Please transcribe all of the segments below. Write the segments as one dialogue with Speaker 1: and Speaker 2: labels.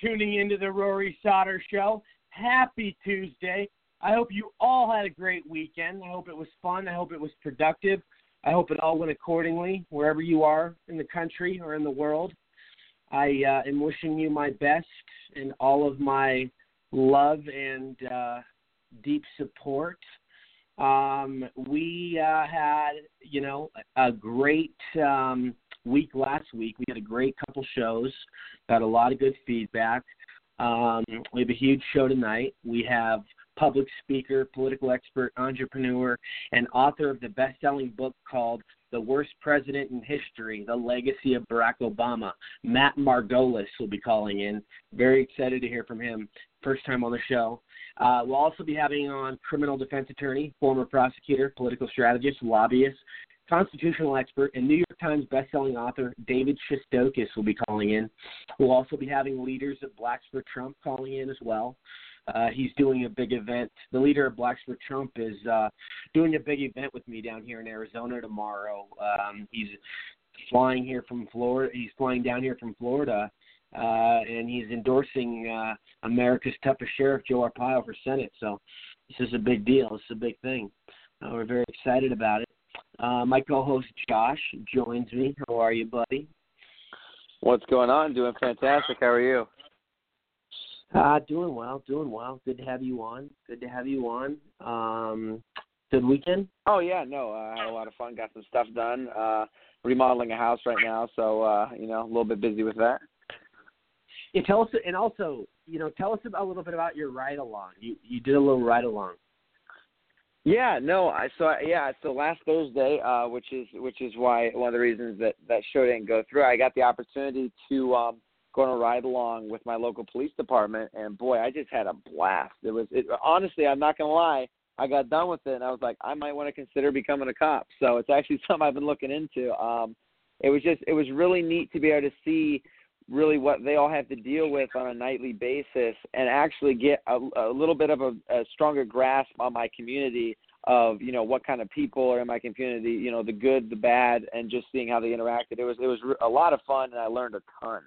Speaker 1: Tuning into the Rory Sauter Show. Happy Tuesday. I hope you all had a great weekend. I hope it was fun. I hope it was productive. I hope it all went accordingly wherever you are in the country or in the world. I uh, am wishing you my best and all of my love and uh, deep support. Um, we uh, had, you know, a great um, week last week. We had a great couple shows, got a lot of good feedback. Um, we have a huge show tonight. We have public speaker, political expert, entrepreneur, and author of the best-selling book called "The Worst President in History: The Legacy of Barack Obama." Matt Margolis will be calling in. Very excited to hear from him. First time on the show. Uh, we'll also be having on criminal defense attorney, former prosecutor, political strategist, lobbyist, constitutional expert, and New York Times bestselling author David Shestokas will be calling in. We'll also be having leaders of Blacks for Trump calling in as well. Uh, he's doing a big event. The leader of Blacks for Trump is uh, doing a big event with me down here in Arizona tomorrow. Um, he's flying here from Florida. He's flying down here from Florida, uh, and he's endorsing uh, America's toughest sheriff, Joe Arpaio, for Senate. So this is a big deal. This is a big thing. Uh, we're very excited about it. Uh, my co-host Josh joins me. How are you, buddy?
Speaker 2: What's going on? Doing fantastic. How are you?
Speaker 1: Uh, doing well, doing well. Good to have you on. Good to have you on. Um, good weekend.
Speaker 2: Oh yeah, no, uh, I had a lot of fun. Got some stuff done. Uh, remodeling a house right now, so uh, you know, a little bit busy with that.
Speaker 1: Yeah, tell us, and also, you know, tell us about, a little bit about your ride along. You you did a little ride along.
Speaker 2: Yeah, no, I so I, yeah, so last Thursday, uh, which is which is why one of the reasons that that show didn't go through. I got the opportunity to um, go on a ride along with my local police department, and boy, I just had a blast. It was it, honestly, I'm not gonna lie. I got done with it, and I was like, I might want to consider becoming a cop. So it's actually something I've been looking into. Um, it was just it was really neat to be able to see really what they all have to deal with on a nightly basis and actually get a, a little bit of a, a stronger grasp on my community of you know what kind of people are in my community you know the good the bad and just seeing how they interacted it was it was a lot of fun and i learned a ton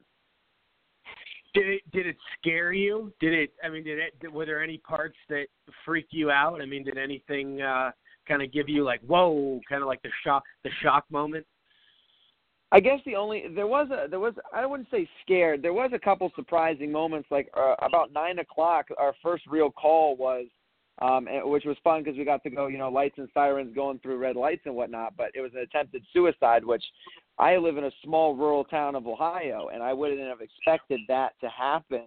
Speaker 1: Did it did it scare you? Did it? I mean, did it? Were there any parts that freaked you out? I mean, did anything uh, kind of give you like whoa, kind of like the shock the shock moment?
Speaker 2: I guess the only there was a there was I wouldn't say scared. There was a couple surprising moments. Like uh, about nine o'clock, our first real call was, um, which was fun because we got to go, you know, lights and sirens going through red lights and whatnot. But it was an attempted suicide, which I live in a small rural town of Ohio, and I wouldn't have expected that to happen.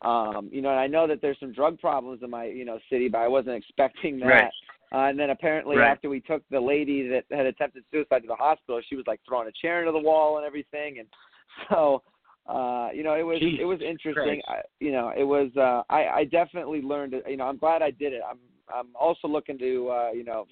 Speaker 2: Um, you know, and I know that there's some drug problems in my you know city, but I wasn't expecting that.
Speaker 1: Right.
Speaker 2: Uh, and then apparently
Speaker 1: Right.
Speaker 2: after we took the lady that had attempted suicide to the hospital, she was like throwing a chair into the wall and everything. And so, uh, you know, it was
Speaker 1: Jesus
Speaker 2: it was interesting. I, you know, it was uh, I I definitely learned. You know, I'm glad I did it. I'm I'm also looking to uh, you know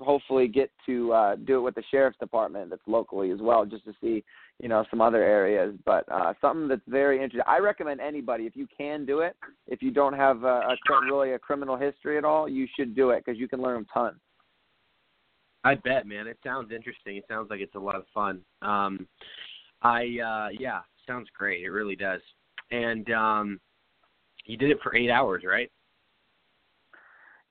Speaker 2: hopefully get to uh, do it with the sheriff's department that's locally as well, just to see you know some other areas. But uh, something that's very interesting. I recommend anybody if you can do it. If you don't have a, a really a criminal history at all, you should do it because you can learn a ton.
Speaker 1: I bet, man. It sounds interesting. It sounds like it's a lot of fun. Um, I uh, yeah, sounds great. It really does. And um, you did it for eight hours, right?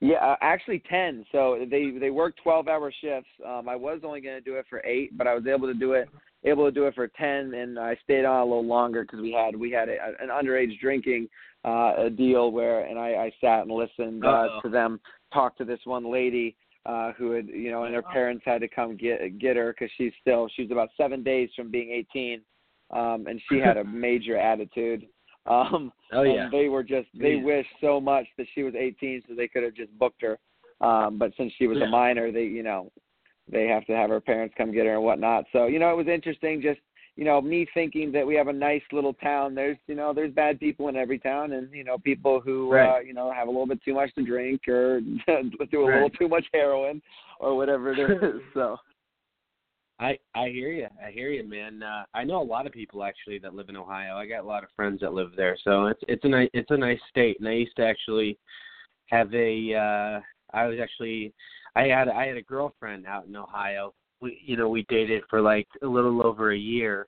Speaker 2: Yeah, uh, actually ten. So they they work twelve hour shifts. Um, I was only going to do it for eight, but I was able to do it able to do it for ten, and I stayed on a little longer because we had we had a, an underage drinking uh, a deal where, and I, I sat and listened uh,
Speaker 1: Uh-oh.
Speaker 2: to them talk to this one lady uh, who had you know, and her parents had to come get get her because she's still she's about seven days from being eighteen, um, and she had a major attitude. Um,
Speaker 1: Oh yeah.
Speaker 2: and they were just they
Speaker 1: Yeah.
Speaker 2: wished so much that she was 18 so they could have just booked her. Um, but since she was
Speaker 1: Yeah.
Speaker 2: a minor, they you know they have to have her parents come get her and whatnot. So you know it was interesting. Just you know me thinking that we have a nice little town. There's you know there's bad people in every town, and you know people who uh, you know have a little bit too much to drink or do a little too much heroin or whatever it is. so
Speaker 1: I I hear you. I hear you, man. Uh, I know a lot of people actually that live in Ohio. I got a lot of friends that live there, so it's it's a nice it's a nice state. And I used to actually have a uh I was actually I had I had a girlfriend out in Ohio. We you know we dated for like a little over a year.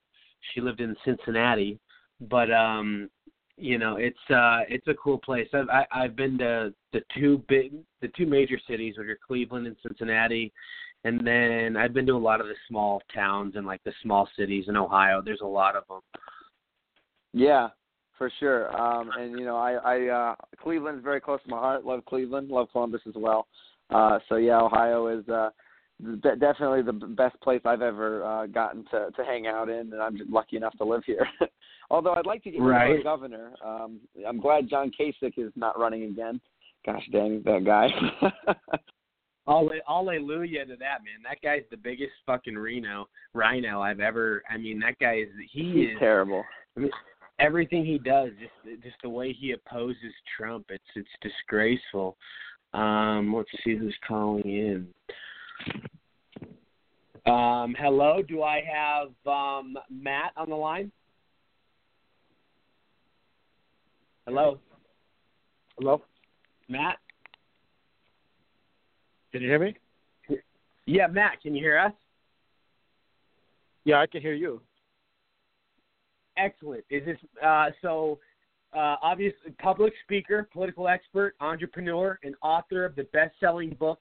Speaker 1: She lived in Cincinnati, but um you know it's uh it's a cool place. I've I, I've been to the two big the two major cities, which are Cleveland and Cincinnati, and then I've been to a lot of the small towns and like the small cities in Ohio. There's a lot of them.
Speaker 2: Yeah, for sure. Um, and you know, I, I uh, Cleveland's very close to my heart. Love Cleveland. Love Columbus as well. Uh, so yeah, Ohio is uh, de- definitely the best place I've ever uh, gotten to to hang out in, and I'm just lucky enough to live here. Although I'd like to get
Speaker 1: Right.
Speaker 2: right. governor. Um, I'm glad John Kasich is not running again. Gosh dang that guy.
Speaker 1: Alle- Hallelujah to that man. That guy's the biggest fucking RINO RINO I've ever. I mean, that guy is he
Speaker 2: He's
Speaker 1: is
Speaker 2: terrible.
Speaker 1: I mean, everything he does, just just the way he opposes Trump, it's it's disgraceful. Um, let's see who's calling in. Um, hello, do I have um, Matt on the line? Hello,
Speaker 3: Hello?
Speaker 1: Matt.
Speaker 3: Can you hear me?
Speaker 1: Yeah, Matt, can you hear us?
Speaker 3: Yeah, I can hear you.
Speaker 1: Excellent. Is this uh, so? Uh, obviously, public speaker, political expert, entrepreneur, and author of the best-selling book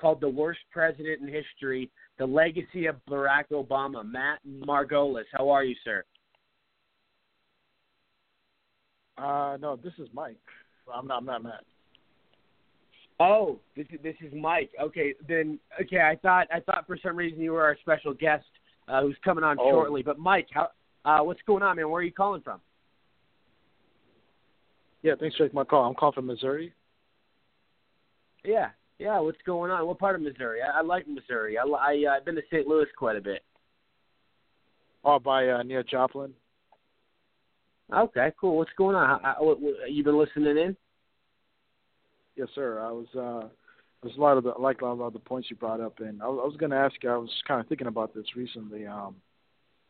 Speaker 1: called "The Worst President in History: The Legacy of Barack Obama." Matt Margolis, how are you, sir?
Speaker 3: Uh, no, this is Mike. I'm not. I'm not Matt.
Speaker 1: Oh, this is this is Mike. Okay, then okay. I thought I thought for some reason you were our special guest uh, who's coming on
Speaker 3: Oh.
Speaker 1: shortly. But Mike, how uh, what's going on, man? Where are you calling from?
Speaker 3: Yeah, thanks for taking my call. I'm calling from Missouri.
Speaker 1: Yeah, yeah. What's going on? What part of Missouri? I, I like Missouri. I, I uh, I've been to St. Louis quite a bit.
Speaker 3: Oh, by uh, near Joplin.
Speaker 1: Okay, cool. What's going on? How, how, what, what, you been listening in?
Speaker 3: Yes, sir. I was. Uh, there's a lot of the I like a lot of the points you brought up, and I was, I was going to ask you. I was kind of thinking about this recently. Um,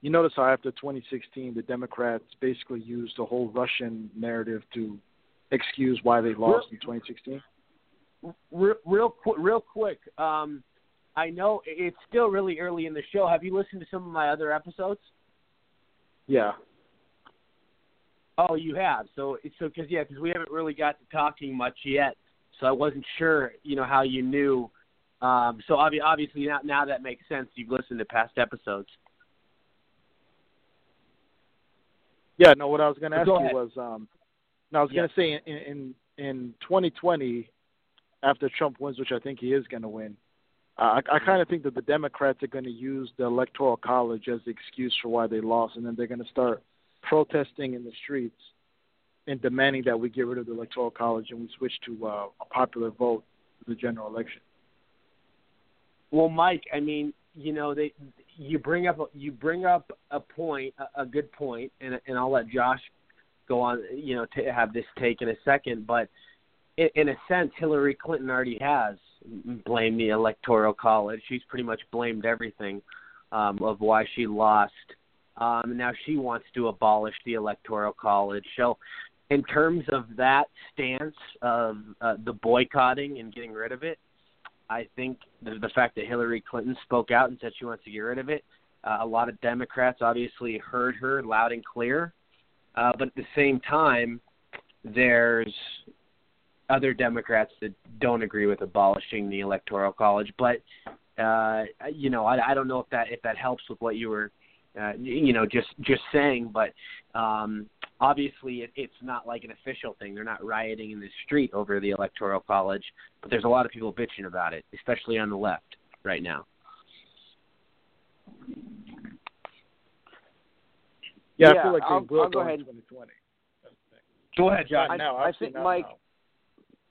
Speaker 3: you notice how after 2016, the Democrats basically used the whole Russian narrative to excuse why they lost in 2016.
Speaker 1: Real, real, real quick. Um, I know it's still really early in the show. Have you listened to some of my other episodes?
Speaker 3: Yeah.
Speaker 1: Oh, you have. So, so because yeah, because we haven't really got to talking much yet. So I wasn't sure, you know, how you knew. Um, so obvi- obviously now, now that makes sense. You've listened to past episodes.
Speaker 3: Yeah, no. What I was going to ask
Speaker 1: Go
Speaker 3: you was, um, no, I was
Speaker 1: Yeah.
Speaker 3: going to say in, in in 2020, after Trump wins, which I think he is going to win, uh, I, I kind of think that the Democrats are going to use the Electoral College as the excuse for why they lost, and then they're going to start protesting in the streets and demanding that we get rid of the Electoral College and we switch to uh, a popular vote for the general election.
Speaker 1: Well, Mike, I mean, you know, they you bring up you bring up a point, a, a good point, and and I'll let Josh go on, you know, to have this take in a second. But in, in a sense, Hillary Clinton already has blamed the Electoral College. She's pretty much blamed everything um, of why she lost. Um, now she wants to abolish the Electoral College. So, in terms of that stance of uh, the boycotting and getting rid of it, I think the, the fact that Hillary Clinton spoke out and said she wants to get rid of it, uh, a lot of Democrats obviously heard her loud and clear. Uh, but at the same time, there's other Democrats that don't agree with abolishing the Electoral College. But uh, you know, I, I don't know if that if that helps with what you were, uh, you know, just just saying. But um, obviously, it, it's not like an official thing. They're not rioting in the street over the Electoral College, but there's a lot of people bitching about it, especially on the left right now.
Speaker 3: Yeah,
Speaker 2: Yeah,
Speaker 3: I feel like they
Speaker 2: I'll-
Speaker 3: will
Speaker 2: I'll go ahead.
Speaker 3: 2020.
Speaker 1: Go ahead,
Speaker 3: John.
Speaker 2: I-
Speaker 3: now,
Speaker 2: I think Mike-
Speaker 3: now.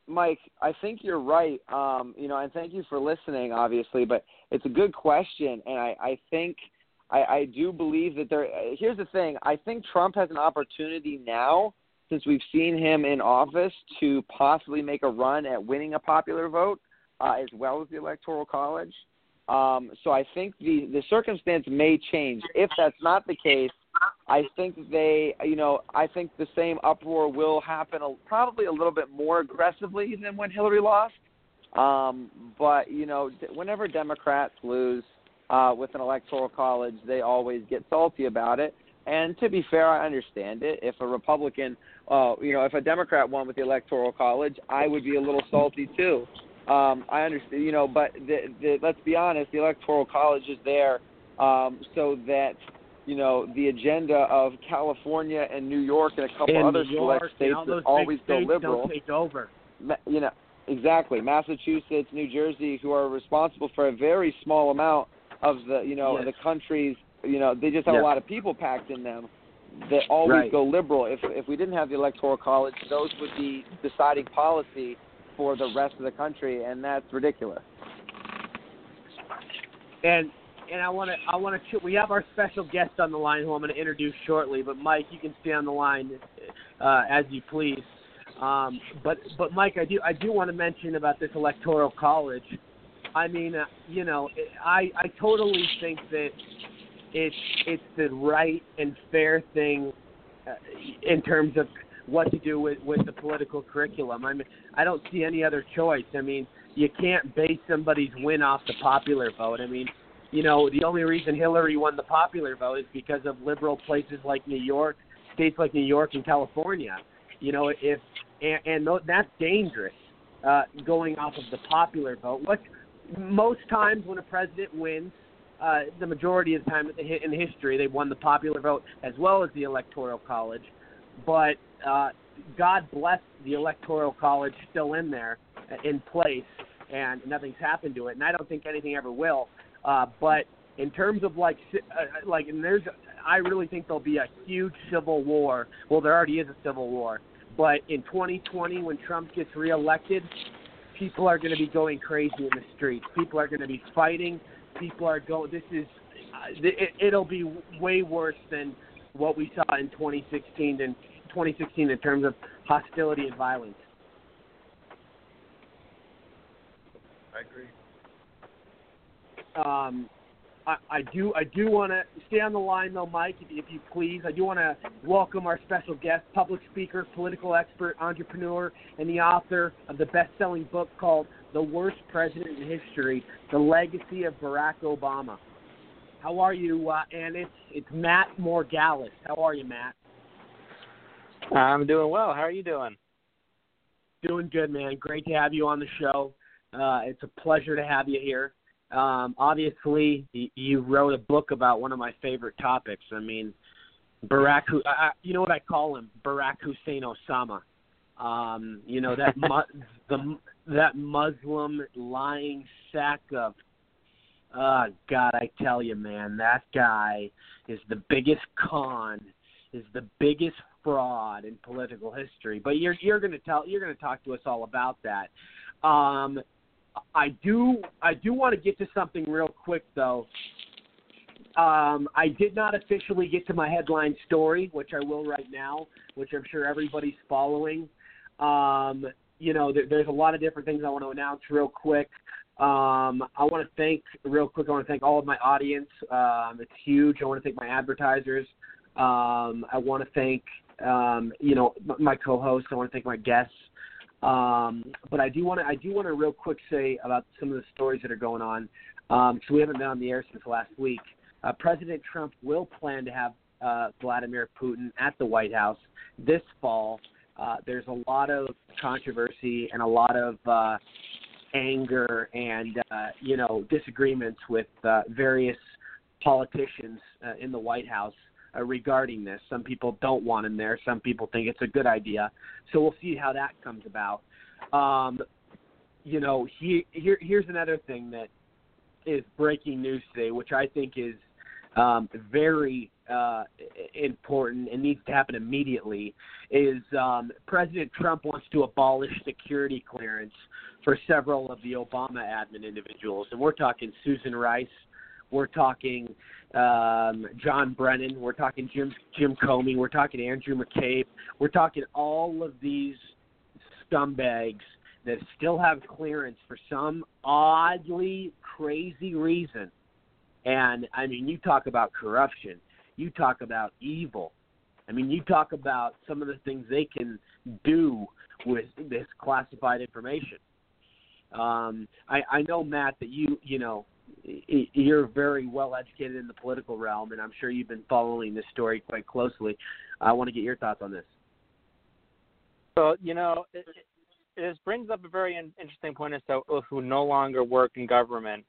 Speaker 2: Mike, I think you're right. Um, you know, and thank you for listening, obviously. But it's a good question, and I, I think I, I do believe that there. uh, Here's the thing: I think Trump has an opportunity now, since we've seen him in office, to possibly make a run at winning a popular vote, uh, as well as the Electoral College. Um, so I think the the circumstance may change. If that's not the case, I think they, you know, I think the same uproar will happen a, probably a little bit more aggressively than when Hillary lost. Um, but you know, whenever Democrats lose uh, with an electoral college, they always get salty about it. And to be fair, I understand it. If a Republican, uh, you know, if a Democrat won with the electoral college, I would be a little salty too. Um, I understand, you know, but the, the, let's be honest, the electoral college is there um, so that you know the agenda of California and New York and a couple
Speaker 1: In
Speaker 2: other
Speaker 1: York
Speaker 2: select states that always go liberal.
Speaker 1: Take over.
Speaker 2: You know exactly Massachusetts, New Jersey, who are responsible for a very small amount of the you know
Speaker 1: Yes.
Speaker 2: the countries you know they just have
Speaker 1: Yes.
Speaker 2: a lot of people packed in them that always
Speaker 1: Right.
Speaker 2: go liberal. If if we didn't have the electoral college, those would be deciding policy for the rest of the country, and that's ridiculous.
Speaker 1: And and I want to I want to we have our special guest on the line who I'm going to introduce shortly. But Mike, you can stay on the line uh, as you please. Um, but but Mike, I do I do want to mention about this electoral college. I mean, uh, you know, I I totally think that it's it's the right and fair thing uh, in terms of what to do with with the political curriculum. I mean, I don't see any other choice. I mean, you can't base somebody's win off the popular vote. I mean, you know, the only reason Hillary won the popular vote is because of liberal places like New York, states like New York and California. You know, if and, and that's dangerous uh, going off of the popular vote. What most times when a president wins, uh, the majority of the time in history, they've won the popular vote as well as the electoral college. But uh, God bless the electoral college still in there, uh, in place, and nothing's happened to it. And I don't think anything ever will. Uh, but in terms of like, uh, like, and there's, I really think there'll be a huge civil war. Well, there already is a civil war. But in 2020, when Trump gets reelected, people are going to be going crazy in the streets. People are going to be fighting. People are going. This is. Uh, it, it'll be way worse than what we saw in 2016 and 2016 in terms of hostility and violence.
Speaker 3: I agree.
Speaker 1: Um, I, I do I do want to stay on the line though, Mike, if, if you please. I do want to welcome our special guest, public speaker, political expert, entrepreneur, and the author of the best-selling book called "The Worst President in History: The Legacy of Barack Obama." How are you? Uh, and it's it's Matt Margolis. How are you, Matt?
Speaker 4: I'm doing well. How are you doing?
Speaker 1: Doing good, man. Great to have you on the show. Uh, it's a pleasure to have you here. Um, obviously, you wrote a book about one of my favorite topics. I mean, Barack. I- you know what I call him? Barack Hussein Osama. Um, you know that mu- the that Muslim lying sack of. Uh, God, I tell you, man, that guy is the biggest con, is the biggest fraud in political history. But you're you're going to tell you're going to talk to us all about that. Um, I do I do want to get to something real quick though. Um, I did not officially get to my headline story, which I will right now, which I'm sure everybody's following. Um, you know, there, there's a lot of different things I want to announce real quick. Um, I want to thank real quick. I want to thank all of my audience. Um, it's huge. I want to thank my advertisers. Um, I want to thank um, you know my co-hosts. I want to thank my guests. Um, but I do want to I do want to real quick say about some of the stories that are going on. Um, so we haven't been on the air since last week. Uh, President Trump will plan to have uh, Vladimir Putin at the White House this fall. Uh, there's a lot of controversy and a lot of uh, anger and uh, you know disagreements with uh, various politicians uh, in the White House uh, regarding this. Some people don't want him there. Some people think it's a good idea. So we'll see how that comes about. Um, you know, he, here here's another thing that is breaking news today, which I think is um, very uh, important and needs to happen immediately. Is um, President Trump wants to abolish security clearance for several of the Obama admin individuals, and we're talking Susan Rice, we're talking um, John Brennan, we're talking Jim Jim Comey, we're talking Andrew McCabe, we're talking all of these scumbags that still have clearance for some oddly crazy reason. And I mean, you talk about corruption, you talk about evil. I mean, you talk about some of the things they can do with this classified information. Um, I, I know Matt that you you know you're very well educated in the political realm, and I'm sure you've been following this story quite closely. I want to get your thoughts on this.
Speaker 4: So you know, it, it, it brings up a very interesting point as to who no longer work in government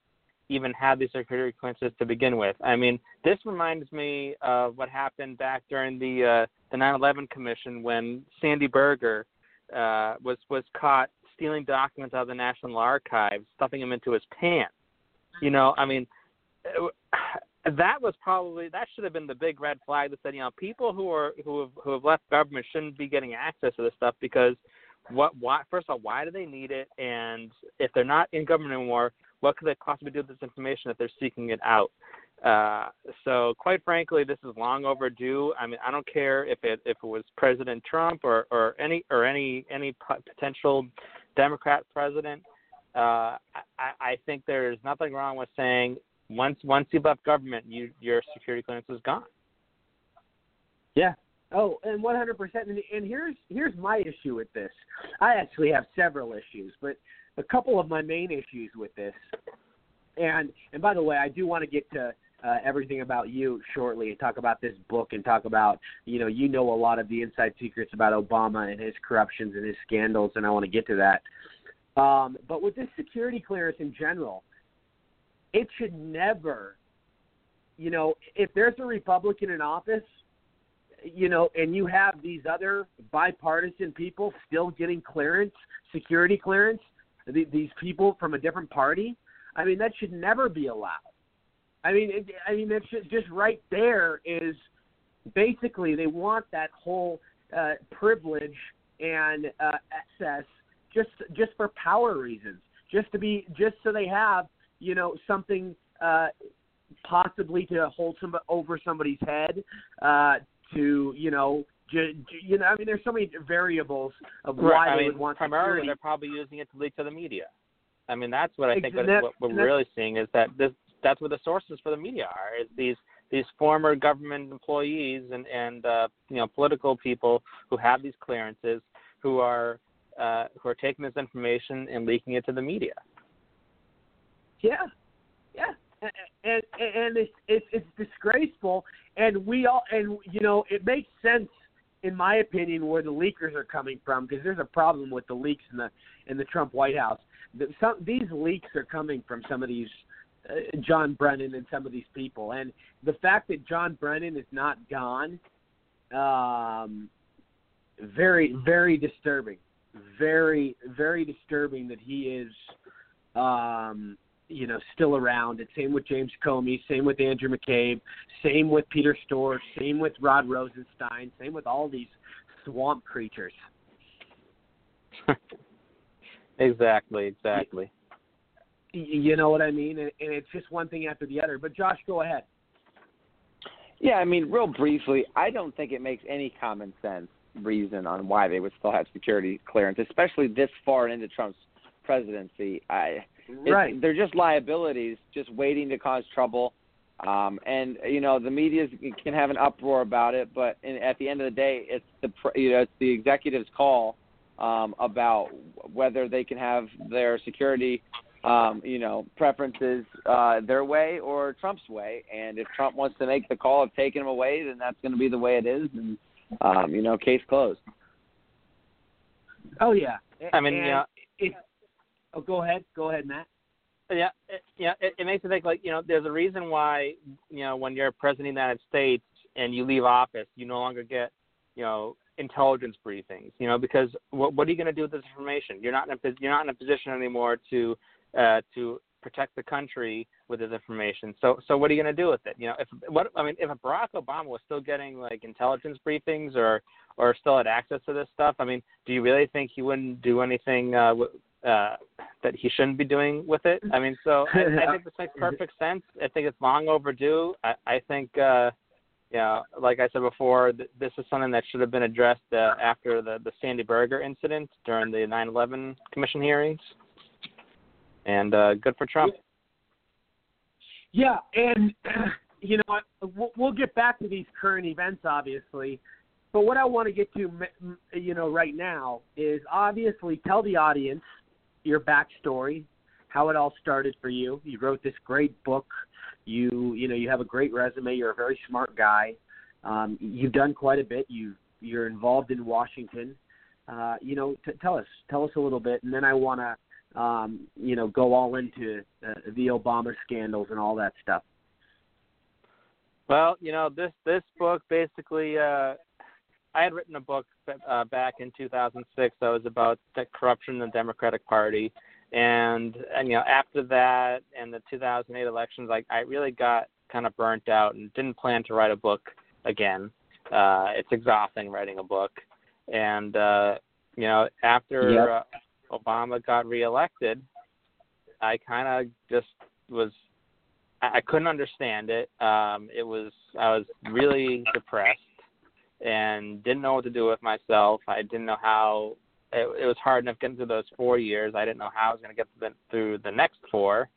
Speaker 4: even had these security clearances to begin with. I mean, this reminds me of what happened back during the uh, the 9/11 Commission when Sandy Berger uh, was was caught stealing documents out of the National Archives, stuffing them into his pants. You know, I mean, that was probably that should have been the big red flag that said, you know, people who are who have who have left government shouldn't be getting access to this stuff because what why first of all why do they need it? And if they're not in government anymore what could they possibly do with this information if they're seeking it out? Uh, so quite frankly this is long overdue. I mean i don't care if it if it was president trump or or any or any any potential democrat president uh, I, I think there's nothing wrong with saying once once you've left government you your security clearance is gone
Speaker 1: Yeah. Oh, and 100%. And, and here's here's my issue with this. I actually have several issues, but a couple of my main issues with this. And and by the way, I do want to get to uh, everything about you shortly and talk about this book and talk about you know you know a lot of the inside secrets about Obama and his corruptions and his scandals, and I want to get to that. Um, but with this security clearance in general, it should never, you know, if there's a Republican in office you know, and you have these other bipartisan people still getting clearance, security clearance, the, these people from a different party. I mean, that should never be allowed. I mean, it, I mean, that's just, just right there is basically they want that whole uh, privilege and uh, access just just for power reasons, just to be just so they have you know something uh, possibly to hold some over somebody's head uh, to you know ju- ju- you know I mean there's so many variables of why
Speaker 4: Right. I
Speaker 1: they
Speaker 4: mean,
Speaker 1: would want
Speaker 4: primarily
Speaker 1: security.
Speaker 4: they're probably using it to leak to the media. I mean, that's what I think. What,
Speaker 1: that-
Speaker 4: what we're really seeing is that this that's where the sources for the media are. Is these these former government employees and and uh, you know political people who have these clearances who are uh, who are taking this information and leaking it to the media.
Speaker 1: Yeah, yeah, and and, and it's, it's it's disgraceful, and we all and you know it makes sense in my opinion where the leakers are coming from because there's a problem with the leaks in the in the Trump White House. The, some these leaks are coming from some of these uh, John Brennan and some of these people, and the fact that John Brennan is not gone, um, very very disturbing, very very disturbing that he is. Um, you know, still around. And same with James Comey, same with Andrew McCabe, same with Peter Storch, same with Rod Rosenstein, same with all these swamp creatures.
Speaker 4: Exactly, exactly.
Speaker 1: Y- You know what I mean? And, and it's just one thing after the other. But Josh, go ahead.
Speaker 2: Yeah, I mean, real briefly, I don't think it makes any common sense reason on why they would still have security clearance, especially this far into Trump's presidency. I
Speaker 1: Right.
Speaker 2: They're just liabilities, just waiting to cause trouble. Um, and you know the media can have an uproar about it, but in, at the end of the day, it's the you know it's the executive's call um, about whether they can have their security um, you know preferences uh, their way or Trump's way. And if Trump wants to make the call of taking them away, then that's going to be the way it is, and um, you know case closed.
Speaker 1: Oh yeah.
Speaker 4: I mean,
Speaker 1: and
Speaker 4: yeah.
Speaker 1: It, oh, go ahead. Go ahead, Matt.
Speaker 4: Yeah, it, yeah. It, it makes me think like you know, there's a reason why you know when you're president of the United States and you leave office, you no longer get you know intelligence briefings. You know, because what what are you going to do with this information? You're not in a pos- you're not in a position anymore to uh, to protect the country with this information. So so what are you going to do with it? You know, if what I mean, if Barack Obama was still getting like intelligence briefings or or still had access to this stuff, I mean, do you really think he wouldn't do anything uh, w- uh, that he shouldn't be doing with it? I mean, so I, I think this makes perfect sense. I think it's long overdue. I, I think, uh, you know, like I said before, th- this is something that should have been addressed uh, after the the Sandy Berger incident during the 9/11 Commission hearings. And uh, good for Trump.
Speaker 1: Yeah, and you know, we'll, get back to these current events, obviously. But what I want to get to, you know, right now is obviously tell the audience, your backstory, how it all started for you. You wrote this great book. You you know you have a great resume. You're a very smart guy. Um, you've done quite a bit. You you're involved in Washington. Uh, you know, t- tell us tell us a little bit, and then I want to um, you know go all into uh, the Obama scandals and all that stuff.
Speaker 4: Well, you know this this book basically. Uh, I had written a book uh, back in 2006 that was about the corruption in the Democratic Party, and and you know after that and the 2008 elections, like I really got kind of burnt out and didn't plan to write a book again. Uh, it's exhausting writing a book, and uh, you know after
Speaker 1: Yep.
Speaker 4: uh, Obama got reelected, I kind of just was I couldn't understand it. Um, it was I was really depressed and didn't know what to do with myself. I didn't know how. It, it was hard enough getting through those four years. I didn't know how I was going to get through the next four.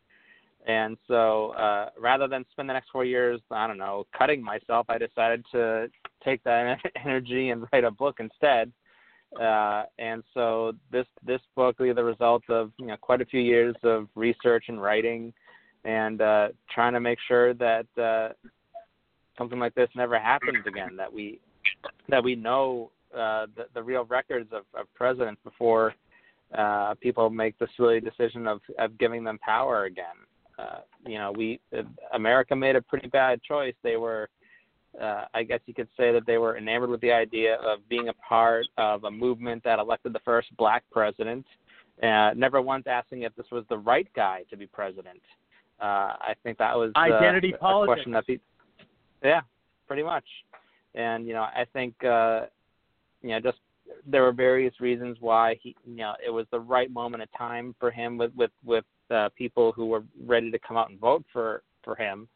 Speaker 4: And so, uh, rather than spend the next four years, I don't know, cutting myself, I decided to take that energy and write a book instead. Uh, and so this this book is the result of you know quite a few years of research and writing, and uh, trying to make sure that uh, something like this never happens again. That we that we know uh, the, the real records of, of presidents before uh, people make the silly decision of, of giving them power again. Uh, you know, we America made a pretty bad choice. They were, uh, I guess you could say that they were enamored with the idea of being a part of a movement that elected the first black president, uh, never once asking if this was the right guy to be president. Uh, I think that was uh,
Speaker 5: Identity politics.
Speaker 4: question that, yeah, pretty much. And you know, I think uh, you know just there were various reasons why he you know it was the right moment of time for him with with with uh, people who were ready to come out and vote for for him.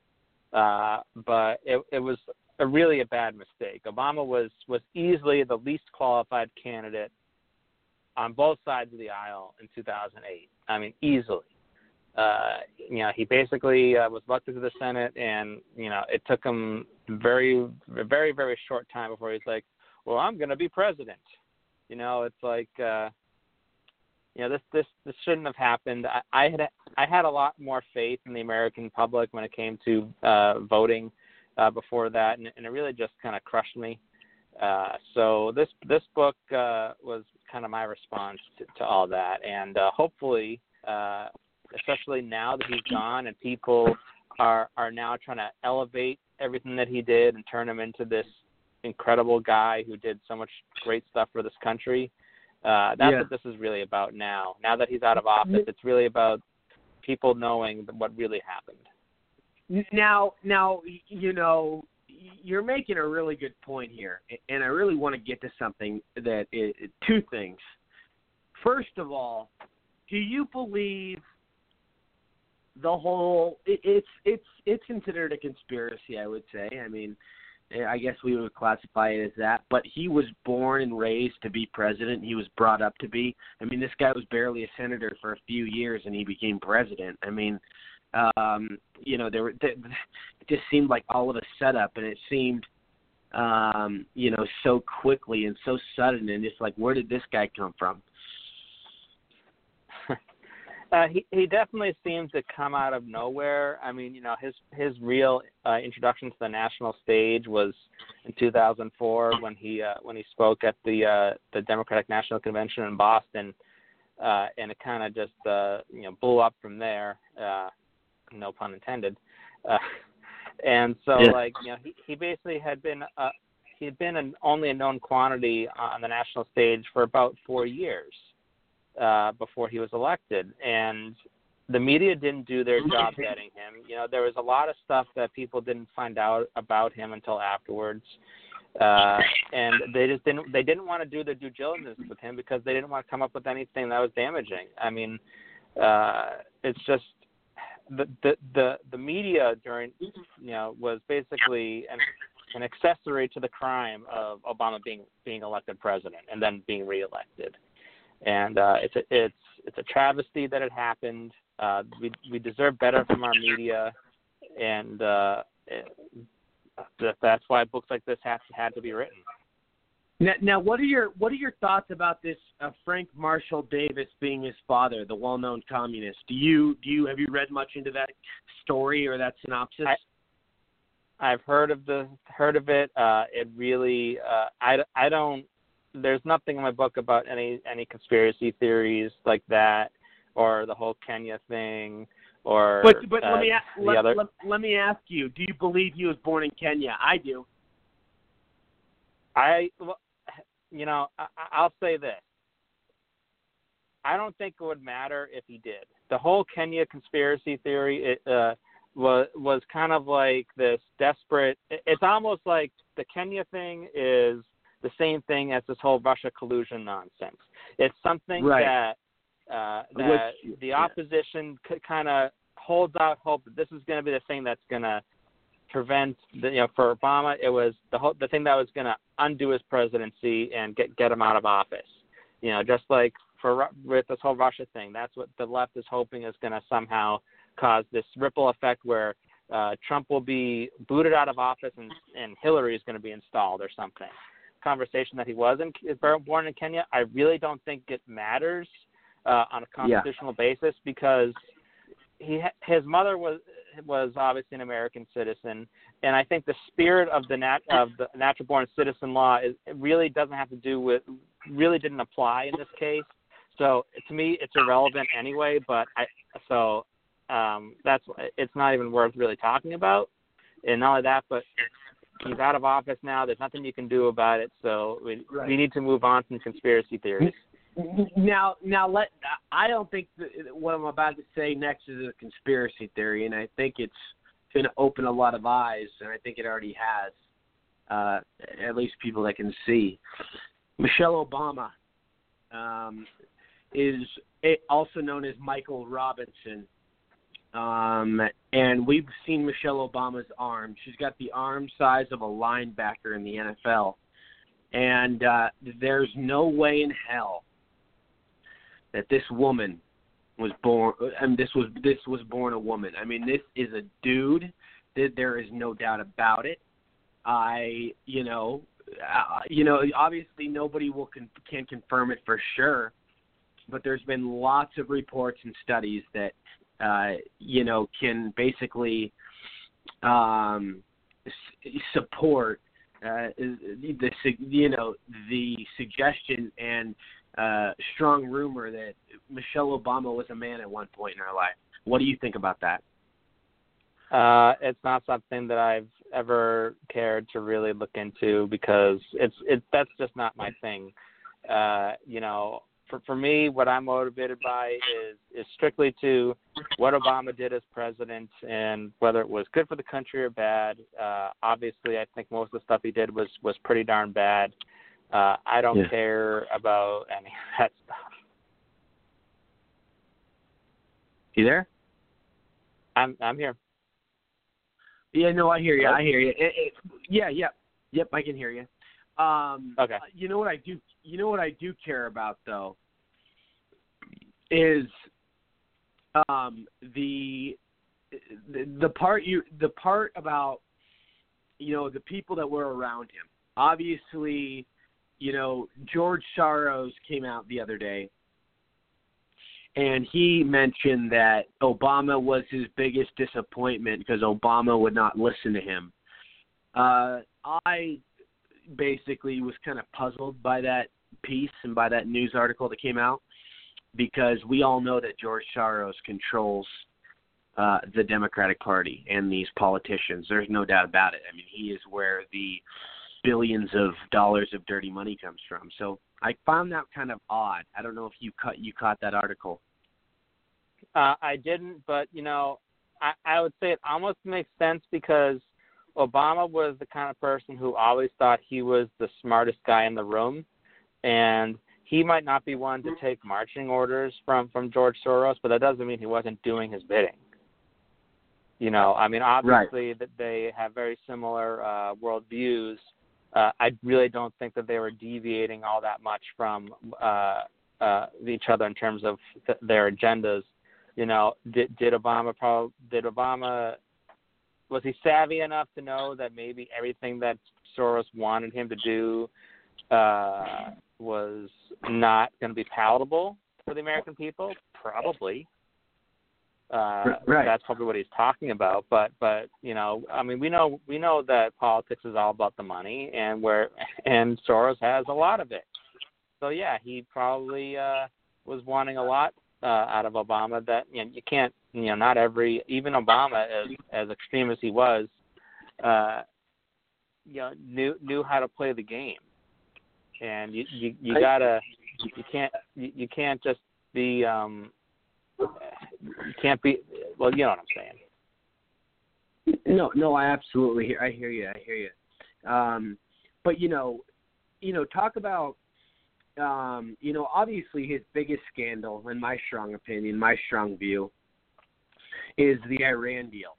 Speaker 4: Uh, but it it was a really a bad mistake. Obama was was easily the least qualified candidate on both sides of the aisle in 2008. I mean, easily. Uh, you know, he basically uh, was elected to the Senate, and you know, it took him very, very, very short time before he's like, "Well, I'm going to be president." You know, it's like, uh, you know, this this this shouldn't have happened. I, I had I had a lot more faith in the American public when it came to uh, voting uh, before that, and, and it really just kind of crushed me. Uh, so this this book uh, was kind of my response to, to all that, and uh, hopefully, uh, especially now that he's gone and people are are now trying to elevate everything that he did and turn him into this incredible guy who did so much great stuff for this country. Uh, that's
Speaker 1: Yeah.
Speaker 4: what this is really about now. Now that he's out of office, it's really about people knowing what really happened.
Speaker 1: Now, now, you know, you're making a really good point here, and I really want to get to something that is two things. First of all, do you believe the whole? It, it's it's it's considered a conspiracy, I would say. I mean, I guess we would classify it as that. But he was born and raised to be president. He was brought up to be. I mean, this guy was barely a senator for a few years, and he became president. I mean, um, you know, there were it just seemed like all of a setup, and it seemed, um, you know, so quickly and so sudden, and just like, where did this guy come from?
Speaker 4: Uh, he he definitely seems to come out of nowhere. I mean, you know, his his real uh, introduction to the national stage was in 2004 when he uh, when he spoke at the uh, the Democratic National Convention in Boston, uh, and it kind of just uh, you know blew up from there. Uh, no pun intended. Uh, and so,
Speaker 1: Yeah.
Speaker 4: like you know, he he basically had been uh, he had been an, only a known quantity on the national stage for about four years uh, before he was elected, and the media didn't do their job getting him. You know, there was a lot of stuff that people didn't find out about him until afterwards, uh, and they just didn't. They didn't want to do their due diligence with him because they didn't want to come up with anything that was damaging. I mean, uh, it's just the the the media during you know was basically an an accessory to the crime of Obama being being elected president and then being reelected and uh, it's a it's it's a travesty that it happened. Uh, we we deserve better from our media, and uh, it, that's why books like this have had to be written.
Speaker 1: Now, now, what are your what are your thoughts about this uh, Frank Marshall Davis being his father, the well-known communist? Do you do you have you read much into that story or that synopsis?
Speaker 4: I- I've heard of the heard of it. Uh, it really, uh, I, I don't. There's nothing in my book about any any conspiracy theories like that, or the whole Kenya thing, or
Speaker 1: but but
Speaker 4: uh,
Speaker 1: let me ask,
Speaker 4: the
Speaker 1: let,
Speaker 4: other.
Speaker 1: let, let me ask you: Do you believe he was born in Kenya? I do.
Speaker 4: I, well, you know, I, I'll say this. I don't think it would matter if he did. The whole Kenya conspiracy theory it, uh, was was kind of like this desperate. it- It's almost like the Kenya thing is the same thing as this whole Russia collusion nonsense. It's something
Speaker 1: Right.
Speaker 4: that uh, that
Speaker 1: Which-
Speaker 4: the
Speaker 1: yeah.
Speaker 4: opposition c- kind of holds out hope that this is going to be the thing that's going to prevent the, you know for Obama it was the whole the thing that was going to undo his presidency and get get him out of office. You know, just like for with this whole Russia thing, that's what the left is hoping is going to somehow cause this ripple effect where uh, Trump will be booted out of office and and Hillary is going to be installed or something. Conversation that he was in born in Kenya. I really don't think it matters uh, on a
Speaker 1: Yeah.
Speaker 4: constitutional basis because he his mother was was obviously an American citizen, and I think the spirit of the nat of the natural born citizen law is it really doesn't have to do with really didn't apply in this case. So to me, it's irrelevant anyway. But I so um, that's it's not even worth really talking about. And not only that, but he's out of office now. There's nothing you can do about it. So we
Speaker 1: Right.
Speaker 4: we need to move on from conspiracy theories.
Speaker 1: Now, now let I don't think what I'm about to say next is a conspiracy theory, and I think it's going to open a lot of eyes, and I think it already has. Uh, at least people that can see. Michelle Obama um, is also known as Michael Robinson, um, and we've seen Michelle Obama's arm. She's got the arm size of a linebacker in the NFL, and uh, there's no way in hell that this woman was born mean this was this was born a woman. I mean this is a dude. There- is no doubt about it. I, you know, uh, you know, obviously nobody will con- can confirm it for sure, but there's been lots of reports and studies that uh, you know can basically um, s- support uh, the you know the suggestion and uh, strong rumor that Michelle Obama was a man at one point in her life. What do you think about that?
Speaker 4: Uh, it's not something that I've ever cared to really look into because it's it that's just not my thing. Uh, you know, for for me, what I'm motivated by is is strictly to what Obama did as president and whether it was good for the country or bad. Uh, obviously, I think most of the stuff he did was was pretty darn bad. Uh, I don't
Speaker 1: Yeah.
Speaker 4: care about any of that stuff.
Speaker 1: You there?
Speaker 4: I'm I'm here.
Speaker 1: Yeah, no, I hear you. I hear you. It, it, yeah, yep, yep, I can hear you. Um,
Speaker 4: Okay.
Speaker 1: You know what I do? You know what I do care about though is um, the the the part you the part about you know the people that were around him. Obviously, you know George Soros came out the other day and he mentioned that Obama was his biggest disappointment because Obama would not listen to him. Uh, I basically was kind of puzzled by that piece and by that news article that came out because we all know that George Soros controls uh, the Democratic Party and these politicians. There's no doubt about it. I mean, he is where the billions of dollars of dirty money comes from. So I found that kind of odd. I don't know if you cut you caught that article.
Speaker 4: Uh, I didn't, but you know, I, I would say it almost makes sense because Obama was the kind of person who always thought he was the smartest guy in the room, and he might not be one to take marching orders from from George Soros, but that doesn't mean he wasn't doing his bidding. You know, I mean, obviously that they have very similar uh, worldviews. Uh, I really don't think that they were deviating all that much from uh, uh, each other in terms of th- their agendas you know, did did Obama probably did Obama was he savvy enough to know that maybe everything that Soros wanted him to do uh, was not going to be palatable for the American people? Probably. Uh,
Speaker 1: Right.
Speaker 4: That's probably what he's talking about. But but you know, I mean, we know we know that politics is all about the money, and where and Soros has a lot of it. So yeah, he probably uh, was wanting a lot uh, out of Obama. That you know, you can't you know not every even Obama as as extreme as he was, uh, you know knew knew how to play the game, and you you, you gotta you can't you, you can't just be um you can't be well you know what I'm saying.
Speaker 1: No, no, I absolutely hear. I hear you. I hear you. Um, but you know, you know, talk about, um, you know, obviously his biggest scandal, in my strong opinion, my strong view, is the Iran deal.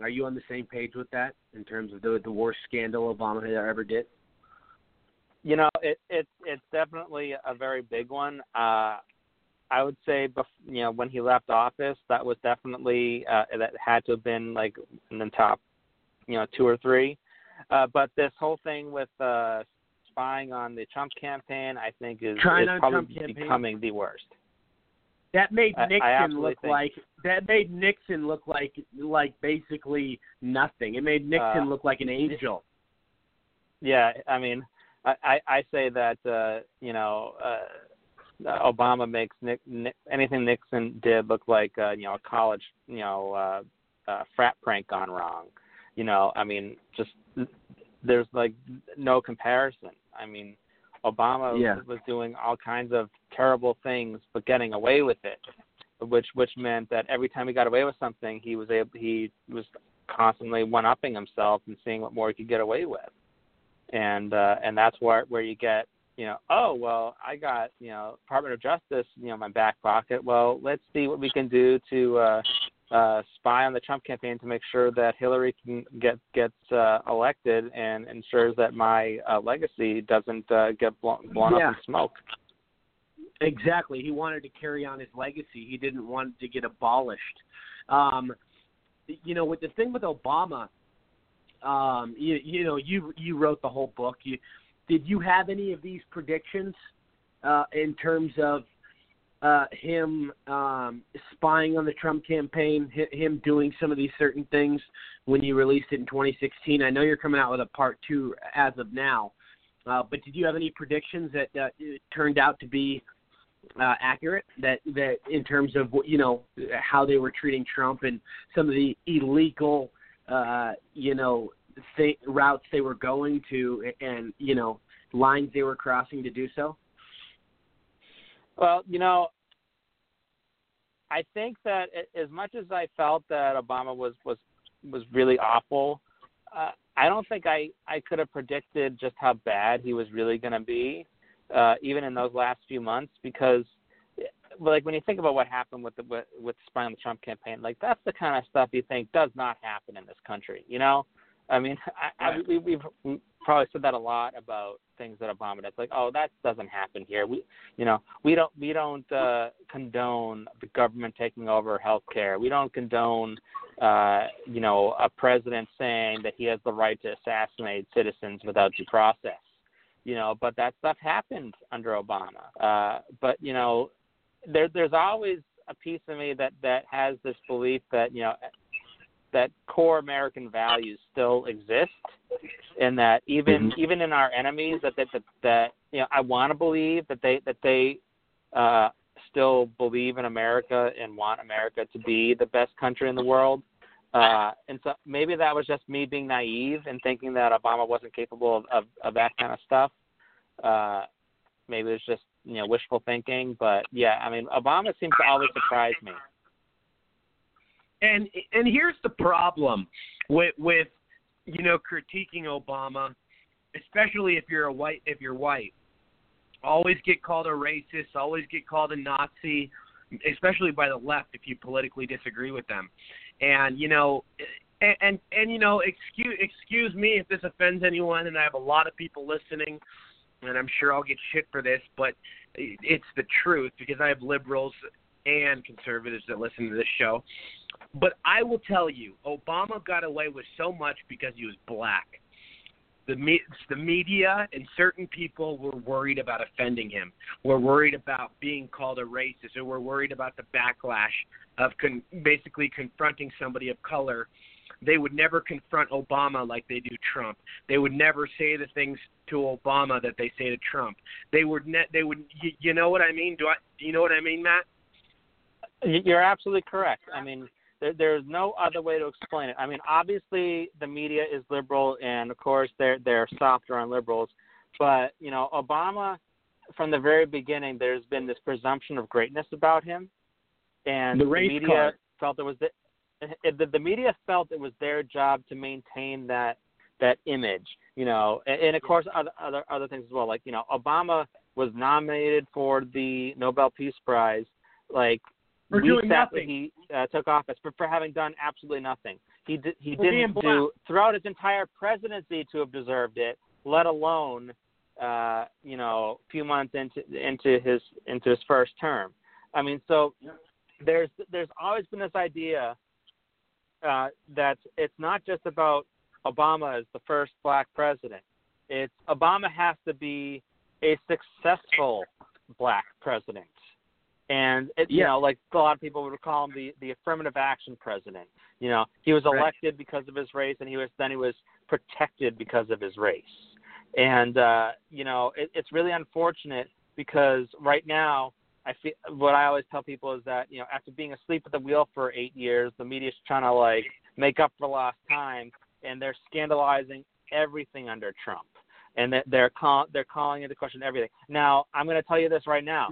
Speaker 1: Are you on the same page with that in terms of the the worst scandal Obama had ever did?
Speaker 4: You know, it it it's definitely a very big one. Uh I would say, bef- you know, when he left office, that was definitely uh, that had to have been like in the top, you know, two or three. Uh, but this whole thing with uh, spying on the Trump campaign, I think, is, is probably becoming the worst.
Speaker 1: That made
Speaker 4: I- I
Speaker 1: Nixon look
Speaker 4: think-
Speaker 1: like that made Nixon look like like basically nothing. It made Nixon
Speaker 4: Uh,
Speaker 1: look like an angel.
Speaker 4: Yeah, I mean, I I, I say that uh, you know. Uh, Obama makes Nick, Nick, anything Nixon did look like uh, you know a college you know uh, uh, frat prank gone wrong. You know, I mean, just there's like no comparison. I mean, Obama
Speaker 1: Yeah.
Speaker 4: was doing all kinds of terrible things, but getting away with it, which which meant that every time he got away with something, he was able he was constantly one upping himself and seeing what more he could get away with, and uh, and that's where where you get you know, oh well, I got you know Department of Justice, you know, my back pocket. Well, let's see what we can do to uh, uh, spy on the Trump campaign to make sure that Hillary can get gets uh, elected and ensures that my uh, legacy doesn't uh, get blown, blown
Speaker 1: Yeah.
Speaker 4: up in smoke.
Speaker 1: Exactly. He wanted to carry on his legacy. He didn't want it to get abolished. Um, you know, with the thing with Obama, um, you, you know, you you wrote the whole book. You did you have any of these predictions uh, in terms of uh, him um, spying on the Trump campaign, hi- him doing some of these certain things when you released it in 2016? I know you're coming out with a part two as of now, uh, but did you have any predictions that uh, turned out to be uh, accurate? That that in terms of you know how they were treating Trump and some of the illegal, uh, you know, th- routes they were going to, and you know, lines they were crossing to do so.
Speaker 4: Well, you know, I think that as much as I felt that Obama was was was really awful, uh, I don't think I I could have predicted just how bad he was really going to be, uh, even in those last few months. Because, like when you think about what happened with the with, with spying on the Trump campaign, like that's the kind of stuff you think does not happen in this country. You know, I mean, I, I, we, we've we probably said that a lot about things that Obama does. Like, oh, that doesn't happen here. We, you know, we don't we don't uh, condone the government taking over health care. We don't condone, uh, you know, a president saying that he has the right to assassinate citizens without due process. You know, but that stuff happened under Obama. Uh, but you know, there there's always a piece of me that that has this belief that you know that core American values still exist, and that even even in our enemies, that that that, that you know, I want to believe that they that they uh, still believe in America and want America to be the best country in the world. Uh, and so maybe that was just me being naive and thinking that Obama wasn't capable of, of, of that kind of stuff. Uh, maybe it was just you know wishful thinking, but yeah, I mean Obama seems to always surprise me.
Speaker 5: And and here's the problem with with you know critiquing Obama, especially if you're a white if you're white. Always get called a racist, always get called a Nazi, especially by the left if you politically disagree with them. And you know and and, and you know excuse excuse me if this offends anyone and I have a lot of people listening and I'm sure I'll get shit for this, but it's the truth because I have liberals and conservatives that listen to this show. But I will tell you, Obama got away with so much because he was black.
Speaker 1: the me- the media and certain people were worried about offending him. Were worried about being called a racist, or were worried about the backlash of con- basically confronting somebody of color. They would never confront Obama like they do Trump. They would never say the things to Obama that they say to Trump. They would ne- they would you, you know what I mean? Do I you know what I mean, Matt?
Speaker 4: You're absolutely correct. I mean, there, there's no other way to explain it. I mean, obviously the media is liberal, and of course they're they're softer on liberals. But you know, Obama, from the very beginning, there's been this presumption of greatness about him, and
Speaker 1: The race
Speaker 4: media
Speaker 1: card.
Speaker 4: felt it was the, eh, the the media felt it was their job to maintain that that image. You know, and, and of course other other other things as well. Like you know, Obama was nominated for the Nobel Peace Prize, like
Speaker 1: For
Speaker 4: weeks
Speaker 1: doing nothing.
Speaker 4: he uh, took office, for for having done absolutely nothing. He did, he
Speaker 1: For
Speaker 4: didn't do throughout his entire presidency to have deserved it, let alone uh, you know a few months into into his into his first term. I mean, so there's there's always been this idea uh, that it's not just about Obama as the first black president. It's Obama has to be a successful black president. And it, you know, like a lot of people would call him the the affirmative action president. You know, he was
Speaker 1: Right.
Speaker 4: elected because of his race, and he was then he was protected because of his race. And uh, you know, it, it's really unfortunate because right now, I feel what I always tell people is that you know, after being asleep at the wheel for eight years, the media's trying to like make up for lost time, and they're scandalizing everything under Trump, and that they're call, they're calling into question everything. Now, I'm going to tell you this right now.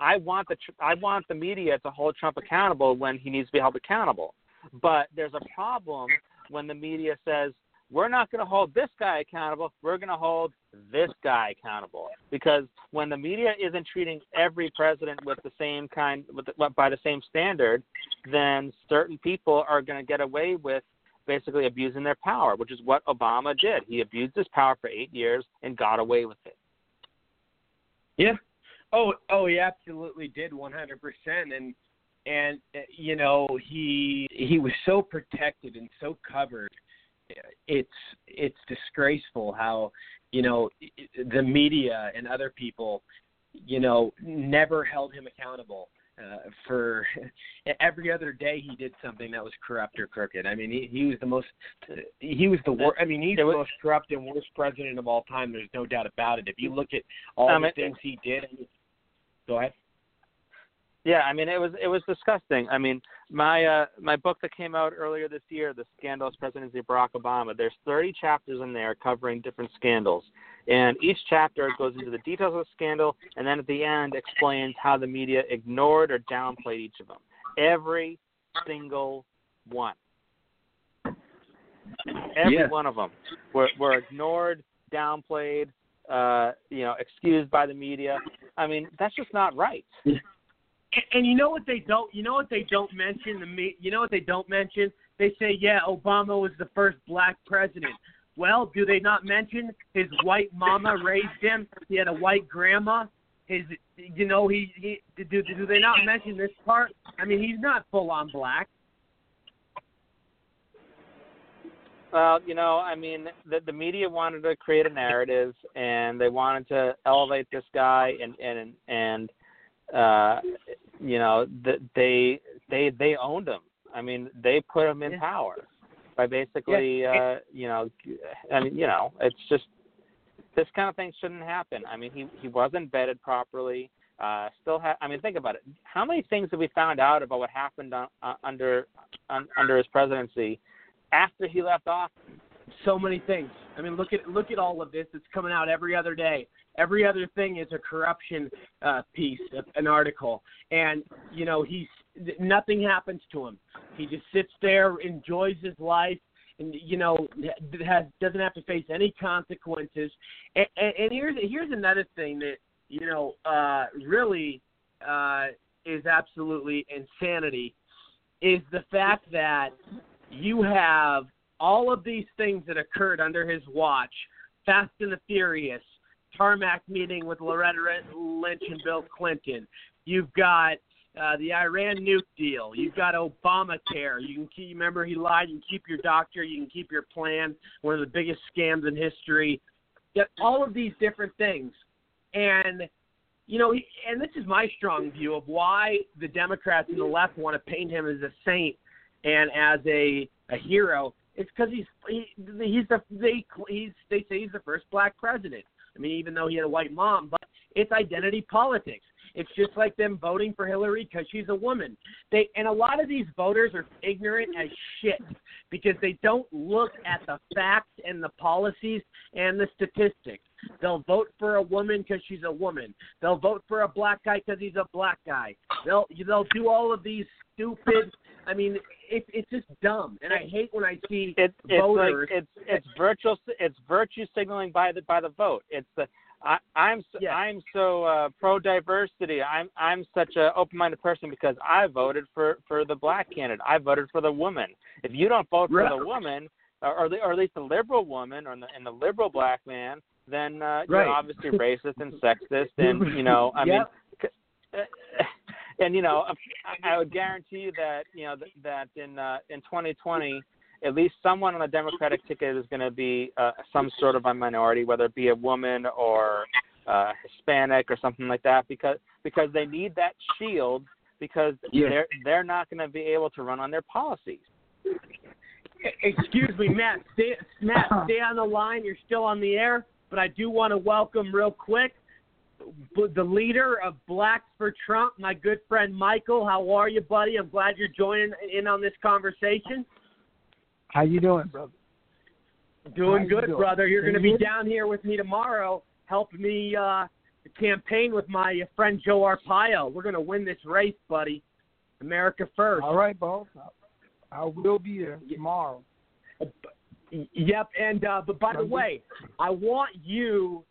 Speaker 4: I want the tr- I want the media to hold Trump accountable when he needs to be held accountable. But there's a problem when the media says we're not going to hold this guy accountable. We're going to hold this guy accountable because when the media isn't treating every president with the same kind with by the same standard, then certain people are going to get away with basically abusing their power, which is what Obama did. He abused his power for eight years and got away with it.
Speaker 1: Yeah. Oh, oh, he absolutely did, one hundred percent, and and uh, you know he he was so protected and so covered. It's it's disgraceful how you know the media and other people, you know, never held him accountable. Uh, for every other day, he did something that was corrupt or crooked. I mean, he he was the most he was the worst. I mean, he's
Speaker 4: It
Speaker 1: the most corrupt and worst president of all time. There's no doubt about it. If you look at all
Speaker 4: Um,
Speaker 1: the things he did, I mean, go ahead.
Speaker 4: Yeah, I mean it was it was disgusting. I mean my uh my book that came out earlier this year, The Scandalous Presidency of Barack Obama, there's 30 chapters in there covering different scandals. And each chapter goes into the details of the scandal and then at the end explains how the media ignored or downplayed each of them. Every single one. Every
Speaker 1: Yeah.
Speaker 4: one of them were were ignored, downplayed, uh, you know, excused by the media. I mean, that's just not right.
Speaker 1: And, and you know what they don't? You know what they don't mention? The me. You know what they don't mention? They say, yeah, Obama was the first black president. Well, do they not mention his white mama raised him? He had a white grandma. His, you know, he, he do do they not mention this part? I mean, he's not full on black.
Speaker 4: Well, you know, I mean, the the media wanted to create a narrative, and they wanted to elevate this guy, and and and uh, you know, th- they they they owned him. I mean, they put him in
Speaker 1: Yeah.
Speaker 4: power by basically,
Speaker 1: Yeah.
Speaker 4: uh, you know, I mean, you know, it's just this kind of thing shouldn't happen. I mean, he he wasn't vetted properly. Uh, still, ha- I mean, think about it. How many things have we found out about what happened on, uh, under un, under his presidency after he left office?
Speaker 1: so many things. I mean, look at look at all of this. It's coming out every other day. Every other thing is a corruption uh, piece, an article, and you know he's nothing happens to him. He just sits there, enjoys his life, and you know has doesn't have to face any consequences. And, and, and here's here's another thing that you know uh, really uh, is absolutely insanity is the fact that you have all of these things that occurred under his watch Fast and the Furious, tarmac meeting with Loretta Lynch and Bill Clinton. You've got uh, the Iran nuke deal. You've got Obamacare. You can keep, remember he lied. You can keep your doctor. You can keep your plan. One of the biggest scams in history. Yet all of these different things, and you know, he, and this is my strong view of why the Democrats and the left want to paint him as a saint and as a a hero. It's because he's he, he's the they he's they say he's the first black president. I mean, even though he had a white mom, but it's identity politics. It's just like them voting for Hillary because she's a woman. They and a lot of these voters are ignorant as shit because they don't look at the facts and the policies and the statistics. They'll vote for a woman because she's a woman. They'll vote for a black guy because he's a black guy. They'll they'll do all of these stupid. I mean, it, it's just dumb, and I hate when I see
Speaker 4: It, it's
Speaker 1: voters.
Speaker 4: like it's it's virtual it's virtue signaling by the by the vote. It's the I, I'm so,
Speaker 1: Yeah.
Speaker 4: I'm so uh, pro diversity. I'm I'm such a open minded person because I voted for for the black candidate. I voted for the woman. If you don't vote for the woman, or or, the, or at least the liberal woman or the, and the liberal black man, then uh,
Speaker 1: Right.
Speaker 4: you're obviously racist and sexist. And you know, I mean, and you know, I, I would guarantee you that you know that in uh, in 2020, at least someone on the Democratic ticket is going to be uh, some sort of a minority, whether it be a woman or uh, Hispanic or something like that, because because they need that shield because
Speaker 1: Yeah.
Speaker 4: they're they're not going to be able to run on their policies.
Speaker 1: Excuse me, Matt. Stay, Matt, stay on the line. You're still on the air, but I do want to welcome real quick the leader of Blacks for Trump, my good friend Michael. How are you, buddy? I'm glad you're joining in on this conversation.
Speaker 6: How you doing, brother?
Speaker 1: Doing
Speaker 6: How you
Speaker 1: good,
Speaker 6: doing?
Speaker 1: brother. You're going to be down here with me tomorrow, helping me uh, campaign with my friend Joe Arpaio. We're going to win this race, buddy. America first.
Speaker 6: All right, boss. I will be there tomorrow.
Speaker 1: Yep, and uh, but by the way, I want you,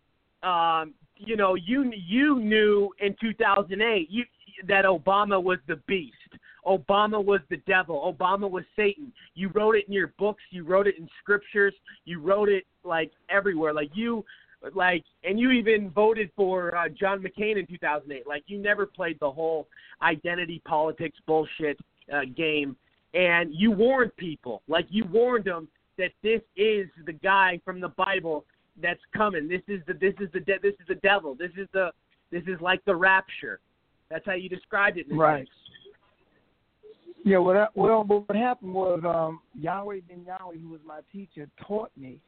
Speaker 1: um, you know, you you knew in 2008 you, that Obama was the beast. Obama was the devil. Obama was Satan. You wrote it in your books. You wrote it in scriptures. You wrote it like everywhere. Like you, like, and you even voted for uh, John McCain in 2008. Like you never played the whole identity politics bullshit uh, game and you warned people, like you warned them that this is the guy from the Bible that's coming. This is the this is the de- this is the devil. This is the this is like the rapture. That's how you described it. In the
Speaker 6: Right.
Speaker 1: text.
Speaker 6: Yeah, well, that, well, but what happened was um, Yahweh Ben Yahweh, who was my teacher, taught me.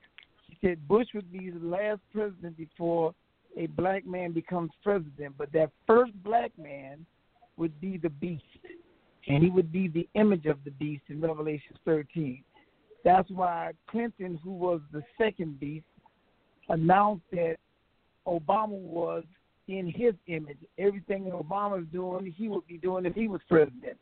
Speaker 6: He said Bush would be the last president before a black man becomes president, but that first black man would be the beast, and he would be the image of the beast in Revelation 13. That's why Clinton, who was the second beast, announced that Obama was in his image. Everything that Obama's doing, he would be doing if he was president.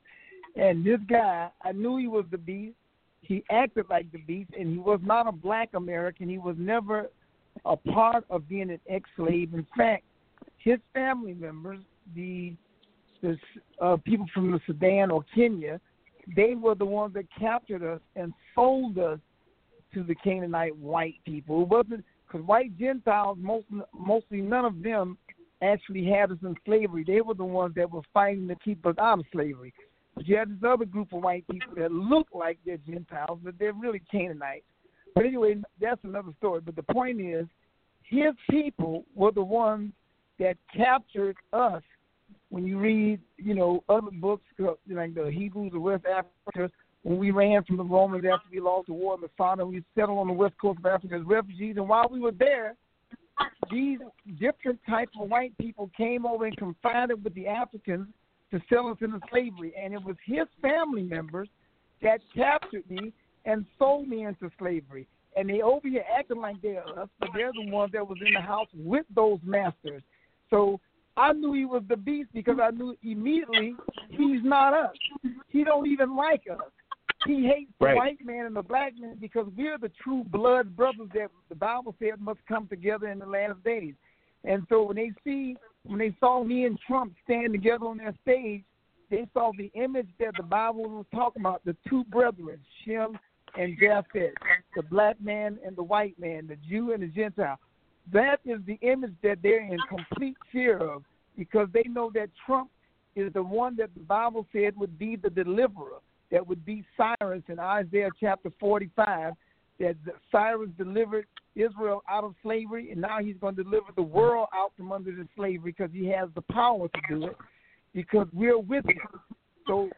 Speaker 6: And this guy, I knew he was the beast. He acted like the beast, and he was not a black American. He was never a part of being an ex-slave. In fact, his family members, the the uh, people from the Sudan or Kenya, they were the ones that captured us and sold us to the Canaanite white people. It wasn't because white Gentiles, most mostly none of them actually had us in slavery. They were the ones that were fighting to keep us out of slavery. But you had this other group of white people that look like they're Gentiles, but they're really Canaanites. But anyway, that's another story. But the point is, his people were the ones that captured us. When you read, you know, other books uh, like the Hebrews of West Africa, when we ran from the Romans after we lost the war in Masada, we settled on the west coast of Africa as refugees. And while we were there, these different types of white people came over and confided with the Africans to sell us into slavery. And it was his family members that captured me and sold me into slavery. And they over here acting like they're us, but they're the ones that was in the house with those masters. So I knew he was the beast because I knew immediately he's not us. He don't even like us. He hates the white man and the black man because we're the true blood brothers that the Bible said must come together in the last days. And so when they see, when they saw me and Trump stand together on that stage, they saw the image that the Bible was talking about, the two brethren, Shem and Japheth, the black man and the white man, the Jew and the Gentile. That is the image that they're in complete fear of because they know that Trump is the one that the Bible said would be the deliverer, that would be Cyrus in Isaiah chapter 45, that Cyrus delivered Israel out of slavery, and now he's going to deliver the world out from under the slavery because he has the power to do it, because we're with him. So,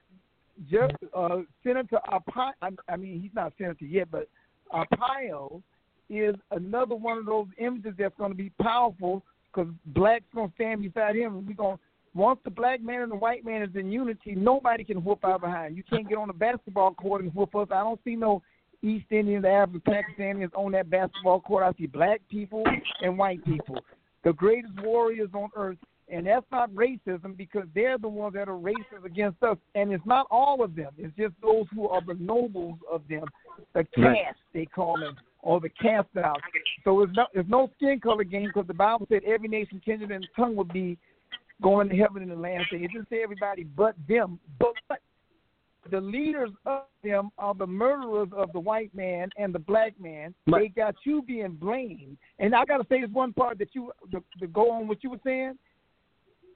Speaker 6: just, uh, Senator Arpaio, I, mean, he's not senator yet, but Arpaio is another one of those images that's going to be powerful because blacks going to stand beside him, and we're going once the black man and the white man is in unity, nobody can whoop out behind. You can't get on the basketball court and whoop us. I don't see no East Indians, Arabs, Pakistanians on that basketball court. I see black people and white people, the greatest warriors on earth. And that's not racism because they're the ones that are racist against us. And it's not all of them. It's just those who are the nobles of them, the caste
Speaker 1: Right.
Speaker 6: they call them, or the cast out. So it's no, it's no skin color game because the Bible said every nation, kindred, and tongue would be going to heaven in the last day. It didn't say everybody but them, but the leaders of them are the murderers of the white man and the black man. They got you being blamed. And I got to say this one part that you to, to go on what you were saying.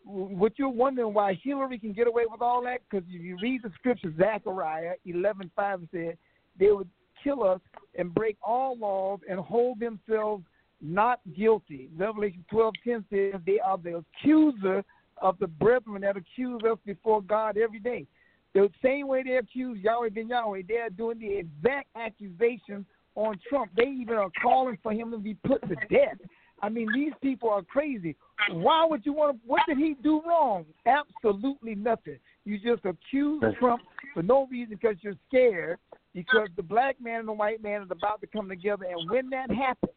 Speaker 6: What you're wondering why Hillary can get away with all that? Because if you read the scripture, Zechariah 11:5 said they would kill us and break all laws and hold themselves not guilty. Revelation 12:10 says they are the accuser of the brethren that accuse us before God every day. The same way they accuse Yahweh ben Yahweh, they are doing the exact accusations on Trump. They even are calling for him to be put to death. I mean, these people are crazy. Why would you want to? What did he do wrong? Absolutely nothing. You just accuse Trump for no reason because you're scared. Because the black man and the white man is about to come together, and when that happens,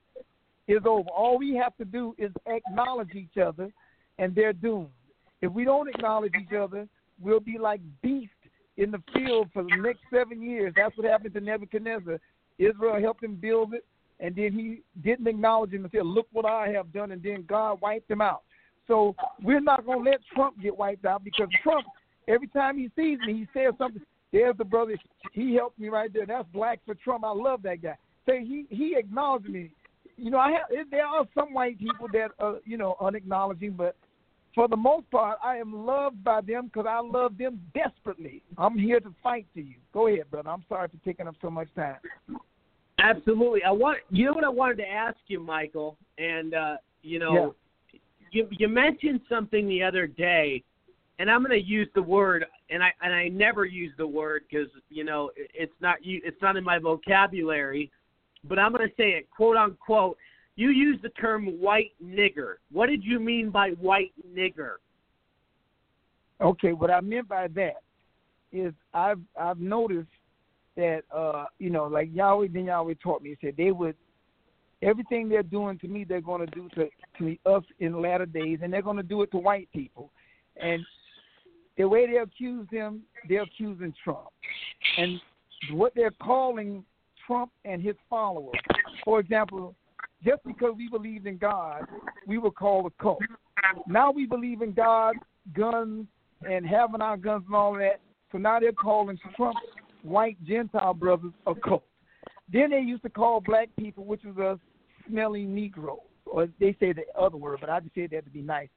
Speaker 6: is over. All we have to do is acknowledge each other, and they're doomed. If we don't acknowledge each other, we'll be like beasts in the field for the next seven years. That's what happened to Nebuchadnezzar. Israel helped him build it, and then he didn't acknowledge him and said, "Look what I have done," and then God wiped him out. So we're not going to let Trump get wiped out because Trump, every time he sees me, he says something. There's the brother. He helped me right there. That's black for Trump. I love that guy. Say he he acknowledged me. You know, I have there are some white people that are you know unacknowledging, but for the most part, I am loved by them because I love them desperately. I'm here to fight to you. Go ahead, brother. I'm sorry for taking up so much time.
Speaker 1: Absolutely. I want you know what I wanted to ask you, Michael, and uh, you know, you you mentioned something the other day, and I'm going to use the word, and I and I never use the word because you know it- it's not you it's not in my vocabulary, but I'm going to say it quote unquote. You used the term white nigger. What did you mean by white nigger?
Speaker 6: Okay, what I meant by that is I've I've noticed that uh, you know, like Yahweh ben Yahweh taught me, he said they would everything they're doing to me they're gonna do to to us in latter days and they're gonna do it to white people. And the way they accuse them, they're accusing Trump. And what they're calling Trump and his followers. For example, just because we believed in God, we were called a cult. Now we believe in God, guns, and having our guns and all that. So now they're calling Trump white Gentile brothers a cult. Then they used to call black people, which was us, smelly Negroes, or they say the other word, but I just said that to be nice.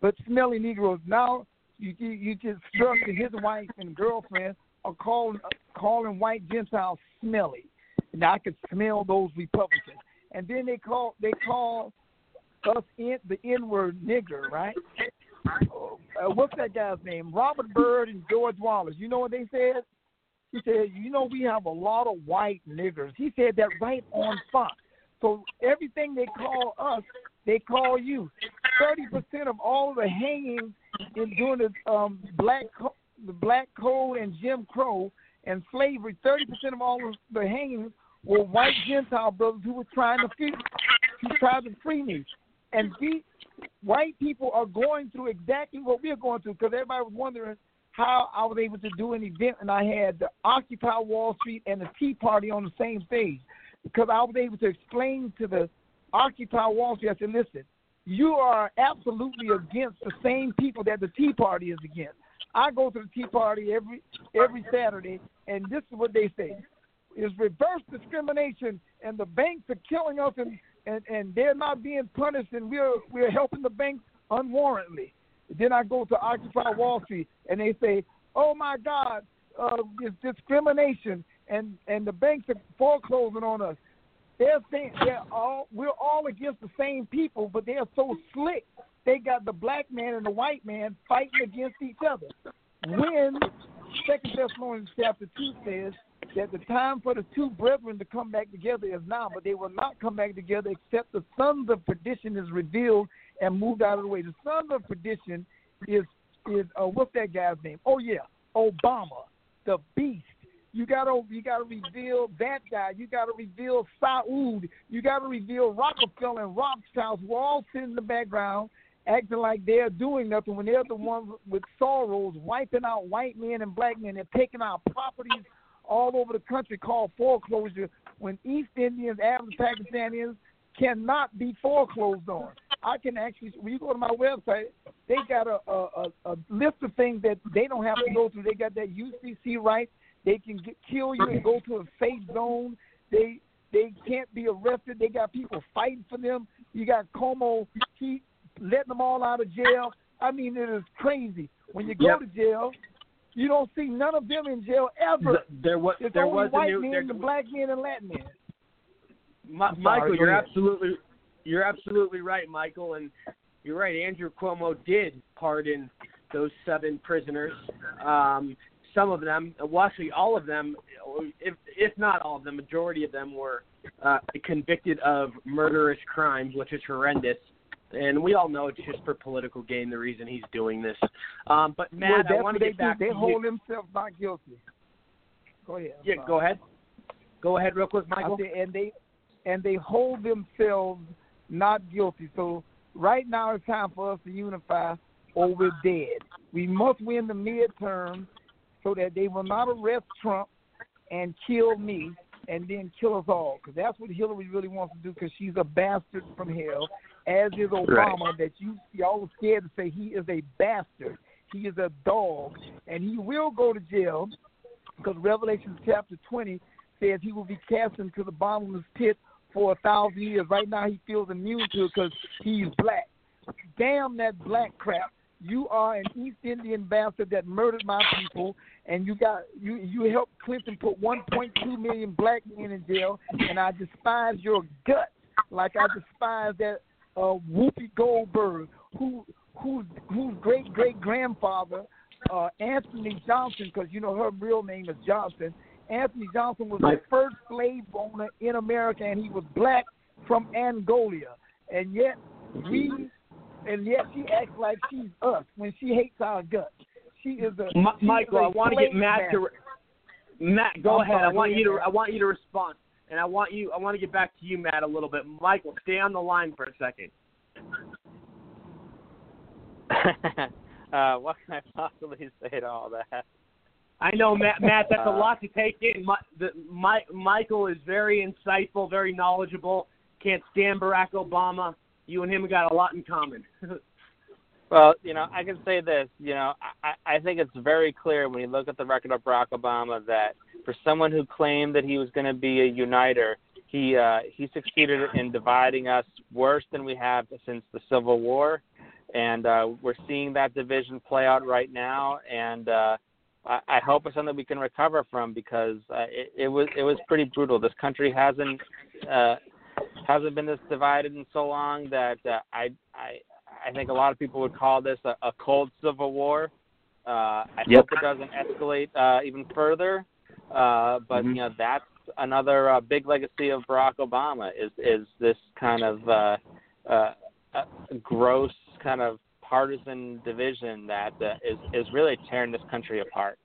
Speaker 6: But smelly Negroes. Now you you, just Strzok that his wife and girlfriend are calling calling white Gentiles smelly. Now I could smell those Republicans. And then they call they call us in, the N word nigger, right? Uh, what's that guy's name? Robert Byrd and George Wallace. You know what they said? He said, you know, we have a lot of white niggers. He said that right on Fox. So everything they call us, they call you. Thirty percent of all the hangings in during the um, black the black code and Jim Crow and slavery. Thirty percent of all the hangings were white Gentile brothers who were trying to free, who tried to free me. And these white people are going through exactly what we're going through because everybody was wondering how I was able to do an event and I had the Occupy Wall Street and the Tea Party on the same stage because I was able to explain to the Occupy Wall Street. I said, listen, you are absolutely against the same people that the Tea Party is against. I go to the Tea Party every every Saturday, and this is what they say: is reverse discrimination, and the banks are killing us, and and, and they're not being punished, and we're we're helping the banks unwarrantedly. Then I go to Occupy Wall Street, and they say, "Oh my God, uh, it's discrimination, and and the banks are foreclosing on us." They're saying they're all we're all against the same people, but they're so slick. They got the black man and the white man fighting against each other. When Second Thessalonians chapter two says that the time for the two brethren to come back together is now, but they will not come back together except the sons of perdition is revealed and moved out of the way. The sons of perdition is is uh, what's that guy's name? Oh yeah, Obama, the beast. You gotta you gotta reveal that guy. You gotta reveal Saud. You gotta reveal Rockefeller and Rothschild who are all sitting in the background acting like they're doing nothing when they're the ones with sorrows wiping out white men and black men. They're taking out properties all over the country called foreclosure when East Indians, Arabs, Pakistanians cannot be foreclosed on. I can actually, when you go to my website, they got a, a, a, a list of things that they don't have to go through. They got that UCC right. They can get, kill you and go to a safe zone. They they can't be arrested. They got people fighting for them. You got Cuomo, he letting them all out of jail. I mean, it is crazy. When you go
Speaker 1: Yep.
Speaker 6: to jail, you don't see none of them in jail ever.
Speaker 1: There was
Speaker 6: it's
Speaker 1: there
Speaker 6: only
Speaker 1: was a
Speaker 6: white
Speaker 1: new
Speaker 6: men,
Speaker 1: there,
Speaker 6: the black men, and Latin men.
Speaker 1: Mi-
Speaker 6: I'm sorry,
Speaker 1: Michael, you're
Speaker 6: ahead.
Speaker 1: absolutely you're absolutely right, Michael, and you're right. Andrew Cuomo did pardon those seven prisoners. Um, some of them, well, actually, all of them, if if not all of them, majority of them were uh, convicted of murderous crimes, which is horrendous. And we all know it's just for political gain. The reason he's doing this. Um, but Matt,
Speaker 6: well,
Speaker 1: I want to
Speaker 6: they
Speaker 1: get back.
Speaker 6: They hold
Speaker 1: you.
Speaker 6: themselves not guilty. Go ahead. I'm
Speaker 1: Yeah,
Speaker 6: sorry.
Speaker 1: go ahead. Go ahead, real quick, Michael.
Speaker 6: And they and they hold themselves not guilty. So right now it's time for us to unify, or we're dead. We must win the midterm so that they will not arrest Trump and kill me and then kill us all. Because that's what Hillary really wants to do. Because she's a bastard from hell, as is Obama. That you y'all are scared to say he is a bastard. He is a dog, and he will go to jail because Revelation chapter 20 says he will be cast into the bottomless pit for a thousand years. Right now, he feels immune to it because he's black. Damn that black crap! You are an East Indian bastard that murdered my people, and you got you you helped Clinton put 1.2 million black men in jail, and I despise your guts like I despise that uh, Whoopi Goldberg, who whose whose great great grandfather uh, Anthony Johnson, because you know her real name is Johnson. Anthony Johnson was the first slave owner in America, and he was black from Angola. And yet we, and yet she acts like she's us when she hates our guts. She is a
Speaker 1: Mi-
Speaker 6: she is
Speaker 1: Michael,
Speaker 6: a
Speaker 1: I want to get Matt to. Matt, go
Speaker 6: I'm
Speaker 1: ahead. I want you to. I want you to respond, and I want you. I want to get back to you, Matt, a little bit. Michael, stay on the line for a second.
Speaker 4: uh, what can I possibly say to all that?
Speaker 1: I know, Matt. Matt, that's a
Speaker 4: Uh,
Speaker 1: lot to take in. My, the, my, Michael is very insightful, very knowledgeable. Can't stand Barack Obama. You and him got a lot in common.
Speaker 4: Well, you know, I can say this. You know, I, I think it's very clear when you look at the record of Barack Obama that for someone who claimed that he was going to be a uniter, he uh, he succeeded in dividing us worse than we have since the Civil War, and uh, we're seeing that division play out right now. And uh, I, I hope it's something we can recover from because uh, it, it was it was pretty brutal. This country hasn't uh, hasn't been this divided in so long that uh, I I I think a lot of people would call this a, a cold civil war. Uh, I
Speaker 1: Yep.
Speaker 4: hope it doesn't escalate uh, even further. Uh, but
Speaker 1: Mhm.
Speaker 4: you know that's another uh, big legacy of Barack Obama is is this kind of uh, uh, uh, gross kind of partisan division that uh, is is really tearing this country apart.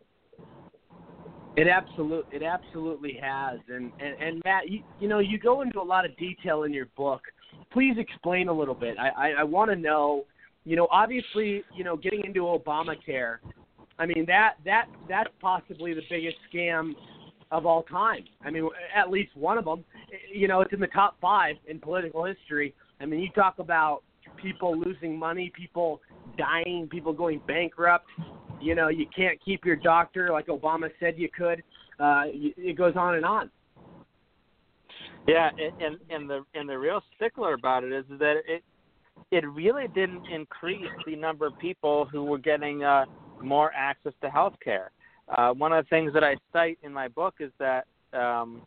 Speaker 1: It absolute it absolutely has. And and, and Matt, you, you know, you go into a lot of detail in your book. Please explain a little bit. I I, I want to know. You know, obviously, you know, getting into Obamacare. I mean that that that's possibly the biggest scam of all time. I mean, at least one of them. You know, it's in the top five in political history. I mean, you talk about people losing money, people dying, people going bankrupt. You know, you can't keep your doctor like Obama said you could. Uh, it goes on and on.
Speaker 4: Yeah, and and, the and the real stickler about it is that it it really didn't increase the number of people who were getting uh, more access to health care. Uh, one of the things that I cite in my book is that um,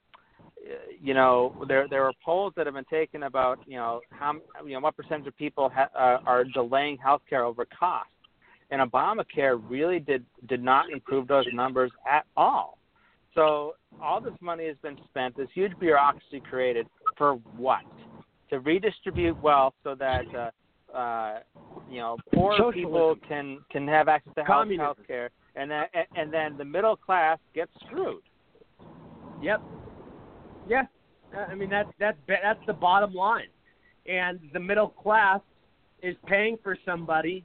Speaker 4: you know there there are polls that have been taken about you know how you know what percentage of people ha- uh, are delaying health care over cost, and Obamacare really did did not improve those numbers at all. So all this money has been spent, this huge bureaucracy created for what? To redistribute wealth so that uh, uh, you know poor
Speaker 1: Socialism.
Speaker 4: people can can have access to health health care, and then and then the middle class gets screwed.
Speaker 1: Yep. Yeah. Uh, I mean that's that's that's the bottom line, and the middle class is paying for somebody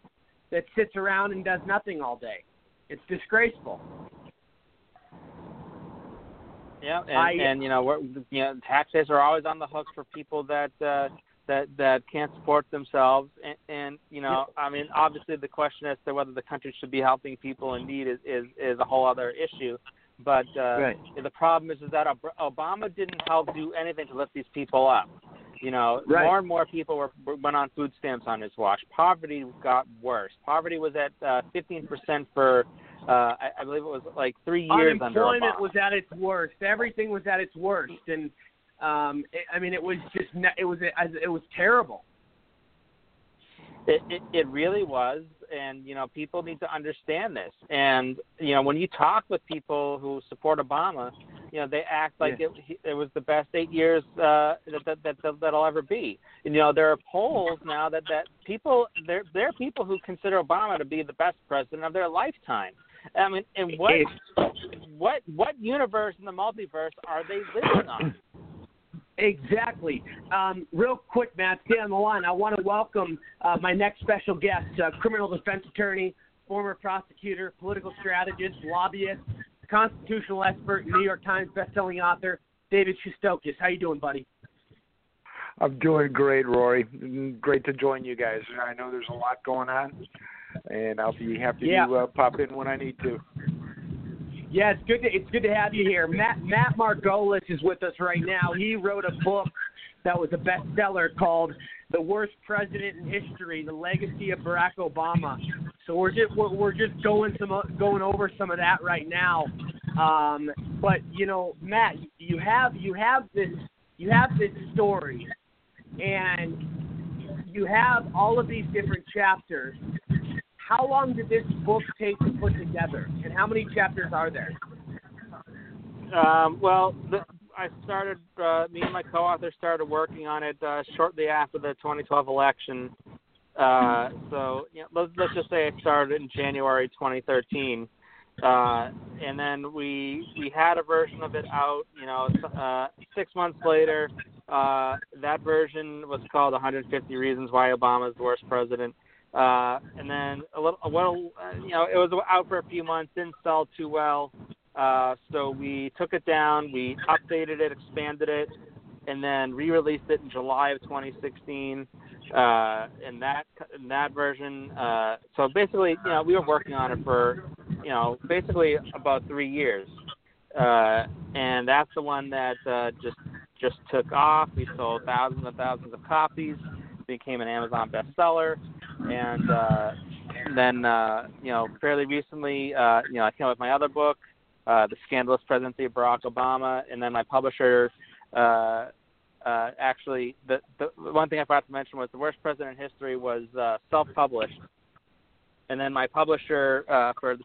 Speaker 1: that sits around and does nothing all day. It's disgraceful.
Speaker 4: Yeah, and,
Speaker 1: I-
Speaker 4: and you know, we're, you know, taxpayers are always on the hook for people that uh, that that can't support themselves. And, and you know, I mean, obviously, the question as to whether the country should be helping people in need is is, is a whole other issue. But uh,
Speaker 1: Right.
Speaker 4: the problem is, is that Ob- Obama didn't help do anything to lift these people up. You know,
Speaker 1: Right.
Speaker 4: more and more people were went on food stamps on his watch. Poverty got worse. Poverty was at uh, 15% for, uh, I, I believe it was like three years
Speaker 1: Unemployment was at its worst. Everything was at its worst, and um, it, I mean, it was just it was it was terrible.
Speaker 4: It, it it really was, and you know people need to understand this. And you know when you talk with people who support Obama, you know they act like
Speaker 1: Yeah.
Speaker 4: it it was the best eight years uh, that, that that that that'll ever be. And, you know there are polls now that that people there there are people who consider Obama to be the best president of their lifetime. I mean, and what what what universe in the multiverse are they living on?
Speaker 1: Exactly. Um, real quick, Matt, stay on the line. I want to welcome uh, my next special guest, uh, criminal defense attorney, former prosecutor, political strategist, lobbyist, constitutional expert, New York Times bestselling author, David Shestokas. How you doing, buddy?
Speaker 7: I'm doing great, Rory. Great to join you guys. I know there's a lot going on, and I'll be happy
Speaker 1: Yeah.
Speaker 7: to uh, pop in when I need to.
Speaker 1: Yeah, it's good to it's good to have you here. Matt Matt Margolis is with us right now. He wrote a book that was a bestseller called "The Worst President in History: The Legacy of Barack Obama." So we're just we're, we're just going some going over some of that right now. Um, but you know, Matt, you have you have this you have this story, and you have all of these different chapters. How long did this book take to put together, and how many chapters are there?
Speaker 4: Um, well, the, I started. Uh, me and my co-author started working on it uh, shortly after the 2012 election. Uh, so you know, let's, let's just say it started in January 2013, uh, and then we we had a version of it out. You know, uh, six months later, uh, that version was called 150 Reasons Why Obama is the Worst President. Uh, and then a little, a little, uh, you know, it was out for a few months, didn't sell too well. Uh, so we took it down, we updated it, expanded it, and then re-released it in July of 2016. Uh, in that in that version, uh, so basically, you know, we were working on it for, you know, basically about three years, uh, and that's the one that uh, just just took off. We sold thousands and thousands of copies, became an Amazon bestseller, and uh, then uh, you know, fairly recently, uh, you know, I came out with my other book, uh, The Scandalous Presidency of Barack Obama, and then my publisher. Uh, uh, actually, the, the one thing I forgot to mention was the worst president in history was uh, self-published, and then my publisher uh, for the,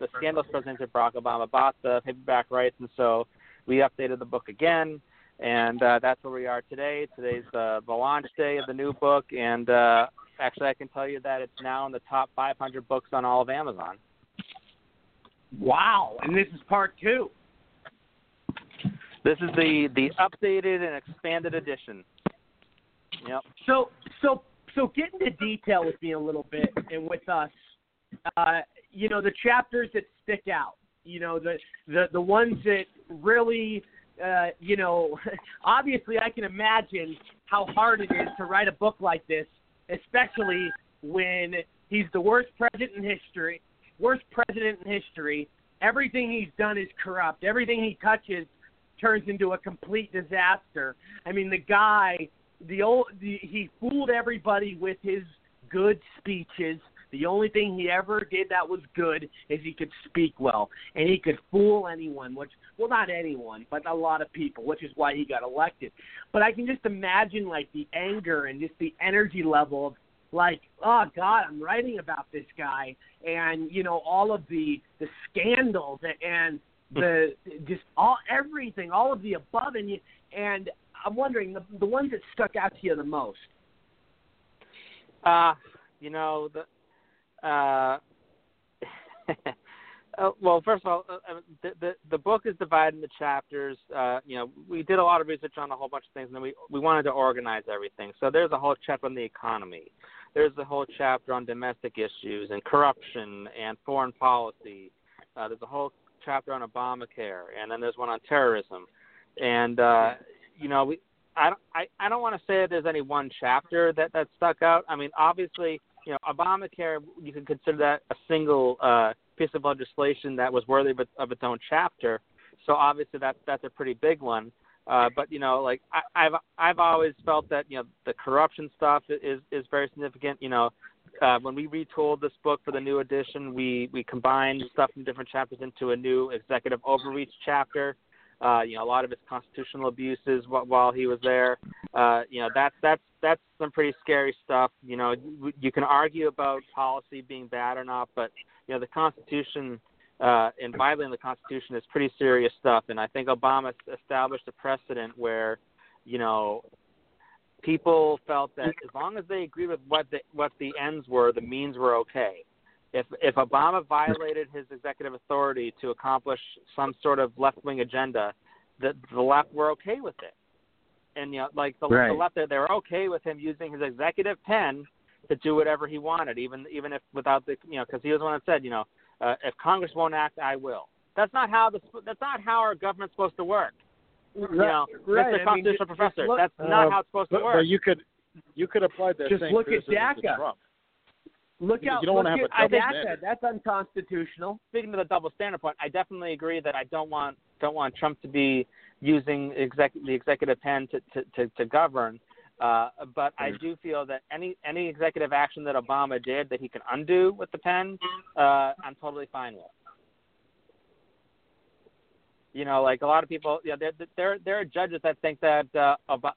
Speaker 4: the scandalous presidency of Barack Obama bought the paperback rights, and so we updated the book again, and uh, that's where we are today. Today's uh, the launch day of the new book, and uh, actually, I can tell you that it's now in the top 500 books on all of Amazon.
Speaker 1: Wow! And this is part two.
Speaker 4: This is the the updated and expanded edition. Yep.
Speaker 1: So so so get into detail with me a little bit and with us. Uh, you know the chapters that stick out. You know the the the ones that really. Uh, you know, obviously, I can imagine how hard it is to write a book like this, especially when he's the worst president in history, worst president in history. Everything he's done is corrupt. Everything he touches turns into a complete disaster. I mean, the guy the old the, he fooled everybody with his good speeches. The only thing he ever did that was good is he could speak well, and he could fool anyone. Which, well, not anyone, but a lot of people, which is why he got elected. But I can just imagine like the anger and just the energy level of like, oh God, I'm writing about this guy, and you know all of the the scandals and the just all everything, all of the above, and you and I'm wondering the the ones that stuck out to you the most.
Speaker 4: Uh, you know the. Uh, uh, well, first of all, uh, uh, the, the the book is divided into chapters. Uh, you know, we did a lot of research on a whole bunch of things, and then we we wanted to organize everything. So there's a whole chapter on the economy. There's a whole chapter on domestic issues and corruption and foreign policy. Uh, there's a whole chapter on Obamacare, and then there's one on terrorism. And uh, you know, we I I, I don't want to say that there's any one chapter that that stuck out. I mean, obviously, you know, Obamacare you can consider that a single uh, piece of legislation that was worthy of, of its own chapter. So obviously that that's a pretty big one. Uh, but you know, like I, I've I've always felt that you know the corruption stuff is is very significant. You know, uh, when we retooled this book for the new edition, we we combined stuff from different chapters into a new executive overreach chapter. Uh, you know, a lot of his constitutional abuses while, he was there. Uh, you know, that's that's that's some pretty scary stuff. You know, you, you can argue about policy being bad or not, but you know, the Constitution uh, and violating the Constitution is pretty serious stuff. And I think Obama established a precedent where, you know, people felt that as long as they agreed with what the what the ends were, the means were okay. If if Obama violated his executive authority to accomplish some sort of left wing agenda, the the left were okay with it. And you know, like the,
Speaker 1: Right.
Speaker 4: the left, they were okay with him using his executive pen to do whatever he wanted, even even if without the you know, because he was the one that said, you know, uh, if Congress won't act, I will. That's not how the that's not how our government's supposed to work. You know,
Speaker 1: right.
Speaker 4: Mr.
Speaker 1: I mean,
Speaker 4: Constitutional
Speaker 1: just-
Speaker 4: Professor,
Speaker 1: look-
Speaker 4: that's not
Speaker 3: Uh,
Speaker 4: how it's supposed
Speaker 3: but,
Speaker 4: to work.
Speaker 3: But you could you could apply that
Speaker 1: Just
Speaker 3: same
Speaker 1: look at
Speaker 3: criticism to
Speaker 1: DACA. Look
Speaker 3: You
Speaker 1: out!
Speaker 3: don't
Speaker 1: look
Speaker 3: wanna have a double
Speaker 1: DACA.
Speaker 3: standard.
Speaker 1: That's unconstitutional.
Speaker 4: Speaking to the double standard point, I definitely agree that I don't want don't want Trump to be using exec, the executive pen to to, to, to govern. Uh, but I do feel that any any executive action that Obama did that he can undo with the pen, uh, I'm totally fine with. You know, like a lot of people, yeah, there there there are judges that think that uh,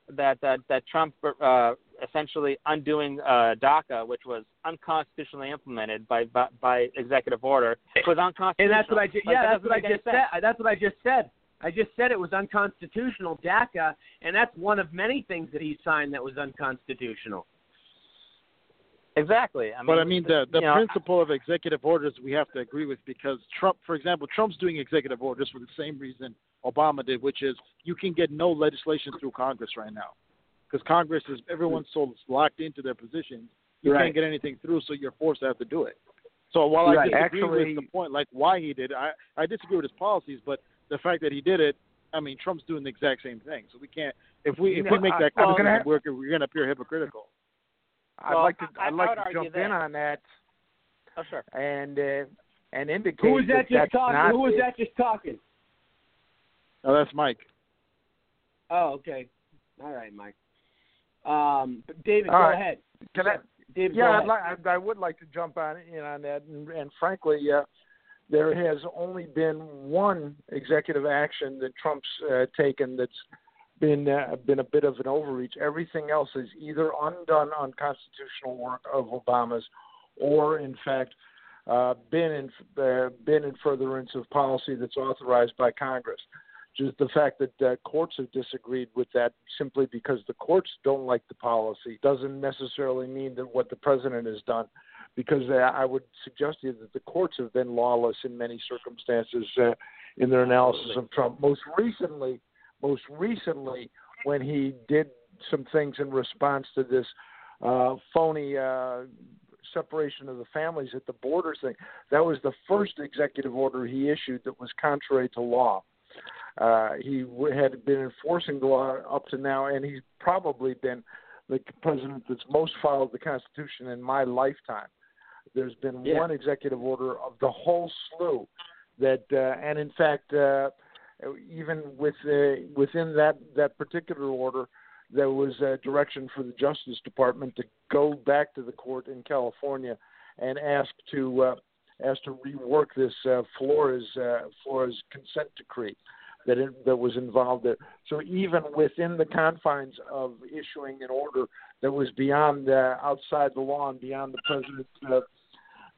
Speaker 4: that that that Trump uh, essentially undoing uh, DACA, which was unconstitutionally implemented by by, by executive order, was unconstitutional.
Speaker 1: And that's what I just
Speaker 4: Like,
Speaker 1: yeah,
Speaker 4: that
Speaker 1: that's what I just
Speaker 4: sense.
Speaker 1: said. That's what I just said. I just said it was unconstitutional, DACA, and that's one of many things that he signed that was unconstitutional.
Speaker 4: Exactly. I mean,
Speaker 3: but I mean, the the
Speaker 4: you know,
Speaker 3: principle of executive orders we have to agree with because Trump, for example, Trump's doing executive orders for the same reason Obama did, which is you can get no legislation through Congress right now because Congress is everyone's so locked into their positions. You
Speaker 1: Right.
Speaker 3: can't get anything through, so you're forced to have to do it. So while I
Speaker 1: Right.
Speaker 3: disagree
Speaker 7: Actually-
Speaker 3: with the point, like why he did, it, I I disagree with his policies, but the fact that he did it, I mean, Trump's doing the exact same thing. So we can't if we if we make that
Speaker 7: I was
Speaker 3: comment,
Speaker 7: gonna have-
Speaker 3: we're we're going to appear hypocritical.
Speaker 7: I'd
Speaker 4: Well,
Speaker 7: like to
Speaker 4: I-
Speaker 7: I'd
Speaker 4: I
Speaker 7: like
Speaker 4: would
Speaker 7: to jump
Speaker 4: that-
Speaker 7: in on that
Speaker 4: oh, sure.
Speaker 7: and uh, and indicate
Speaker 1: Who was that just
Speaker 7: that's
Speaker 1: talking?
Speaker 7: not
Speaker 1: Who was that just talking?
Speaker 3: Oh, that's Mike.
Speaker 1: Oh, okay. All right, Mike. Um, but David,
Speaker 7: All
Speaker 1: go
Speaker 7: right.
Speaker 1: ahead.
Speaker 7: Can I,
Speaker 1: David,
Speaker 7: yeah, I'd like, I, I would like to jump on in on that, and, and frankly, uh, there has only been one executive action that Trump's uh, taken that's been uh, been a bit of an overreach. Everything else is either undone unconstitutional work of Obama's, or in fact, uh, been in uh, been in furtherance of policy that's authorized by Congress. Just the fact that uh, courts have disagreed with that simply because the courts don't like the policy doesn't necessarily mean that what the president has done. Because I would suggest to you that the courts have been lawless in many circumstances uh, in their analysis of Trump. Most recently, most recently, when he did some things in response to this uh, phony uh, separation of the families at the border thing, that was the first executive order he issued that was contrary to law. Uh, he w- had been enforcing the law up to now, and he's probably been the president that's most followed the Constitution in my lifetime. There's been
Speaker 1: Yeah.
Speaker 7: one executive order of the whole slew that, uh, and in fact, uh, even with uh, within that that particular order, there was a direction for the Justice Department to go back to the court in California and ask to uh, ask to rework this uh, Flores uh, Flores consent decree that it, that was involved there. So even within the confines of issuing an order that was beyond outside the law and beyond the president's uh,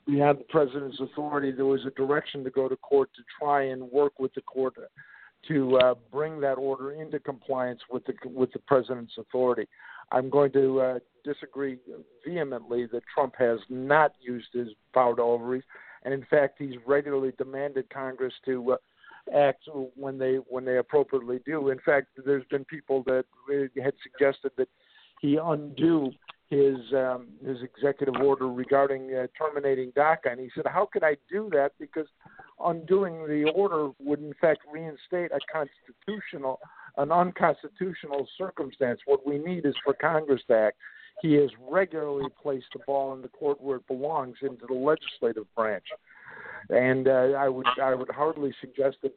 Speaker 7: beyond the president's authority, there was a direction to go to court to try and work with the court to uh, bring that order into compliance with the with the president's authority. I'm going to uh, disagree vehemently that Trump has not used his power to ovaries, and in fact, he's regularly demanded Congress to uh, act when they when they appropriately do. In fact, there's been people that had suggested that he undo his um, his executive order regarding uh, terminating DACA, and he said, "How could I do that? Because undoing the order would in fact reinstate a constitutional, an unconstitutional circumstance. What we need is for Congress to act." He has regularly placed the ball in the court where it belongs, into the legislative branch and uh, I would I would hardly suggest that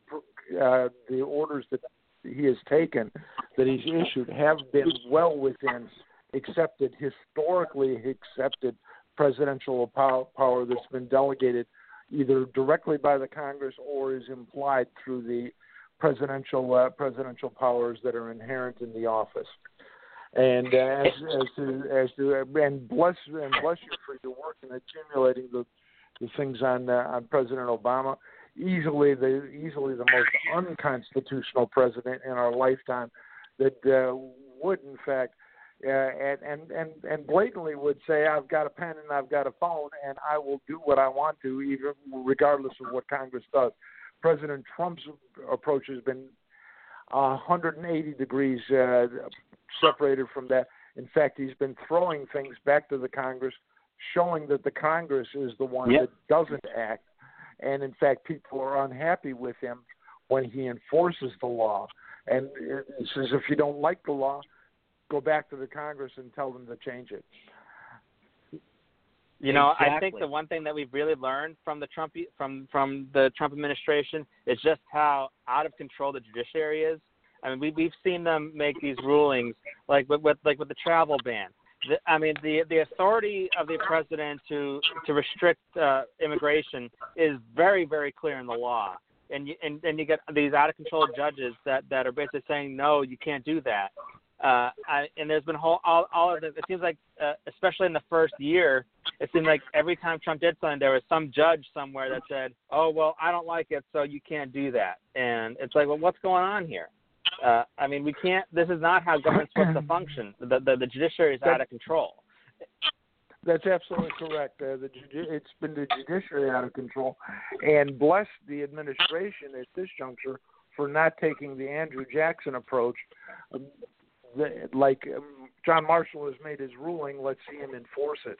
Speaker 7: uh, the orders that he has taken, that he's issued, have been well within accepted historically accepted presidential power that's been delegated either directly by the Congress or is implied through the presidential uh, presidential powers that are inherent in the office. And uh, as, as to as to and bless and bless you for your work in accumulating the the things on uh, on President Obama. Easily the easily the most unconstitutional president in our lifetime that uh, would in fact uh, and, and and and blatantly would say I've got a pen and I've got a phone and I will do what I want to even regardless of what Congress does. President Trump's approach has been 180 degrees uh, separated from that. In fact, he's been throwing things back to the Congress showing that the Congress is the one
Speaker 1: yep.
Speaker 7: that doesn't act. And in fact, people are unhappy with him when he enforces the law. And it says if you don't like the law, go back to the Congress and tell them to change it.
Speaker 4: You know,
Speaker 1: exactly.
Speaker 4: I think the one thing that we've really learned from the Trump from from the Trump administration is just how out of control the judiciary is. I mean, we we've seen them make these rulings, like with, with like with the travel ban the, I mean, the the authority of the president to to restrict uh, immigration is very very clear in the law, and you and, and you get these out of control judges that that are basically saying no, you can't do that. Uh, I, and there's been whole all all of this. It seems like, uh, especially in the first year, it seemed like every time Trump did something, there was some judge somewhere that said, "Oh well, I don't like it, so you can't do that." And it's like, well, what's going on here? Uh, I mean, we can't. This is not how government's supposed to function. The, the the judiciary is out of control.
Speaker 7: That's absolutely correct. Uh, the it's been the judiciary out of control, and bless the administration at this juncture for not taking the Andrew Jackson approach. Um, the, like um, John Marshall has made his ruling, let's see him enforce it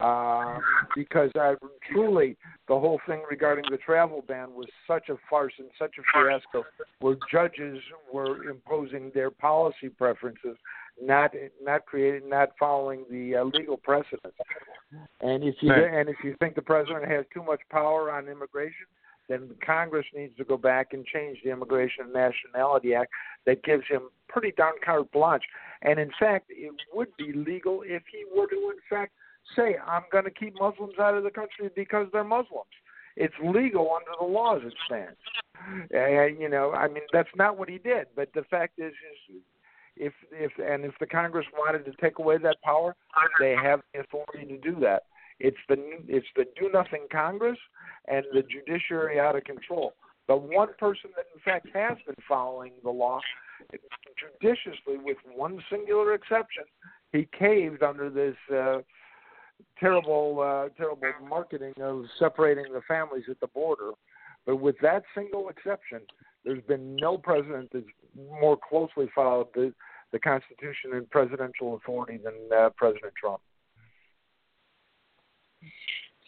Speaker 7: uh, because I, truly the whole thing regarding the travel ban was such a farce and such a fiasco, where judges were imposing their policy preferences, not not creating, not following the uh, legal precedents. And if you
Speaker 1: right.
Speaker 7: and if you think the president has too much power on immigration, then Congress needs to go back and change the Immigration and Nationality Act that gives him pretty darn carte blanche. And in fact, it would be legal if he were to, in fact, say I'm going to keep Muslims out of the country because they're Muslims. It's legal under the law as it stands. Uh, you know, I mean that's not what he did. But the fact is, is if if and if the Congress wanted to take away that power, they have the authority to do that. It's the it's the do nothing Congress and the judiciary out of control. The one person that in fact has been following the law judiciously, with one singular exception, he caved under this. Uh, terrible, uh, terrible marketing of separating the families at the border. But with that single exception, there's been no president that's more closely followed the, the Constitution and presidential authority than uh, President Trump.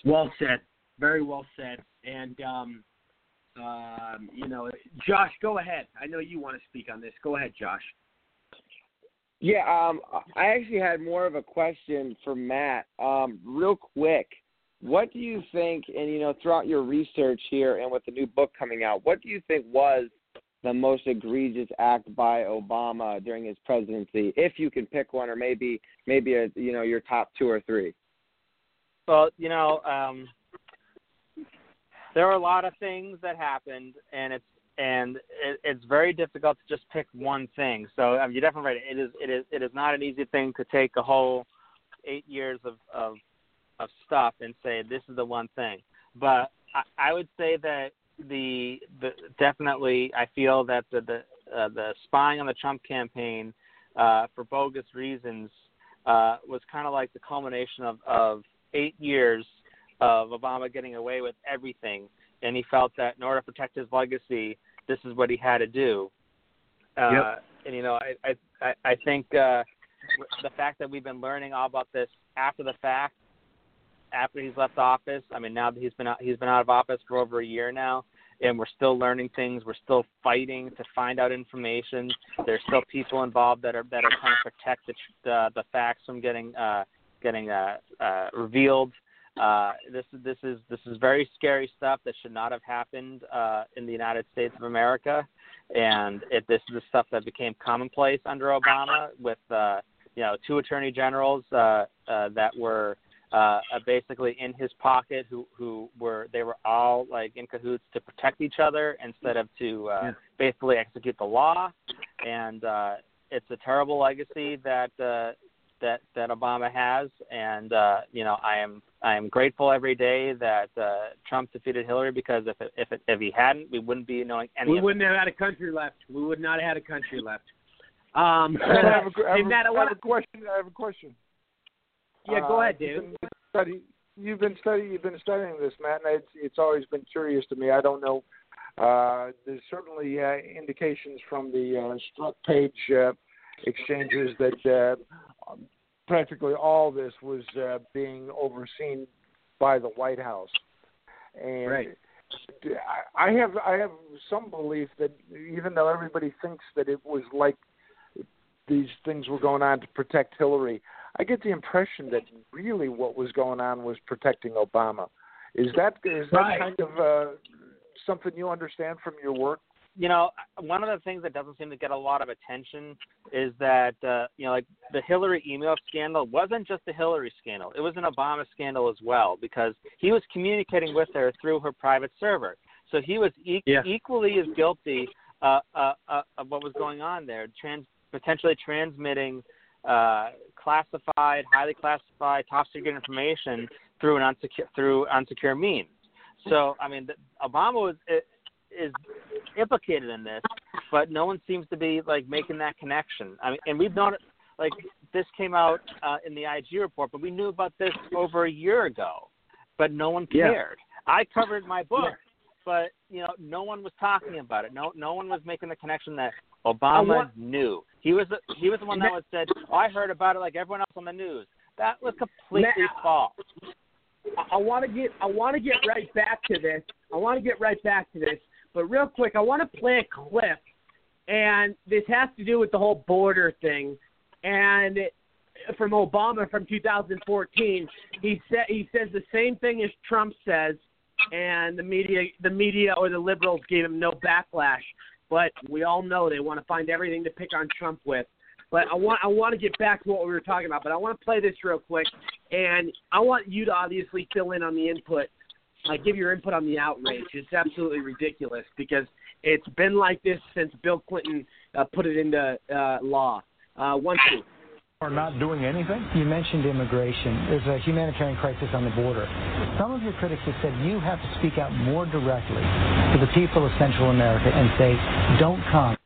Speaker 1: Well said. Very well said. And, um, um, you know, Josh, go ahead. I know you want to speak on this. Go ahead, Josh.
Speaker 2: Yeah, um, I actually had more of a question for Matt. Um, real quick, what do you think? And you know, throughout your research here and with the new book coming out, what do you think was the most egregious act by Obama during his presidency, if you can pick one, or maybe maybe a you know your top two or three?
Speaker 4: Well, you know, um, there are a lot of things that happened, and it's and it, it's very difficult to just pick one thing. So um, you're definitely right. It is it is it is not an easy thing to take a whole eight years of of, of stuff and say this is the one thing. But I, I would say that the the definitely I feel that the the uh, the spying on the Trump campaign uh, for bogus reasons uh, was kind of like the culmination of of eight years of Obama getting away with everything, and he felt that in order to protect his legacy, this is what he had to do. Uh,
Speaker 5: Yep.
Speaker 4: And you know, I I I think uh, the fact that we've been learning all about this after the fact, after he's left office. I mean, now that he's been out, he's been out of office for over a year now, and we're still learning things. We're still fighting to find out information. There's still people involved that are that are trying to protect the the, the facts from getting uh, getting uh, uh, revealed. Uh, this is this is this is very scary stuff that should not have happened uh, in the United States of America, and it, this is the stuff that became commonplace under Obama with uh, you know two attorney generals uh, uh, that were uh, uh, basically in his pocket who who were they were all like in cahoots to protect each other instead of to uh,
Speaker 5: Yeah.
Speaker 4: basically execute the law, and uh, it's a terrible legacy that uh, that that Obama has, and uh, you know I am I am grateful every day that uh, Trump defeated Hillary because if it, if it, if he hadn't, we wouldn't be knowing any
Speaker 1: we
Speaker 4: of
Speaker 1: wouldn't have had a country left. We would not have had a country left. Um,
Speaker 7: I have a, I have,
Speaker 1: hey,
Speaker 7: a-
Speaker 1: Matt, I
Speaker 7: I have a question. I have a question.
Speaker 1: yeah, go
Speaker 7: Uh,
Speaker 1: ahead,
Speaker 7: you've
Speaker 1: David.
Speaker 7: been Study, you've been studying. You've been studying this, Matt, and it's it's always been curious to me. I don't know. Uh, there's certainly uh, indications from the uh, Strzok Page uh, exchanges that practically all this was uh, being overseen by the White House, and
Speaker 1: Right.
Speaker 7: I I have I have some belief that even though everybody thinks that it was like these things were going on to protect Hillary, I get the impression that really what was going on was protecting Obama. Is that is that
Speaker 1: Right.
Speaker 7: kind of uh, something you understand from your work?
Speaker 4: You know, one of the things that doesn't seem to get a lot of attention is that uh, you know, like the Hillary email scandal wasn't just the Hillary scandal; it was an Obama scandal as well because he was communicating with her through her private server. So he was e-
Speaker 1: Yeah.
Speaker 4: equally as guilty uh, uh, uh, of what was going on there, trans- potentially transmitting uh, classified, highly classified, top secret information through an unsecure through unsecure means. So, I mean, Obama was is implicated in this, but no one seems to be like making that connection. I mean, and we've known it like this came out uh, in the IG report, but we knew about this over a year ago, but no one
Speaker 1: Yeah.
Speaker 4: cared. I covered my book, but you know, no one was talking about it. No, no one was making the connection that Obama
Speaker 1: want-
Speaker 4: knew. He was the, he was the one that was said, "Oh, I heard about it like everyone else on the news." That was completely
Speaker 1: Matt-
Speaker 4: false.
Speaker 1: I want to get I want to get right back to this. I want to get right back to this, but real quick, I want to play a clip, and this has to do with the whole border thing, and from Obama from 2014. He said he says the same thing as Trump says, and the media the media or the liberals gave him no backlash. But we all know they want to find everything to pick on Trump with. But I want I want to get back to what we were talking about. But I want to play this real quick, and I want you to obviously fill in on the input. Uh, give your input on the outrage. It's absolutely ridiculous because it's been like this since Bill Clinton uh, put it into uh, law. Uh, one two.
Speaker 8: are not doing anything? You mentioned immigration. There's a humanitarian crisis on the border. Some of your critics have said you have to speak out more directly to the people of Central America and say, don't come.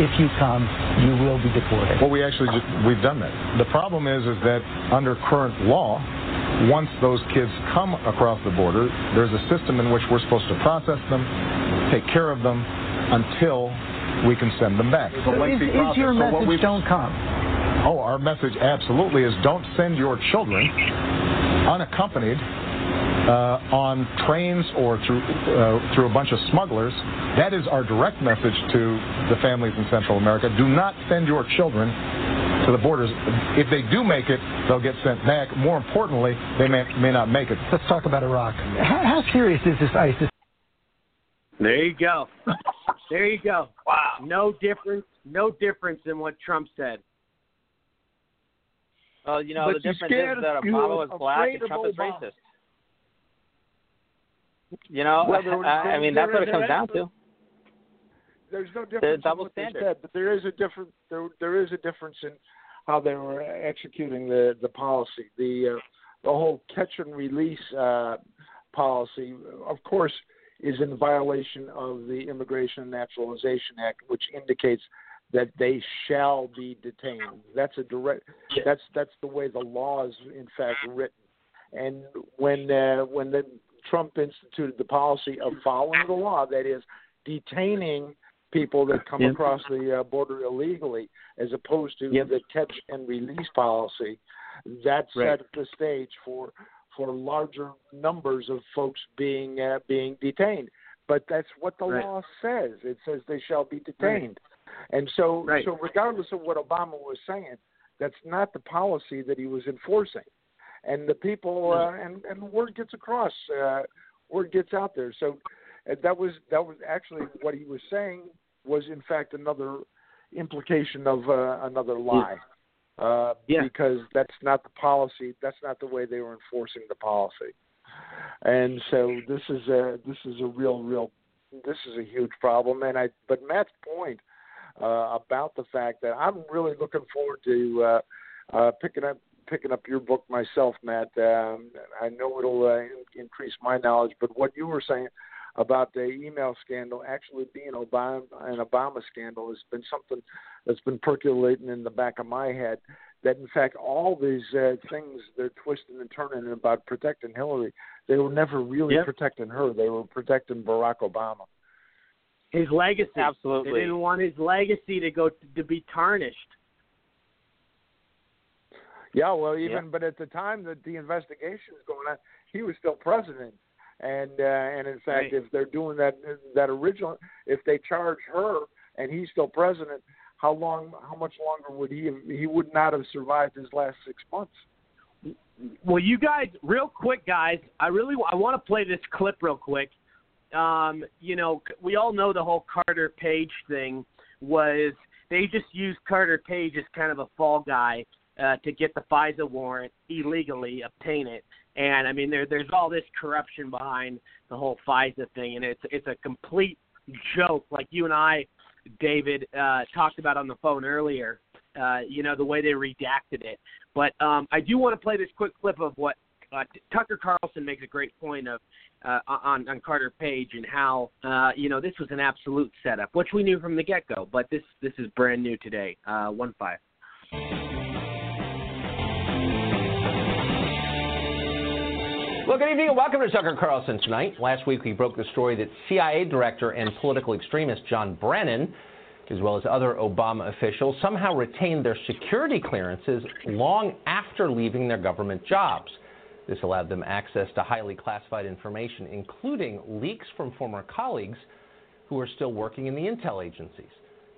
Speaker 8: If you come, you will be deported.
Speaker 9: Well, we actually just, we've done that. The problem is is that under current law, once those kids come across the border, there's a system in which we're supposed to process them, take care of them until we can send them back. It's a
Speaker 8: Is, is your
Speaker 9: So what
Speaker 8: message
Speaker 9: we've-
Speaker 8: don't come?
Speaker 9: Oh, our message absolutely is don't send your children unaccompanied uh, on trains or through uh, through a bunch of smugglers. That is our direct message to the families in Central America. Do not send your children to the borders. If they do make it, they'll get sent back. More importantly, they may may not make it.
Speaker 8: Let's talk about Iraq. How, how serious is this ISIS?
Speaker 5: There you go.
Speaker 1: There you go. Wow. No difference. No difference in what Trump said.
Speaker 4: Well, you know,
Speaker 7: But
Speaker 4: the difference
Speaker 7: scared-
Speaker 4: is that Obama
Speaker 7: were
Speaker 4: is black and Trump is racist. You know,
Speaker 7: Well,
Speaker 4: I, I mean, that's what it comes
Speaker 7: there-
Speaker 4: down to.
Speaker 7: There's no difference in
Speaker 4: double
Speaker 7: what they said, but there is a different there there is a difference in how they were executing the the policy. The uh, the whole catch and release uh, policy, of course, is in violation of the Immigration and Naturalization Act, which indicates that they shall be detained. That's a direct. That's that's the way the law is in fact written. And when uh, when the Trump instituted the policy of following the law, that is detaining people that come
Speaker 1: Yeah.
Speaker 7: across the uh, border illegally, as opposed to
Speaker 1: Yep.
Speaker 7: the catch and release policy, that
Speaker 1: Right.
Speaker 7: set the stage for for larger numbers of folks being uh, being detained. But that's what the
Speaker 1: Right.
Speaker 7: law says. It says they shall be detained. And so,
Speaker 1: Right.
Speaker 7: so regardless of what Obama was saying, that's not the policy that he was enforcing. And the people uh, and and word gets across, uh, word gets out there. So uh, that was that was actually what he was saying was in fact another implication of uh, another lie. Uh,
Speaker 1: Yeah.
Speaker 7: because that's not the policy. That's not the way they were enforcing the policy. And so this is a this is a real real this is a huge problem. And I but Matt's point uh, about the fact that I'm really looking forward to uh, uh, picking up picking up your book myself, Matt. Um, I know it'll uh, increase my knowledge. But what you were saying about the email scandal actually being Obama an Obama scandal has been something that's been percolating in the back of my head. That in fact all these uh, things they're twisting and turning about protecting Hillary, they were never really
Speaker 1: Yep.
Speaker 7: protecting her. They were protecting Barack Obama.
Speaker 1: His legacy.
Speaker 4: Absolutely.
Speaker 1: They didn't want his legacy to go to be tarnished.
Speaker 7: Yeah, well, even but at the time that the investigation was going on, he was still president, and uh, and in fact,
Speaker 1: Right.
Speaker 7: if they're doing that that original, if they charge her and he's still president, how long, how much longer would he have? He would not have survived his last six months.
Speaker 1: Well, you guys, real quick, guys, I really I want to play this clip real quick. Um, you know, c- we all know the whole Carter Page thing was they just used Carter Page as kind of a fall guy uh, to get the FISA warrant illegally, obtain it. And I mean, there there's all this corruption behind the whole FISA thing, and it's it's a complete joke. Like you and I, David, uh, talked about on the phone earlier. Uh, you know the way they redacted it. But um, I do want to play this quick clip of what uh, Tucker Carlson makes a great point of uh, on on Carter Page and how uh, you know this was an absolute setup, which we knew from the get go. But this this is brand new today. Uh, one five.
Speaker 10: Well, good evening and welcome to Tucker Carlson tonight. Last week we broke the story that CIA director and political extremist John Brennan, as well as other Obama officials, somehow retained their security clearances long after leaving their government jobs. This allowed them access to highly classified information, including leaks from former colleagues who are still working in the intel agencies.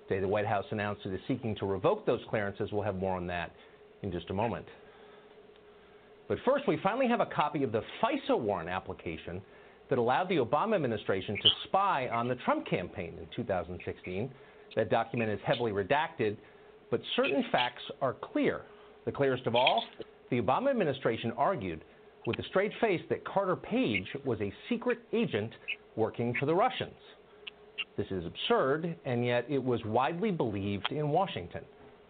Speaker 10: Today, the White House announced it is seeking to revoke those clearances. We'll have more on that in just a moment. But first, we finally have a copy of the FISA warrant application that allowed the Obama administration to spy on the Trump campaign in 2016. That document is heavily redacted, but certain facts are clear. The clearest of all, the Obama administration argued with a straight face that Carter Page was a secret agent working for the Russians. This is absurd, and yet it was widely believed in Washington.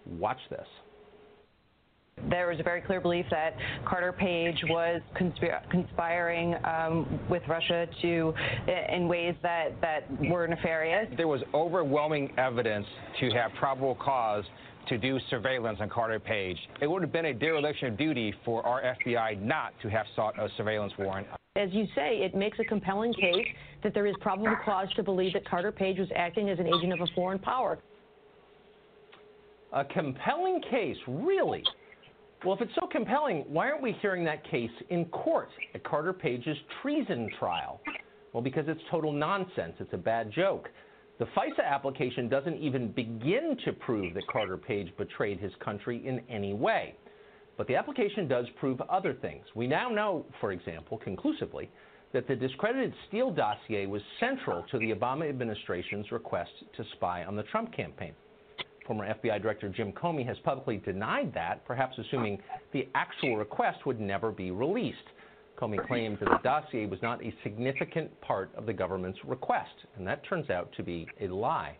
Speaker 10: Watch this.
Speaker 11: There was a very clear belief that Carter Page was conspir- conspiring um, with Russia to, in ways that, that were nefarious.
Speaker 12: There was overwhelming evidence to have probable cause to do surveillance on Carter Page. It would have been a dereliction of duty for our FBI not to have sought a surveillance warrant.
Speaker 13: As you say, it makes a compelling case that there is probable cause to believe that Carter Page was acting as an agent of a foreign power.
Speaker 10: A compelling case, really? Well, if it's so compelling, why aren't we hearing that case in court at Carter Page's treason trial? Well, because it's total nonsense. It's a bad joke. The FISA application doesn't even begin to prove that Carter Page betrayed his country in any way. But the application does prove other things. We now know, for example, conclusively, that the discredited Steele dossier was central to the Obama administration's request to spy on the Trump campaign. Former FBI Director Jim Comey has publicly denied that, perhaps assuming the actual request would never be released. Comey claimed that the dossier was not a significant part of the government's request, and that turns out to be a lie.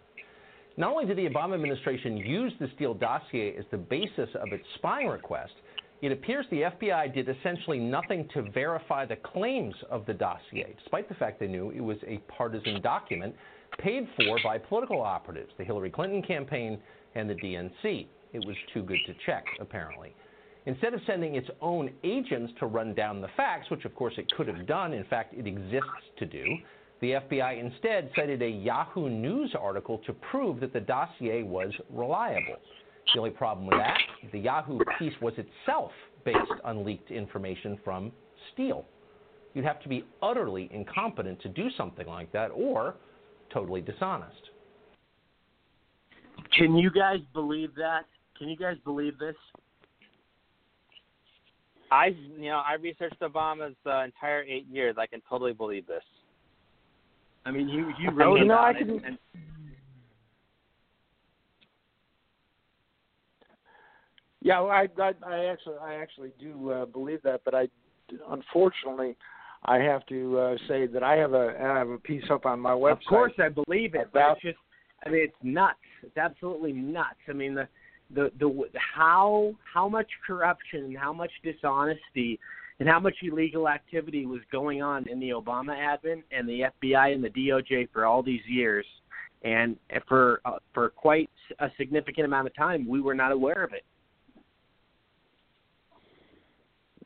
Speaker 10: Not only did the Obama administration use the Steele dossier as the basis of its spying request, it appears the FBI did essentially nothing to verify the claims of the dossier, despite the fact they knew it was a partisan document paid for by political operatives, the Hillary Clinton campaign and the DNC. It was too good to check, apparently. Instead of sending its own agents to run down the facts, which of course it could have done, in fact, it exists to do, the FBI instead cited a Yahoo News article to prove that the dossier was reliable. The only problem with that, the Yahoo piece was itself based on leaked information from Steele. You'd have to be utterly incompetent to do something like that or totally dishonest.
Speaker 1: Can you guys believe that? Can you guys believe this?
Speaker 4: I, you know, I researched Obama's uh, entire eight years. I can totally believe this.
Speaker 1: I mean, you you wrote
Speaker 7: you know,
Speaker 1: about
Speaker 7: I
Speaker 1: it.
Speaker 7: can-
Speaker 1: and-
Speaker 7: Yeah, well, I, I I actually I actually do uh, believe that, but I unfortunately I have to uh, say that I have a I have a piece up on my website.
Speaker 1: Of course, I believe it, but it's just, I mean, it's nuts. It's absolutely nuts. I mean, the the the how how much corruption and how much dishonesty and how much illegal activity was going on in the Obama admin and the FBI and the DOJ for all these years, and for uh, for quite a significant amount of time, we were not aware of it.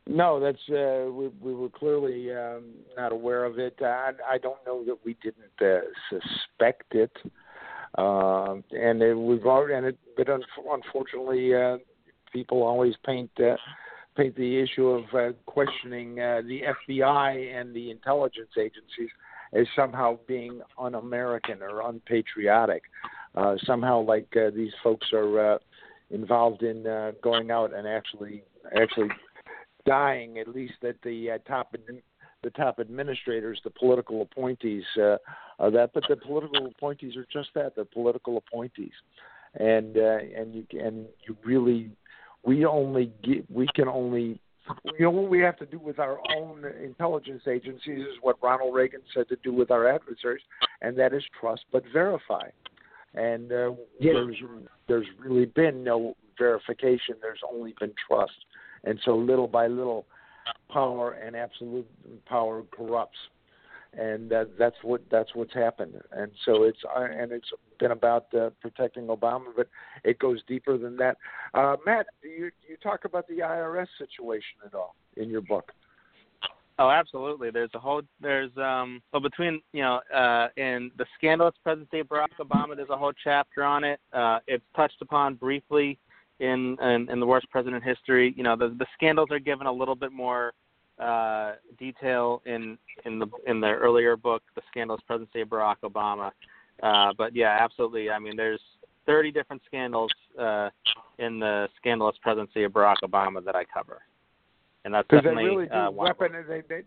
Speaker 7: No, that's uh, we we were clearly um, not aware of it. I, I don't know that we didn't uh, suspect it, uh, and it, we've already. And it, but un- unfortunately, uh, people always paint uh, paint the issue of uh, questioning uh, the FBI and the intelligence agencies as somehow being un-American or unpatriotic. Uh, somehow, like uh, these folks are uh, involved in uh, going out and actually actually dying, at least at the uh, top the top administrators, the political appointees, uh, are that. But the political appointees are just that; they're political appointees, and uh, and you and you really, we only get, we can only. You know what we have to do with our own intelligence agencies is what Ronald Reagan said to do with our adversaries, and that is trust but verify. And uh,
Speaker 1: Yes.
Speaker 7: there's there's really been no verification. There's only been trust and so little by little, power and absolute power corrupts, and that, that's what that's what's happened. And so it's uh, and it's been about uh, protecting Obama, but it goes deeper than that. Uh, Matt, do you you talk about the IRS situation at all in your book?
Speaker 4: Oh, absolutely. There's a whole there's um well between you know uh in the scandalous presidency of Barack Obama there's a whole chapter on it. Uh it's touched upon briefly in in, in the worst president history. You know the the scandals are given a little bit more uh detail in in the in the earlier book, The Scandalous Presidency of Barack Obama. Uh but yeah, absolutely. I mean there's 30 different scandals uh in the scandalous presidency of Barack Obama that I cover. And that's
Speaker 7: Because they really do
Speaker 4: uh, one of them.
Speaker 7: weapon they they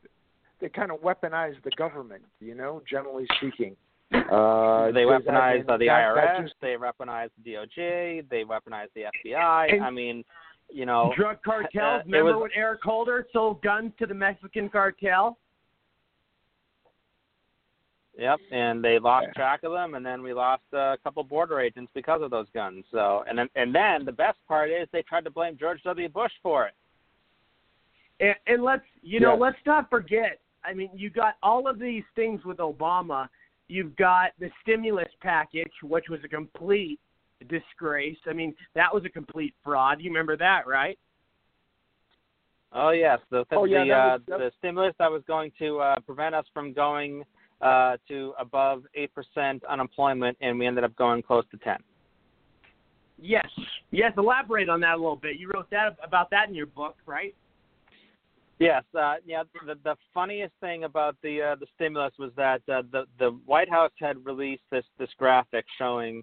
Speaker 7: they kind of weaponize the government, you know, generally speaking. Uh,
Speaker 4: they weaponize
Speaker 7: I mean,
Speaker 4: the IRS. They weaponize the DOJ. They weaponize the FBI.
Speaker 1: And
Speaker 4: I mean, you know,
Speaker 1: Drug cartels.
Speaker 4: uh,
Speaker 1: Remember
Speaker 4: was-
Speaker 1: when Eric Holder sold guns to the Mexican cartel?
Speaker 4: Yep, and they lost track of them, and then we lost a couple border agents because of those guns. So, and then and then the best part is they tried to blame George W. Bush for it.
Speaker 1: And, and let's you know
Speaker 4: Yes.
Speaker 1: let's not forget. I mean, you got all of these things with Obama. You've got the stimulus package, which was a complete disgrace. I mean, that was a complete fraud. You remember that, right?
Speaker 4: Oh yes, the
Speaker 1: Oh, yeah,
Speaker 4: the, uh,
Speaker 1: was-
Speaker 4: the stimulus that was going to uh, prevent us from going uh, to above eight percent unemployment, and we ended up going close to ten.
Speaker 1: Yes. Yes. Elaborate on that a little bit. You wrote that about that in your book, right?
Speaker 4: Yes, uh, yeah. The, the funniest thing about the uh, the stimulus was that uh, the the White House had released this this graphic showing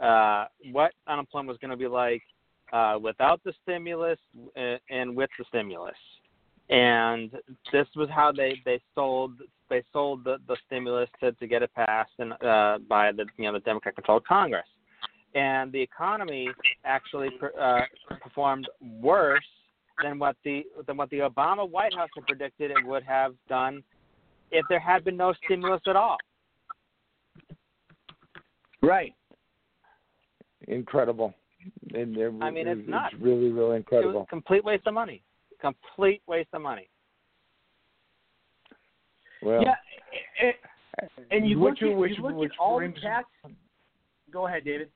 Speaker 4: uh, what unemployment was going to be like uh, without the stimulus uh, and with the stimulus, and this was how they they sold they sold the, the stimulus to, to get it passed and uh, by the you know the Democrat controlled Congress, and the economy actually uh, performed worse than what the than what the Obama White House had predicted it would have done if there had been no stimulus at all.
Speaker 1: Right.
Speaker 7: Incredible. And they're,
Speaker 4: I mean, it's
Speaker 7: it's
Speaker 4: not.
Speaker 7: really, really
Speaker 4: It was
Speaker 7: incredible.
Speaker 4: a complete waste of money. Complete waste of money.
Speaker 7: Well,
Speaker 1: Yeah, and, and you look at, you look at all
Speaker 7: brings-
Speaker 1: the tax. Go ahead, David.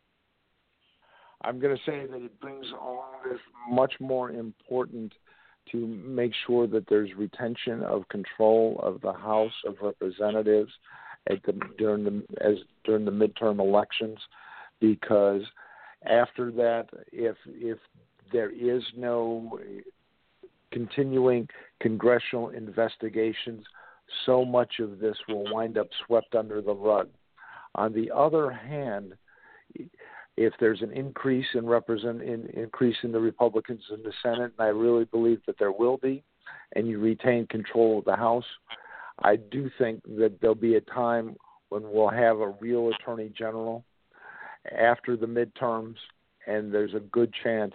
Speaker 7: I'm going to say that it brings all this much more important to make sure that there's retention of control of the House of Representatives at the during the as during the midterm elections, because after that, if if there is no continuing congressional investigations, so much of this will wind up swept under the rug. On the other hand, if there's an increase in represent in, increase in the Republicans in the Senate, and I really believe that there will be, and you retain control of the House, I do think that there'll be a time when we'll have a real attorney general after the midterms, and there's a good chance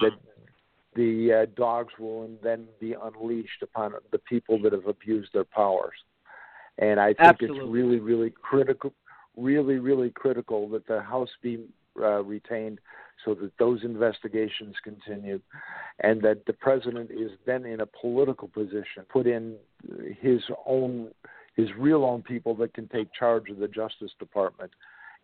Speaker 7: that the uh, dogs will then be unleashed upon the people that have abused their powers. And I think it's really, really critical, really, really critical that the House be uh, retained so that those investigations continue and that the president is then in a political position, put in his own, his real own people that can take charge of the Justice Department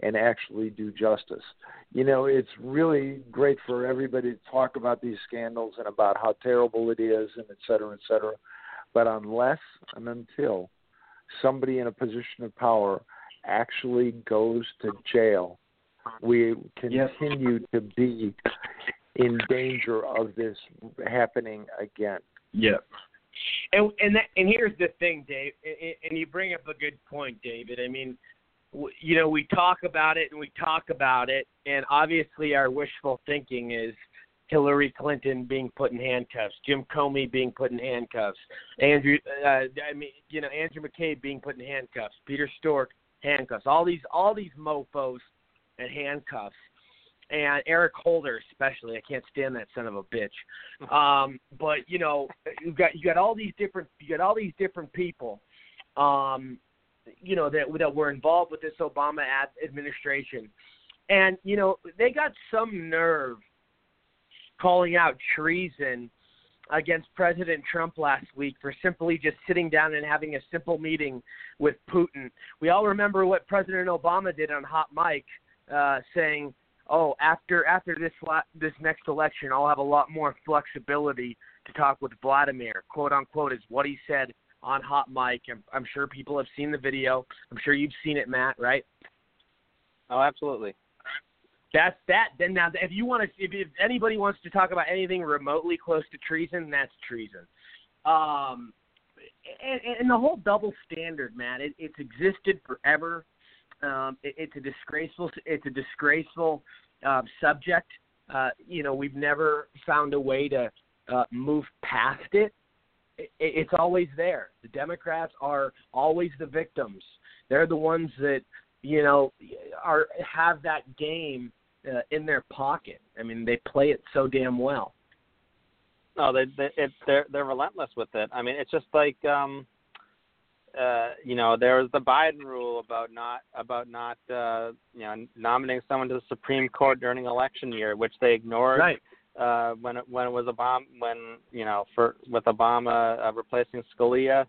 Speaker 7: and actually do justice. You know, it's really great for everybody to talk about these scandals and about how terrible it is and et cetera, et cetera. But unless and until somebody in a position of power actually goes to jail, we continue to be in danger of this happening again.
Speaker 1: Yep. And and that, and here's the thing, Dave, and, and you bring up a good point, David. I mean, you know, we talk about it and we talk about it, and obviously our wishful thinking is Hillary Clinton being put in handcuffs, Jim Comey being put in handcuffs, Andrew, uh, I mean, you know, Andrew McCabe being put in handcuffs, Peter Strzok handcuffs, all these all these mofo's in handcuffs and Eric Holder especially. I can't stand that son of a bitch. Um, but you know, you got you got all these different you got all these different people, um, you know that that were involved with this Obama administration, and you know they got some nerve calling out treason against President Trump last week for simply just sitting down and having a simple meeting with Putin. We all remember what President Obama did on Hot Mic, uh, saying, "Oh, after after this la- this next election, I'll have a lot more flexibility to talk with Vladimir." "Quote unquote" is what he said on Hot Mic. I'm, I'm sure people have seen the video. I'm sure you've seen it, Matt. Right?
Speaker 4: Oh, absolutely.
Speaker 1: That's that. Then now, if you want to, if, if anybody wants to talk about anything remotely close to treason, that's treason. Um, and, and the whole double standard, Matt, it, it's existed forever. Um, it, it's a disgraceful. It's a disgraceful uh, subject. Uh, you know, we've never found a way to uh, move past it. It. It's always there. The Democrats are always the victims. They're the ones that you know are have that game uh, in their pocket. I mean, they play it so damn well.
Speaker 4: No, they they it, they're they're relentless with it. I mean, it's just like um, uh, you know, there was the Biden rule about not about not uh, you know nominating someone to the Supreme Court during election year, which they ignored.
Speaker 1: Right.
Speaker 4: Uh, when it when it was Obama, when you know, for with Obama uh, replacing Scalia,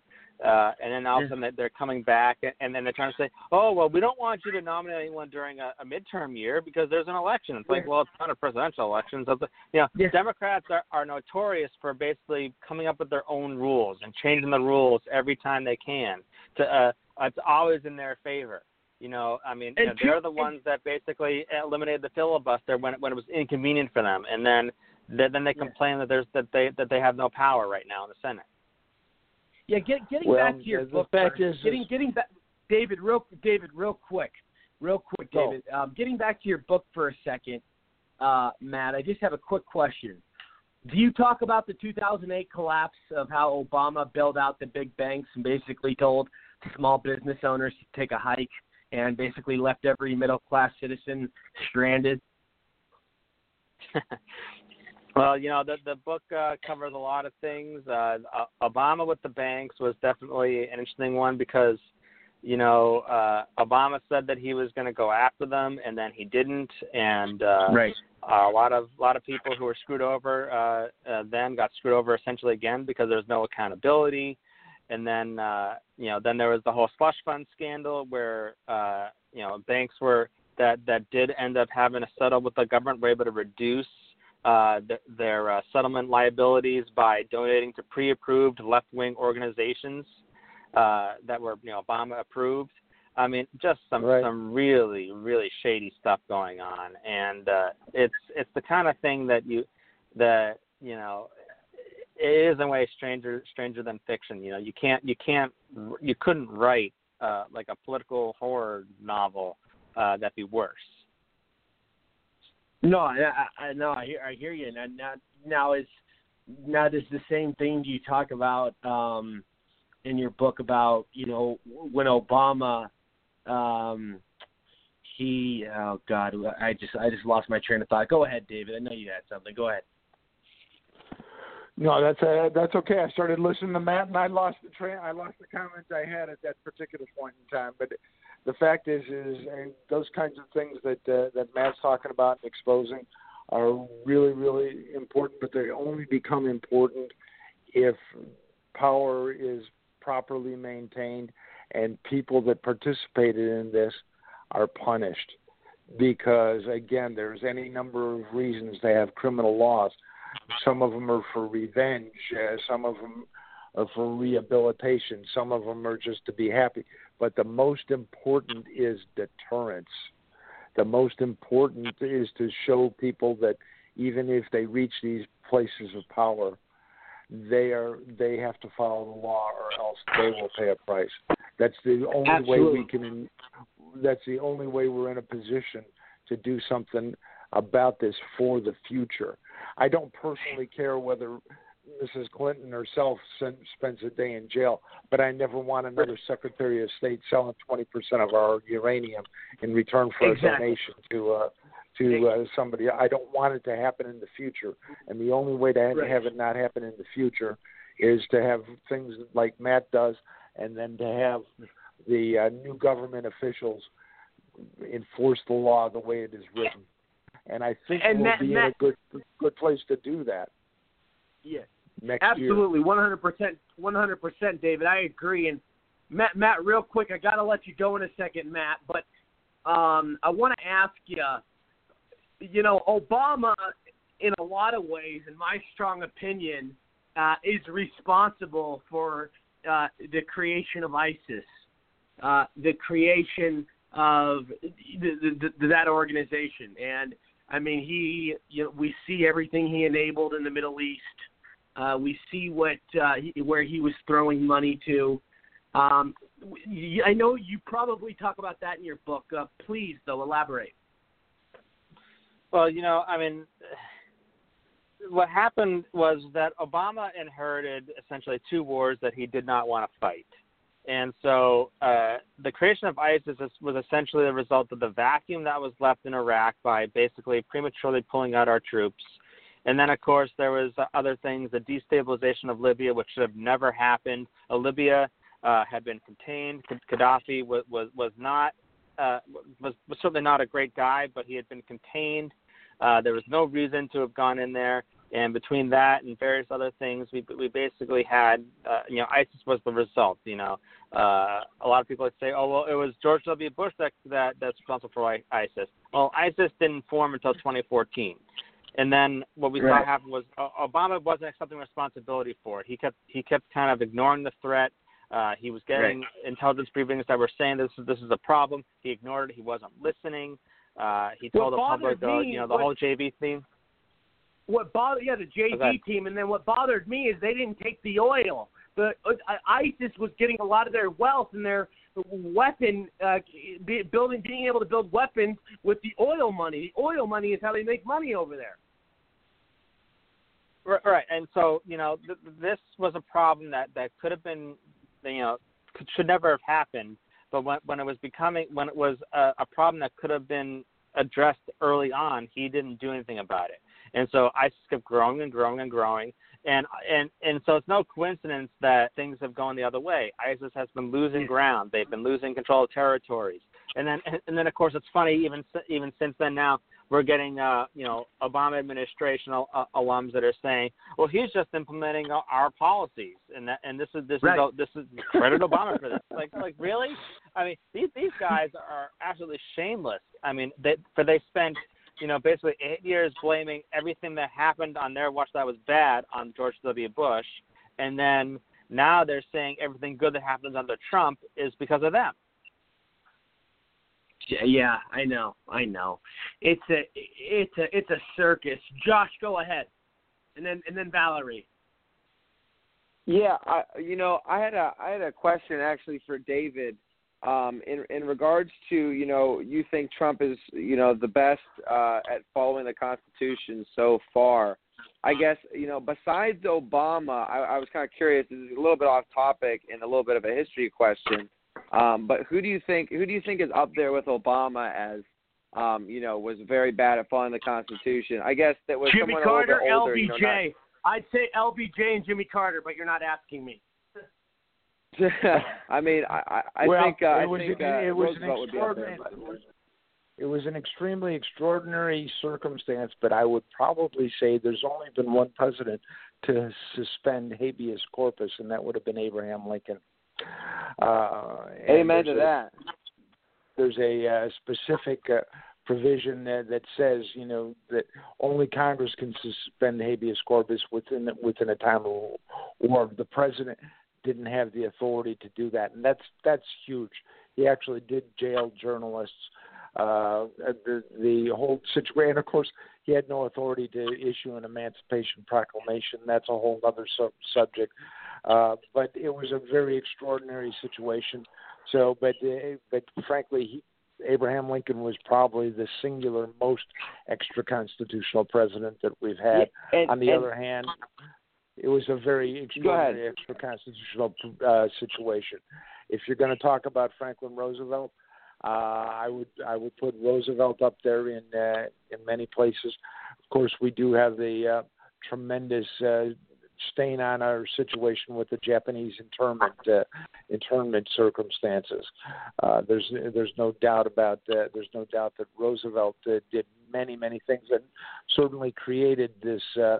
Speaker 4: uh, and then all of a sudden they- they're coming back, and, and then they're trying to say, "Oh, well, we don't want you to nominate anyone during a, a midterm year because there's an election." It's like, well, it's not a presidential election. So, the, you know, Democrats are, are notorious for basically coming up with their own rules and changing the rules every time they can. To uh, it's always in their favor. You know, I mean, you know, they're the ones that basically eliminated the filibuster when when it was inconvenient for them, and then then then they complain that there's that they that they have no power right now in the Senate.
Speaker 1: Yeah, get, getting
Speaker 7: Well,
Speaker 1: back to your book.
Speaker 7: fact
Speaker 1: first.
Speaker 7: is-
Speaker 1: getting getting back, David, real David, real quick, real quick,
Speaker 7: Go.
Speaker 1: David. Um, getting back to your book for a second, uh, Matt. I just have a quick question. do you talk about the 2008 collapse of how Obama bailed out the big banks and basically told small business owners to take a hike and basically left every middle class citizen stranded?
Speaker 4: Well, you know, the the book uh, covers a lot of things. Uh, Obama with the banks was definitely an interesting one because, you know, uh, Obama said that he was going to go after them, and then he didn't, and uh,
Speaker 1: Right.
Speaker 4: a lot of a lot of people who were screwed over uh, uh, then got screwed over essentially again because there's no accountability, and then uh, you know then there was the whole slush fund scandal where uh, you know banks were that that did end up having to settle with the government were able to reduce uh, th- their uh, settlement liabilities by donating to pre-approved left-wing organizations uh, that were, you know, Obama approved. I mean, just some some really really shady stuff going on, and uh, it's it's the kind of thing that you that you know it is in a way stranger stranger than fiction. You know, you can't you can't you couldn't write uh, like a political horror novel uh, that'd be worse.
Speaker 1: No, I, I no, I hear I hear you. Now, now, now is now does the same thing you talk about um, in your book about you know when Obama um, he oh god I just I just lost my train of thought. Go ahead, David. I know you had something. Go ahead.
Speaker 7: No, that's uh, that's okay. I started listening to Matt, and I lost the train. I lost the comments I had at that particular point in time. But the fact is, is those kinds of things that uh, that Matt's talking about and exposing are really, really important. But they only become important if power is properly maintained and people that participated in this are punished. Because again, there's any number of reasons they have criminal laws. Some of them are for revenge. Uh, some of them are for rehabilitation. Some of them are just to be happy. But the most important is deterrence. The most important is to show people that even if they reach these places of power, they are they have to follow the law or else they will pay a price. That's the only way we can. That's the only way we're in a position to do something about this for the future. I don't personally care whether Mrs. Clinton herself spends a day in jail, but I never want another Secretary of State selling 20% of our uranium in return for
Speaker 1: Exactly.
Speaker 7: a donation to uh, to uh, somebody. I don't want it to happen in the future, and the only way to have,
Speaker 1: Right.
Speaker 7: have it not happen in the future is to have things like Matt does, and then to have the uh, new government officials enforce the law the way it is written. And I think
Speaker 1: And
Speaker 7: we'll
Speaker 1: Matt-
Speaker 7: be in a good good place to do that
Speaker 1: Yeah.
Speaker 7: next.
Speaker 1: Absolutely, one hundred percent, one hundred percent, David. I agree. And Matt, Matt, real quick, I got to let you go in a second, Matt. But um, I want to ask you. You know, Obama, in a lot of ways, in my strong opinion, uh, is responsible for uh, the creation of ISIS, uh, the creation of the, the, the, that organization. And I mean, he, you know, we see everything he enabled in the Middle East. Uh, we see what uh, he, where he was throwing money to. Um, I know you probably talk about that in your book. Uh, please, though, elaborate.
Speaker 4: Well, you know, I mean, what happened was that Obama inherited essentially two wars that he did not want to fight. And so uh, the creation of ISIS was essentially the result of the vacuum that was left in Iraq by basically prematurely pulling out our troops. And then, of course, there was uh, other things, the destabilization of Libya, which should have never happened. Uh, Libya uh, had been contained. Gaddafi was was was not uh, was was certainly not a great guy, but he had been contained. Uh, there was no reason to have gone in there, and between that and various other things, we we basically had, uh, you know, ISIS was the result. You know, uh, a lot of people would say, oh well, it was George W. Bush that that that's responsible for ISIS. Well, ISIS didn't form until 2014. And then what we
Speaker 1: Right.
Speaker 4: saw happen was uh, Obama wasn't accepting responsibility for it. He kept he kept kind of ignoring the threat. Uh, he was getting intelligence briefings that were saying this this is a problem. He ignored it. He wasn't listening. Uh, he
Speaker 1: What
Speaker 4: told the public,
Speaker 1: bothered
Speaker 4: uh, you know, the
Speaker 1: was-
Speaker 4: whole JV theme.
Speaker 1: What bothered yeah the JV
Speaker 4: Okay.
Speaker 1: team, and then what bothered me is they didn't take the oil. Uh, ISIS was getting a lot of their wealth and their weapon uh, building, being able to build weapons with the oil money. The oil money is how they make money over there.
Speaker 4: Right, right. And so, you know, th- this was a problem that that could have been, you know, could, should never have happened. But when when it was becoming, when it was a, a problem that could have been addressed early on, he didn't do anything about it. And so ISIS kept growing and growing and growing. And and and so it's no coincidence that things have gone the other way. ISIS has been losing ground. They've been losing control of territories. And then and, then of course it's funny even even since then now we're getting uh, you know Obama administration uh, alums that are saying, well, he's just implementing our, our policies, and that and this is this
Speaker 1: Right.
Speaker 4: is this is credit Obama for this. Like like really? I mean these these guys are absolutely shameless. I mean they for they spent you know basically eight years blaming everything that happened on their watch that was bad on George W. Bush, and then now they're saying everything good that happens under Trump is because of them.
Speaker 1: Yeah, Yeah, I know, I know. It's a it's a it's a circus. Josh, go ahead, and then and then Valerie.
Speaker 2: Yeah, I you know, I had a I had a question actually for David um in in regards to, you know, you think Trump is, you know, the best uh at following the constitution so far. I guess, you know, besides Obama, I, I was kind of curious, this is a little bit off topic and a little bit of a history question. Um but who do you think who do you think is up there with Obama as um, you know, was very bad at following the Constitution. I guess that was
Speaker 5: Jimmy
Speaker 2: someone
Speaker 5: Carter,
Speaker 2: a little bit older, you know, not-
Speaker 5: LBJ. I'd say LBJ and Jimmy Carter, but you're not asking me.
Speaker 2: I mean, I I, I
Speaker 7: well,
Speaker 2: think uh,
Speaker 7: it
Speaker 2: I
Speaker 7: was
Speaker 2: think
Speaker 7: an,
Speaker 2: uh,
Speaker 7: it was an
Speaker 2: Roosevelt would be up there.
Speaker 7: extraordinary. It was an extremely extraordinary circumstance, but I would probably say there's only been one president to suspend habeas corpus, and that would have been Abraham Lincoln. Uh,
Speaker 2: Amen to
Speaker 7: a-
Speaker 2: that.
Speaker 7: There's a uh, specific uh, provision that, that says, you know, that only Congress can suspend habeas corpus within within a time of war. The president didn't have the authority to do that, and that's that's huge. He actually did jail journalists. Uh, the the whole situation, and of course, he had no authority to issue an Emancipation Proclamation. That's a whole other sub- subject. Uh, but it was a very extraordinary situation. So, but uh, but frankly, he, Abraham Lincoln was probably the singular most extra constitutional president that we've had.
Speaker 2: Yeah, and-
Speaker 7: On the
Speaker 2: and-
Speaker 7: other hand, it was a very extraordinary extra constitutional uh, situation. If you're going to talk about Franklin Roosevelt, uh, I would I would put Roosevelt up there in uh, in many places. Of course, we do have the uh, tremendous uh, stain on our situation with the Japanese internment uh, internment circumstances. Uh, there's there's no doubt about that. There's no doubt that Roosevelt uh, did many many things and certainly created this uh,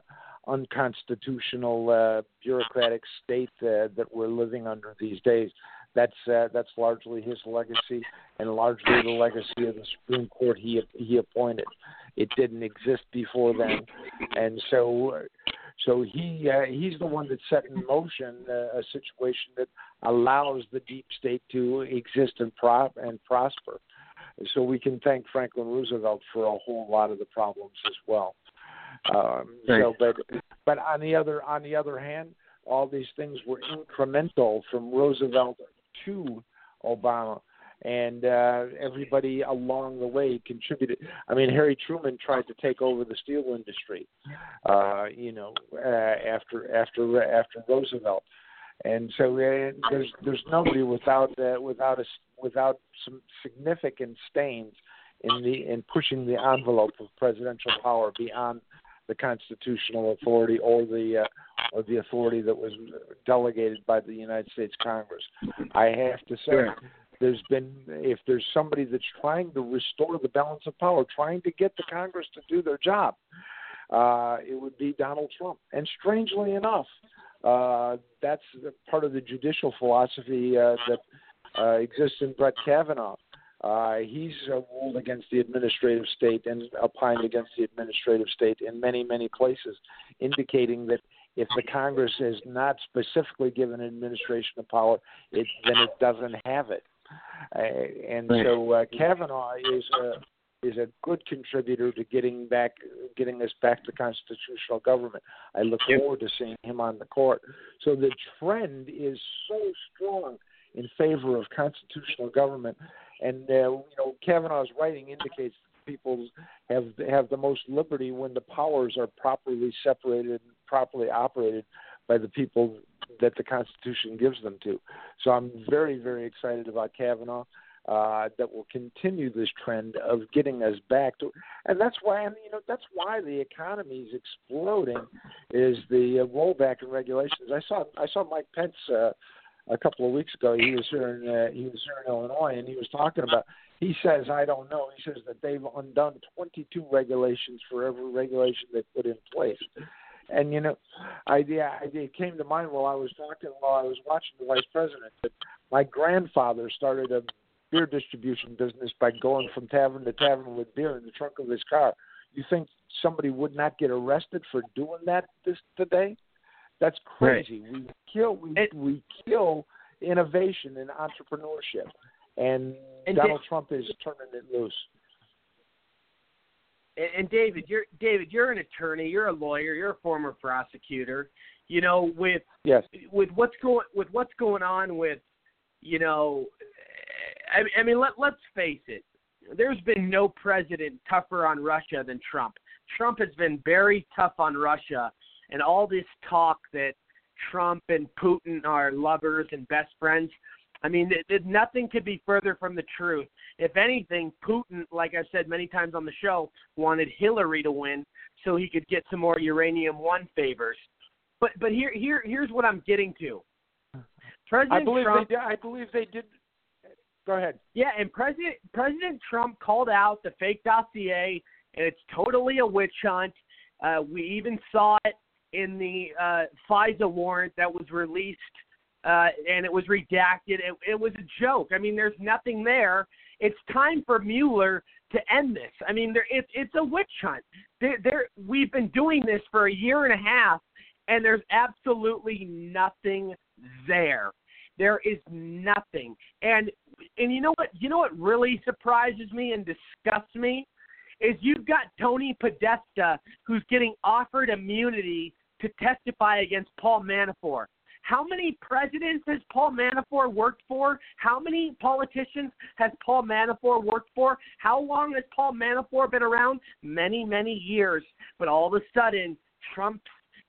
Speaker 7: unconstitutional uh, bureaucratic state uh, that we're living under these days. That's uh, that's largely his legacy and largely the legacy of the Supreme Court he he appointed. It didn't exist before then, and so so he uh, he's the one that set in motion uh, a situation that allows the deep state to exist and pro- and prosper. So we can thank Franklin Roosevelt for a whole lot of the problems as well. Um, so, but but on the other on the other hand, all these things were incremental from Roosevelt to Obama, and uh, everybody along the way contributed. I mean, Harry Truman tried to take over the steel industry, uh, you know, uh, after after after Roosevelt, and so uh, there's there's nobody without uh, without a without some significant stains in the in pushing the envelope of presidential power beyond the constitutional authority or the uh, or the authority that was delegated by the United States Congress. I have to say, there's been if there's somebody that's trying to restore the balance of power, trying to get the Congress to do their job, uh, it would be Donald Trump. And strangely enough, uh, that's part of the judicial philosophy uh, that uh, exists in Brett Kavanaugh. Uh, he's uh, ruled against the administrative state and opined against the administrative state in many, many places, indicating that if the Congress is not specifically given administration of power, it, then it doesn't have it. Uh, and so uh, Kavanaugh is a is a good contributor to getting back getting us back to constitutional government. I look forward to seeing him on the court. So the trend is so strong in favor of constitutional government, and uh, you know Kavanaugh's writing indicates people have have the most liberty when the powers are properly separated and properly operated by the people that the Constitution gives them to. So I'm very, very excited about Kavanaugh. Uh, that will continue this trend of getting us back to, and that's why I mean, you know that's why the economy is exploding, is the uh, rollback in regulations. I saw I saw Mike Pence uh, a couple of weeks ago. He was here in uh, he was here in Illinois, and he was talking about. He says I don't know. He says that they've undone 22 regulations for every regulation they put in place. And you know, I yeah, it came to mind while I was talking while I was watching the vice president that my grandfather started a beer distribution business by going from tavern to tavern with beer in the trunk of his car. You think somebody would not get arrested for doing that this today? That's crazy. Right. We kill we it, we kill innovation and entrepreneurship, and, and Donald Trump is turning it loose.
Speaker 1: And, and David, you're David, you're an attorney, you're a lawyer, you're a former prosecutor. You know, with
Speaker 7: yes.
Speaker 1: with what's going with what's going on with, you know, I, I mean, let let's face it. There's been no president tougher on Russia than Trump. Trump has been very tough on Russia, and all this talk that Trump and Putin are lovers and best friends. I mean, it, it, nothing could be further from the truth. If anything, Putin, like I've said many times on the show, wanted Hillary to win so he could get some more uranium one favors. But but here here here's what I'm getting to. President
Speaker 7: I believe
Speaker 1: Trump,
Speaker 7: they did, I believe they did. Go ahead.
Speaker 1: Yeah, and President President Trump called out the fake dossier, and it's totally a witch hunt. Uh, we even saw it in the uh, FISA warrant that was released uh, and it was redacted. It, it was a joke. I mean, there's nothing there. It's time for Mueller to end this. I mean, there, it, it's a witch hunt. There, there, we've been doing this for a year and a half, and there's absolutely nothing there. There is nothing. And and you know what? You know what really surprises me and disgusts me is you've got Tony Podesta who's getting offered immunity to testify against Paul Manafort. How many presidents has Paul Manafort worked for? How many politicians has Paul Manafort worked for? How long has Paul Manafort been around? Many, many years. But all of a sudden, Trump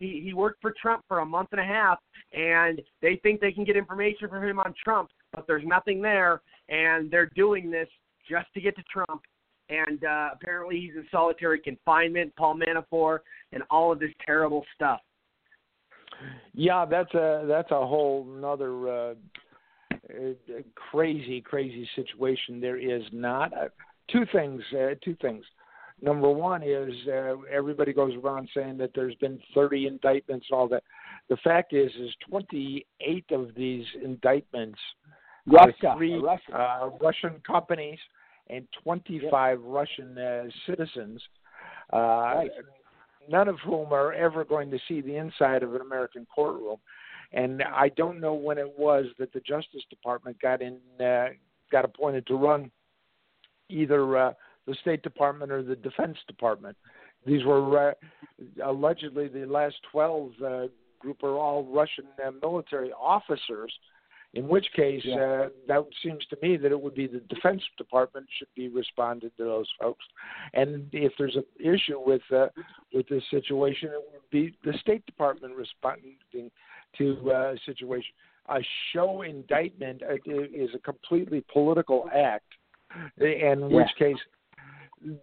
Speaker 1: he, he worked for Trump for a month and a half, and they think they can get information from him on Trump, but there's nothing there, and they're doing this just to get to Trump. And uh, apparently, he's in solitary confinement, Paul Manafort, and all of this terrible stuff.
Speaker 7: Yeah, that's a that's a whole another uh, crazy crazy situation. There is not uh, two things. Uh, two things. Number one is uh, everybody goes around saying that there's been 30 indictments and all that. The fact is, is 28 of these indictments
Speaker 1: Russia,
Speaker 7: three
Speaker 1: Russia.
Speaker 7: Uh, Russian companies and 25 yep. Russian uh, citizens. Uh,
Speaker 1: right
Speaker 7: none of whom are ever going to see the inside of an American courtroom. And I don't know when it was that the Justice Department got in, uh, got appointed to run either uh, the State Department or the Defense Department. These were uh, allegedly the last 12 uh, group are all Russian uh, military officers in which case, yeah. uh, that seems to me that it would be the Defense Department should be responding to those folks, and if there's an issue with uh, with this situation, it would be the State Department responding to uh, situation. A show indictment uh, is a completely political act, in which yeah. case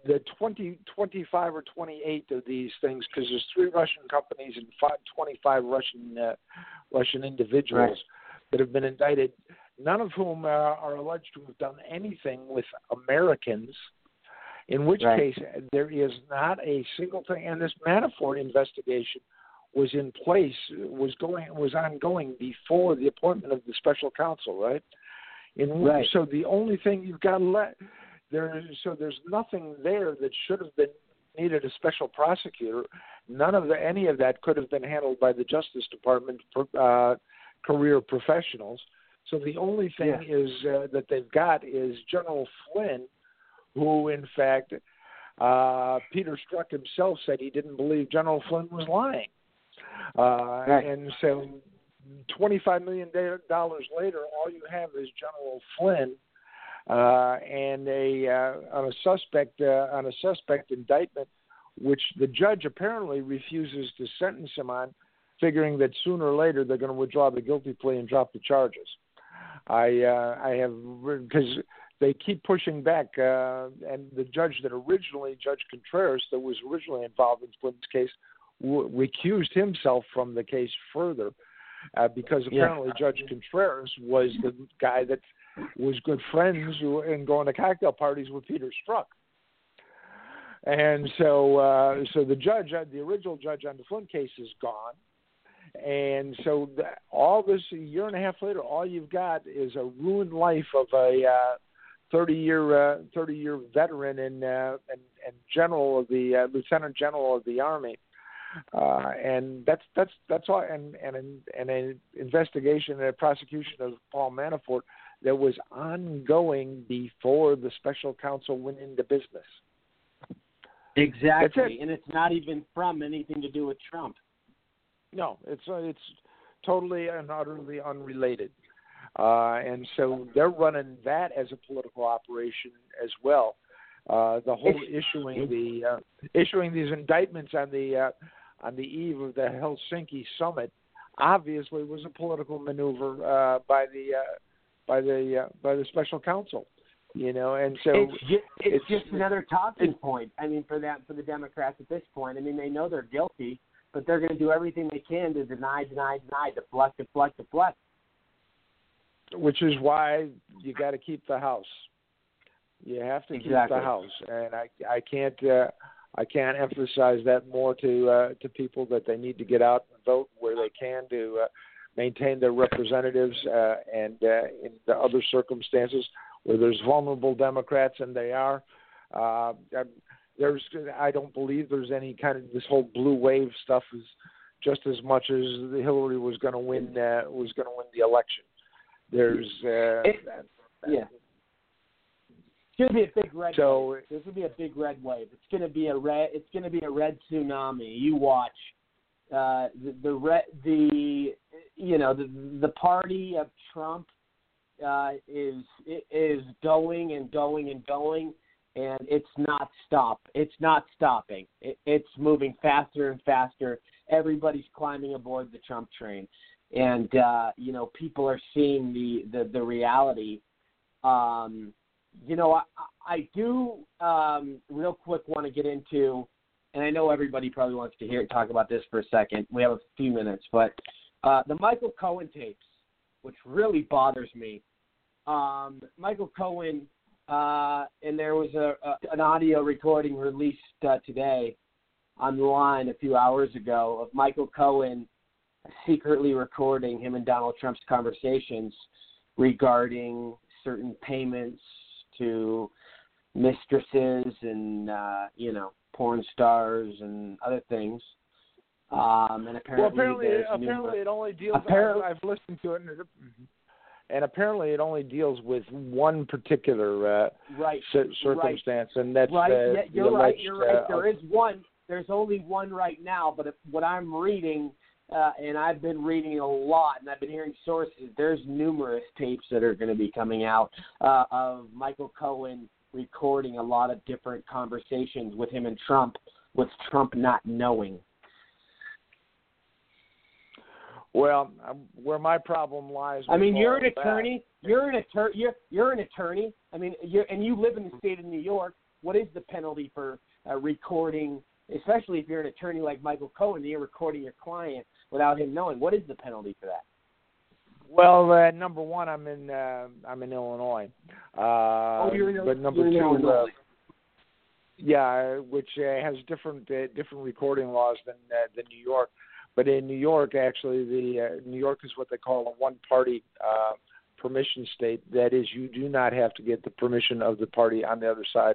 Speaker 7: the 20, 25 or 28 of these things, because there's three Russian companies and five, 25 Russian uh, Russian individuals. That have been indicted, none of whom uh, are alleged to have done anything with Americans. In which right. case, there is not a single thing. And this Manafort investigation was in place, was going, was ongoing before the appointment of the special counsel, right? In, right. So the only thing you've got left there, so there's nothing there that should have been needed a special prosecutor. None of the, any of that could have been handled by the Justice Department uh, career professionals. So the only thing yeah. is uh, that they've got is General Flynn, who in fact uh, Peter Strzok himself said he didn't believe General Flynn was lying, uh, right. and so twenty-five million dollars later, all you have is General Flynn uh, and a uh, on a suspect uh, on a suspect indictment which the judge apparently refuses to sentence him on, figuring that sooner or later they're going to withdraw the guilty plea and drop the charges. I uh, I have because they keep pushing back, uh, and the judge that originally, Judge Contreras, that was originally involved in Flynn's case, w- recused himself from the case further uh, because
Speaker 1: Yeah.
Speaker 7: apparently Judge Contreras was the guy that was good friends who- and going to cocktail parties with Peter Strzok. And so, uh, so the judge, uh, the original judge on the Flynn case, is gone. And so, the, all this a year and a half later, all you've got is a ruined life of a uh, thirty-year, uh, thirty-year veteran and uh, and, and general of the uh, lieutenant general of the army. Uh, and that's that's that's all. And and and an investigation and a prosecution of Paul Manafort that was ongoing before the special counsel went into business.
Speaker 1: Exactly, and it's not even from anything to do with Trump.
Speaker 7: No, it's uh, it's totally and utterly unrelated. Uh, and so they're running that as a political operation as well. Uh, the whole issuing the uh, issuing these indictments on the uh, on the eve of the Helsinki summit obviously was a political maneuver uh, by the uh, by the uh, by the special counsel. You know, and so
Speaker 1: it's just, it's,
Speaker 7: it's-
Speaker 1: just another talking point. I mean, for that for the Democrats at this point. I mean, they know they're guilty, but they're going to do everything they can to deny, deny, deny, deflect, deflect, deflect.
Speaker 7: which is why you got to keep the house. You have to keep the house, and I I can't uh, I can't emphasize that more to uh, to people that they need to get out and vote where they can to uh, maintain their representatives, uh, and uh, in the other circumstances where there's vulnerable Democrats, and they are. Uh, there's I don't believe there's any kind of this whole blue wave stuff is just as much as Hillary was going to win uh, was going to win the election. There's uh,
Speaker 1: It- yeah. It's going to be a big red
Speaker 7: So-
Speaker 1: wave. There's be a big red wave. It's going to be a red. It's going to be a red tsunami. You watch. Uh, the the red the you know the the party of Trump uh, is is going and going and going, and it's not stop. It's not stopping. It, it's moving faster and faster. Everybody's climbing aboard the Trump train, and uh, you know people are seeing the the, the reality. Um, you know, I, I do um, real quick want to get into, and I know everybody probably wants to hear talk about this for a second. We have a few minutes, but uh, the Michael Cohen tapes, which really bothers me. Um, Michael Cohen, uh, and there was a, a an audio recording released uh, today online a few hours ago of Michael Cohen secretly recording him and Donald Trump's conversations regarding certain payments to mistresses and uh, you know porn stars and other things. Um, and apparently,
Speaker 7: well, apparently, apparently
Speaker 1: numerous-
Speaker 7: it only deals.
Speaker 1: Apparently-
Speaker 7: I've, I've listened to it, and, it, and apparently it only deals with one particular uh,
Speaker 1: right
Speaker 7: cir- circumstance, and that's
Speaker 1: right.
Speaker 7: uh,
Speaker 1: yeah,
Speaker 7: the
Speaker 1: you're right.
Speaker 7: alleged,
Speaker 1: You're right.
Speaker 7: uh,
Speaker 1: There is one. There's only one right now. But if, what I'm reading, uh, and I've been reading a lot, and I've been hearing sources. There's numerous tapes that are going to be coming out uh, of Michael Cohen recording a lot of different conversations with him and Trump, with Trump not knowing.
Speaker 7: Well, um, where my problem lies.
Speaker 1: I mean, you're an
Speaker 7: of that-
Speaker 1: attorney. You're an attorney. You're you're an attorney. I mean, you're and you live in the state of New York. What is the penalty for uh, recording, especially if you're an attorney like Michael Cohen, and you're recording your client without him knowing? What is the penalty for that?
Speaker 7: Well, uh, number one, I'm in uh, I'm in Illinois. Uh,
Speaker 1: oh, you're in, Illinois.
Speaker 7: but number
Speaker 1: you're
Speaker 7: two, uh, yeah, which uh, has different uh, different recording laws than uh, than New York. But in New York, actually, the uh, New York is what they call a one-party uh, permission state. That is, you do not have to get the permission of the party on the other side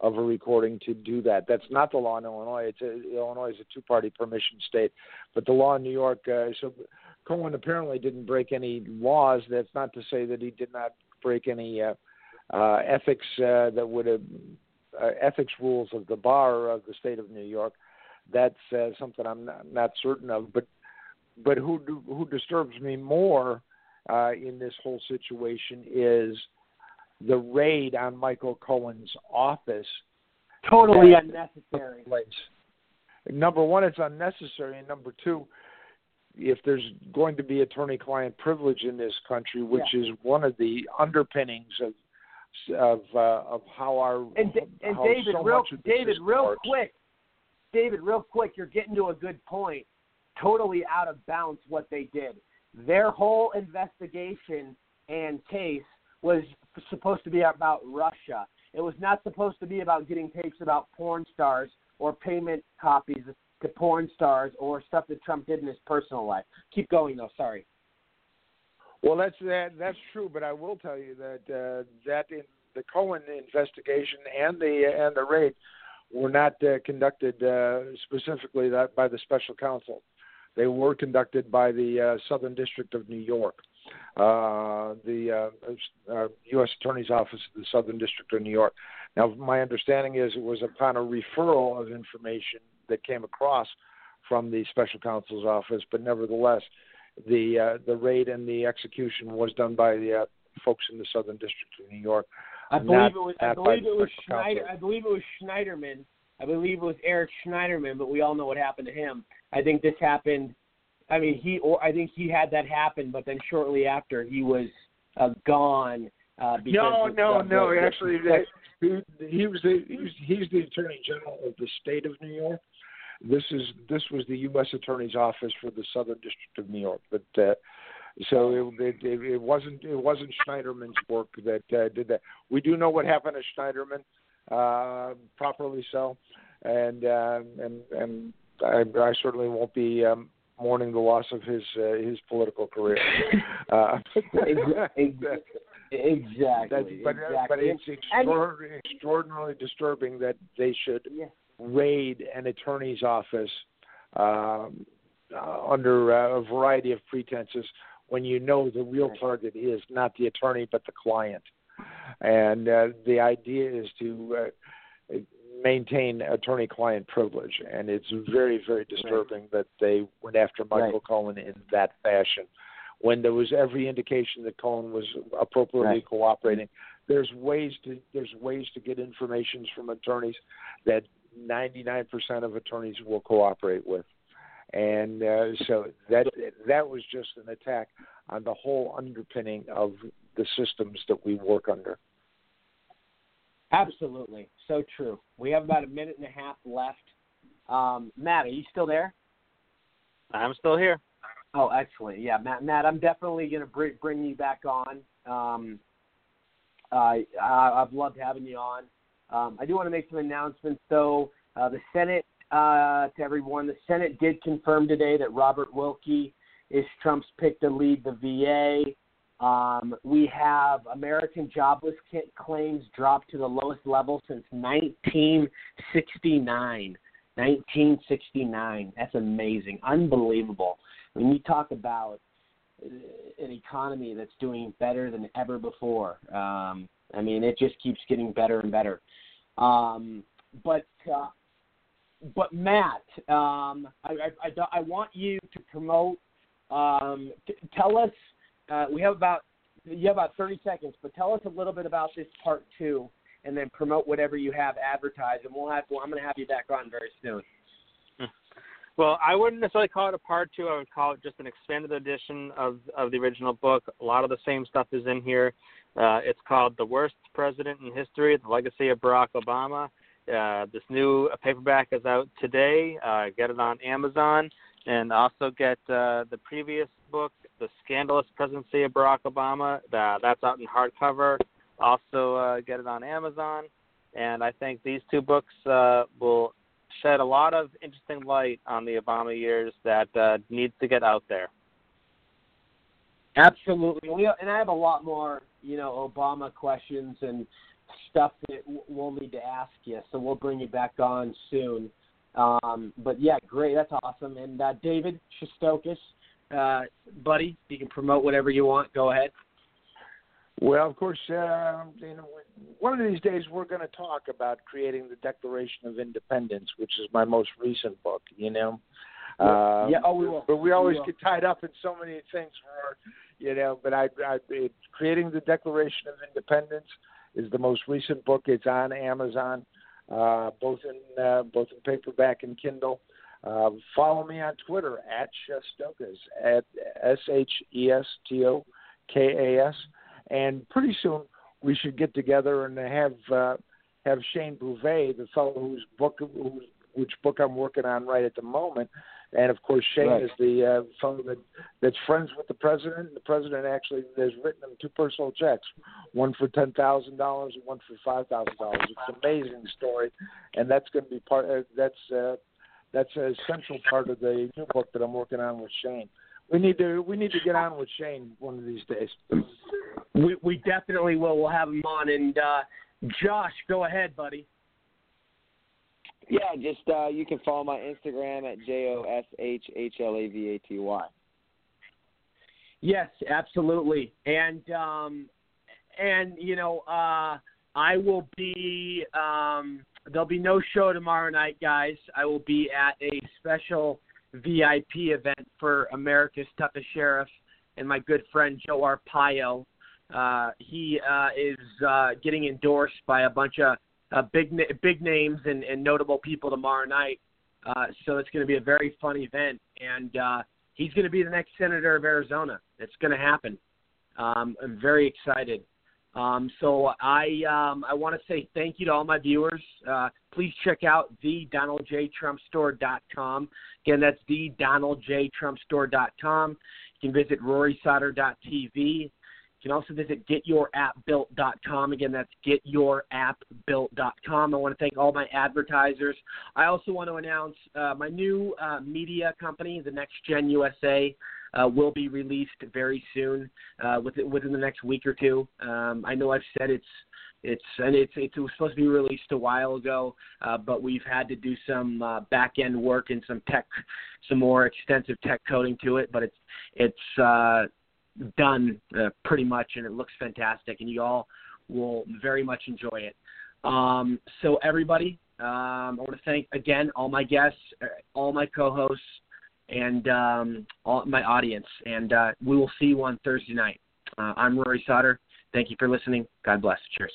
Speaker 7: of a recording to do that. That's not the law in Illinois. It's a, Illinois is a two-party permission state, but the law in New York. Uh, so Cohen apparently didn't break any laws. That's not to say that he did not break any uh, uh, ethics uh, that would have uh, ethics rules of the bar of the state of New York. That's uh, something I'm not, not certain of. But but who do, who disturbs me more uh, in this whole situation is the raid on Michael Cohen's office.
Speaker 1: Totally unnecessary.
Speaker 7: Place. number one, it's unnecessary, and number two, if there's going to be attorney-client privilege in this country, which
Speaker 1: Yeah.
Speaker 7: is one of the underpinnings of of uh, of how our
Speaker 1: And, and
Speaker 7: how
Speaker 1: David,
Speaker 7: so
Speaker 1: real David, real quick, David, real quick, you're getting to a good point. Totally out of bounds what they did. Their whole investigation and case was supposed to be about Russia. It was not supposed to be about getting tapes about porn stars or payment copies to porn stars or stuff that Trump did in his personal life. Keep going though. Sorry.
Speaker 7: Well, that's that, that's true, but I will tell you that uh, that in the Cohen investigation and the and the raid were not uh, conducted uh, specifically that by the special counsel. They were conducted by the uh, Southern District of New York, uh, the uh, uh, U.S. Attorney's Office of the Southern District of New York. Now, my understanding is it was upon a referral of information that came across from the special counsel's office, but nevertheless, the uh, the raid and the execution was done by the uh, folks in the Southern District of New York.
Speaker 1: I believe
Speaker 7: not-
Speaker 1: it was. I believe it was. Schneider. I believe it was Schneiderman. I believe it was Eric Schneiderman, but we all know what happened to him. I think this happened. I mean, he or I think he had that happen, but then shortly after he was uh, gone. Uh,
Speaker 7: No, no,
Speaker 1: of
Speaker 7: no.
Speaker 1: the-
Speaker 7: Actually, that, he, he was the he's, he's the Attorney General of the state of New York. This is this was the U.S. Attorney's Office for the Southern District of New York, but. Uh, so it, it, it wasn't it wasn't Schneiderman's work that uh, did that. We do know what happened to Schneiderman, uh, properly so, and uh, and and I, I certainly won't be um, mourning the loss of his uh, his political career. Uh,
Speaker 1: Exactly.
Speaker 7: That, but,
Speaker 1: exactly.
Speaker 7: but it's extraordinarily, extraordinarily disturbing that they should raid an attorney's office um, uh, under uh, a variety of pretenses when you know the real target is not the attorney but the client. And uh, the idea is to uh, maintain attorney-client privilege, and it's very, very disturbing that they went after Michael
Speaker 1: Right.
Speaker 7: Cohen in that fashion when there was every indication that Cohen was appropriately
Speaker 1: Right.
Speaker 7: cooperating. There's ways to there's ways to get information from attorneys that 99% of attorneys will cooperate with, and uh, so that that was just an attack on the whole underpinning of the systems that we work under.
Speaker 1: Absolutely, so true. We have about a minute and a half left. Um, Matt, are you still there?
Speaker 4: I'm still here.
Speaker 1: Oh, excellent. Yeah, Matt. Matt, I'm definitely going to bring bring you back on. Um, I I- I've loved having you on. Um, I do want to make some announcements, though. Uh, the Senate, uh, to everyone, the Senate did confirm today that Robert Wilkie is Trump's pick to lead the VA. Um, we have American jobless claims dropped to the lowest level since 1969. 1969. That's amazing. Unbelievable. When you talk about an economy that's doing better than ever before, um, I mean, it just keeps getting better and better. Um, but uh, but Matt, um, I, I, I, I want you to promote. Um, t- tell us. Uh, we have about you have about thirty seconds, but tell us a little bit about this part two, and then promote whatever you have advertised, and we'll have. Well, I'm going to have you back on very soon.
Speaker 4: Well, I wouldn't necessarily call it a part two. I would call it just an expanded edition of of the original book. A lot of the same stuff is in here. Uh, it's called "The Worst President in History: The Legacy of Barack Obama." Uh, this new paperback is out today. Uh, get it on Amazon, and also get uh, the previous book, "The Scandalous Presidency of Barack Obama." Uh, that's out in hardcover. Also, uh, get it on Amazon. And I think these two books uh, will shed a lot of interesting light on the Obama years that uh, needs to get out there.
Speaker 1: Absolutely. We, and I have a lot more, you know, Obama questions and stuff that we'll need to ask you. So we'll bring you back on soon. Um, but yeah, great. That's awesome. And uh, David Shestokas, uh, buddy, you can promote whatever you want. Go ahead.
Speaker 7: Well, of course, uh, you know, one of these days we're going to talk about creating the Declaration of Independence, which is my most recent book. You know,
Speaker 1: Yeah.
Speaker 7: Um,
Speaker 1: Yeah, oh, we will.
Speaker 7: But we
Speaker 1: We
Speaker 7: always
Speaker 1: will.
Speaker 7: get tied up in so many things. For, you know, but I, I it, creating the Declaration of Independence is the most recent book. It's on Amazon, uh, both in uh, both in paperback and Kindle. Uh, follow me on Twitter at Shestokas at S H E S T O K A S, and pretty soon we should get together and have uh, have Shane Bouvet, the fellow whose book whose, which book I'm working on right at the moment, and of course Shane
Speaker 2: Right.
Speaker 7: is the uh, fellow that that's friends with the president. The president actually has written him two personal checks, one for ten thousand dollars and one for five thousand dollars. It's an amazing story, and that's going to be part. Uh, that's uh, that's a central part of the new book that I'm working on with Shane. We need to we need to get on with Shane one of these days.
Speaker 1: We we definitely will. We'll have him on. And uh, Josh, go ahead, buddy.
Speaker 2: Yeah, just uh, you can follow my Instagram at J O S H H L A V A T Y.
Speaker 1: Yes, absolutely. And um and you know, uh I will be um there'll be no show tomorrow night, guys. I will be at a special VIP event for America's Toughest Sheriff and my good friend Joe Arpaio. Uh he uh is uh getting endorsed by a bunch of uh, big big names and, and notable people tomorrow night. Uh so it's going to be a very fun event and uh he's going to be the next senator of Arizona. It's going to happen. Um, I'm very excited. Um, so I um, I want to say thank you to all my viewers. Uh, please check out the DonaldJTrumpStore.com. Again, that's the DonaldJTrumpStore.com. You can visit RorySauter.tv. You can also visit GetYourAppBuilt.com. Again, that's GetYourAppBuilt.com. I want to thank all my advertisers. I also want to announce uh, my new uh, media company, the Next Gen USA, uh, will be released very soon, uh, within, within the next week or two. Um, I know I've said it's it's and it's it was supposed to be released a while ago, uh, but we've had to do some uh, back end work and some tech, some more extensive tech coding to it. But it's it's uh, done uh, pretty much, and it looks fantastic, and you all will very much enjoy it. Um, so everybody, um, I want to thank again all my guests, uh, all my co-hosts, and um, all my audience. And uh, we will see you on Thursday night. Uh, I'm Rory Sauter. Thank you for listening. God bless. Cheers.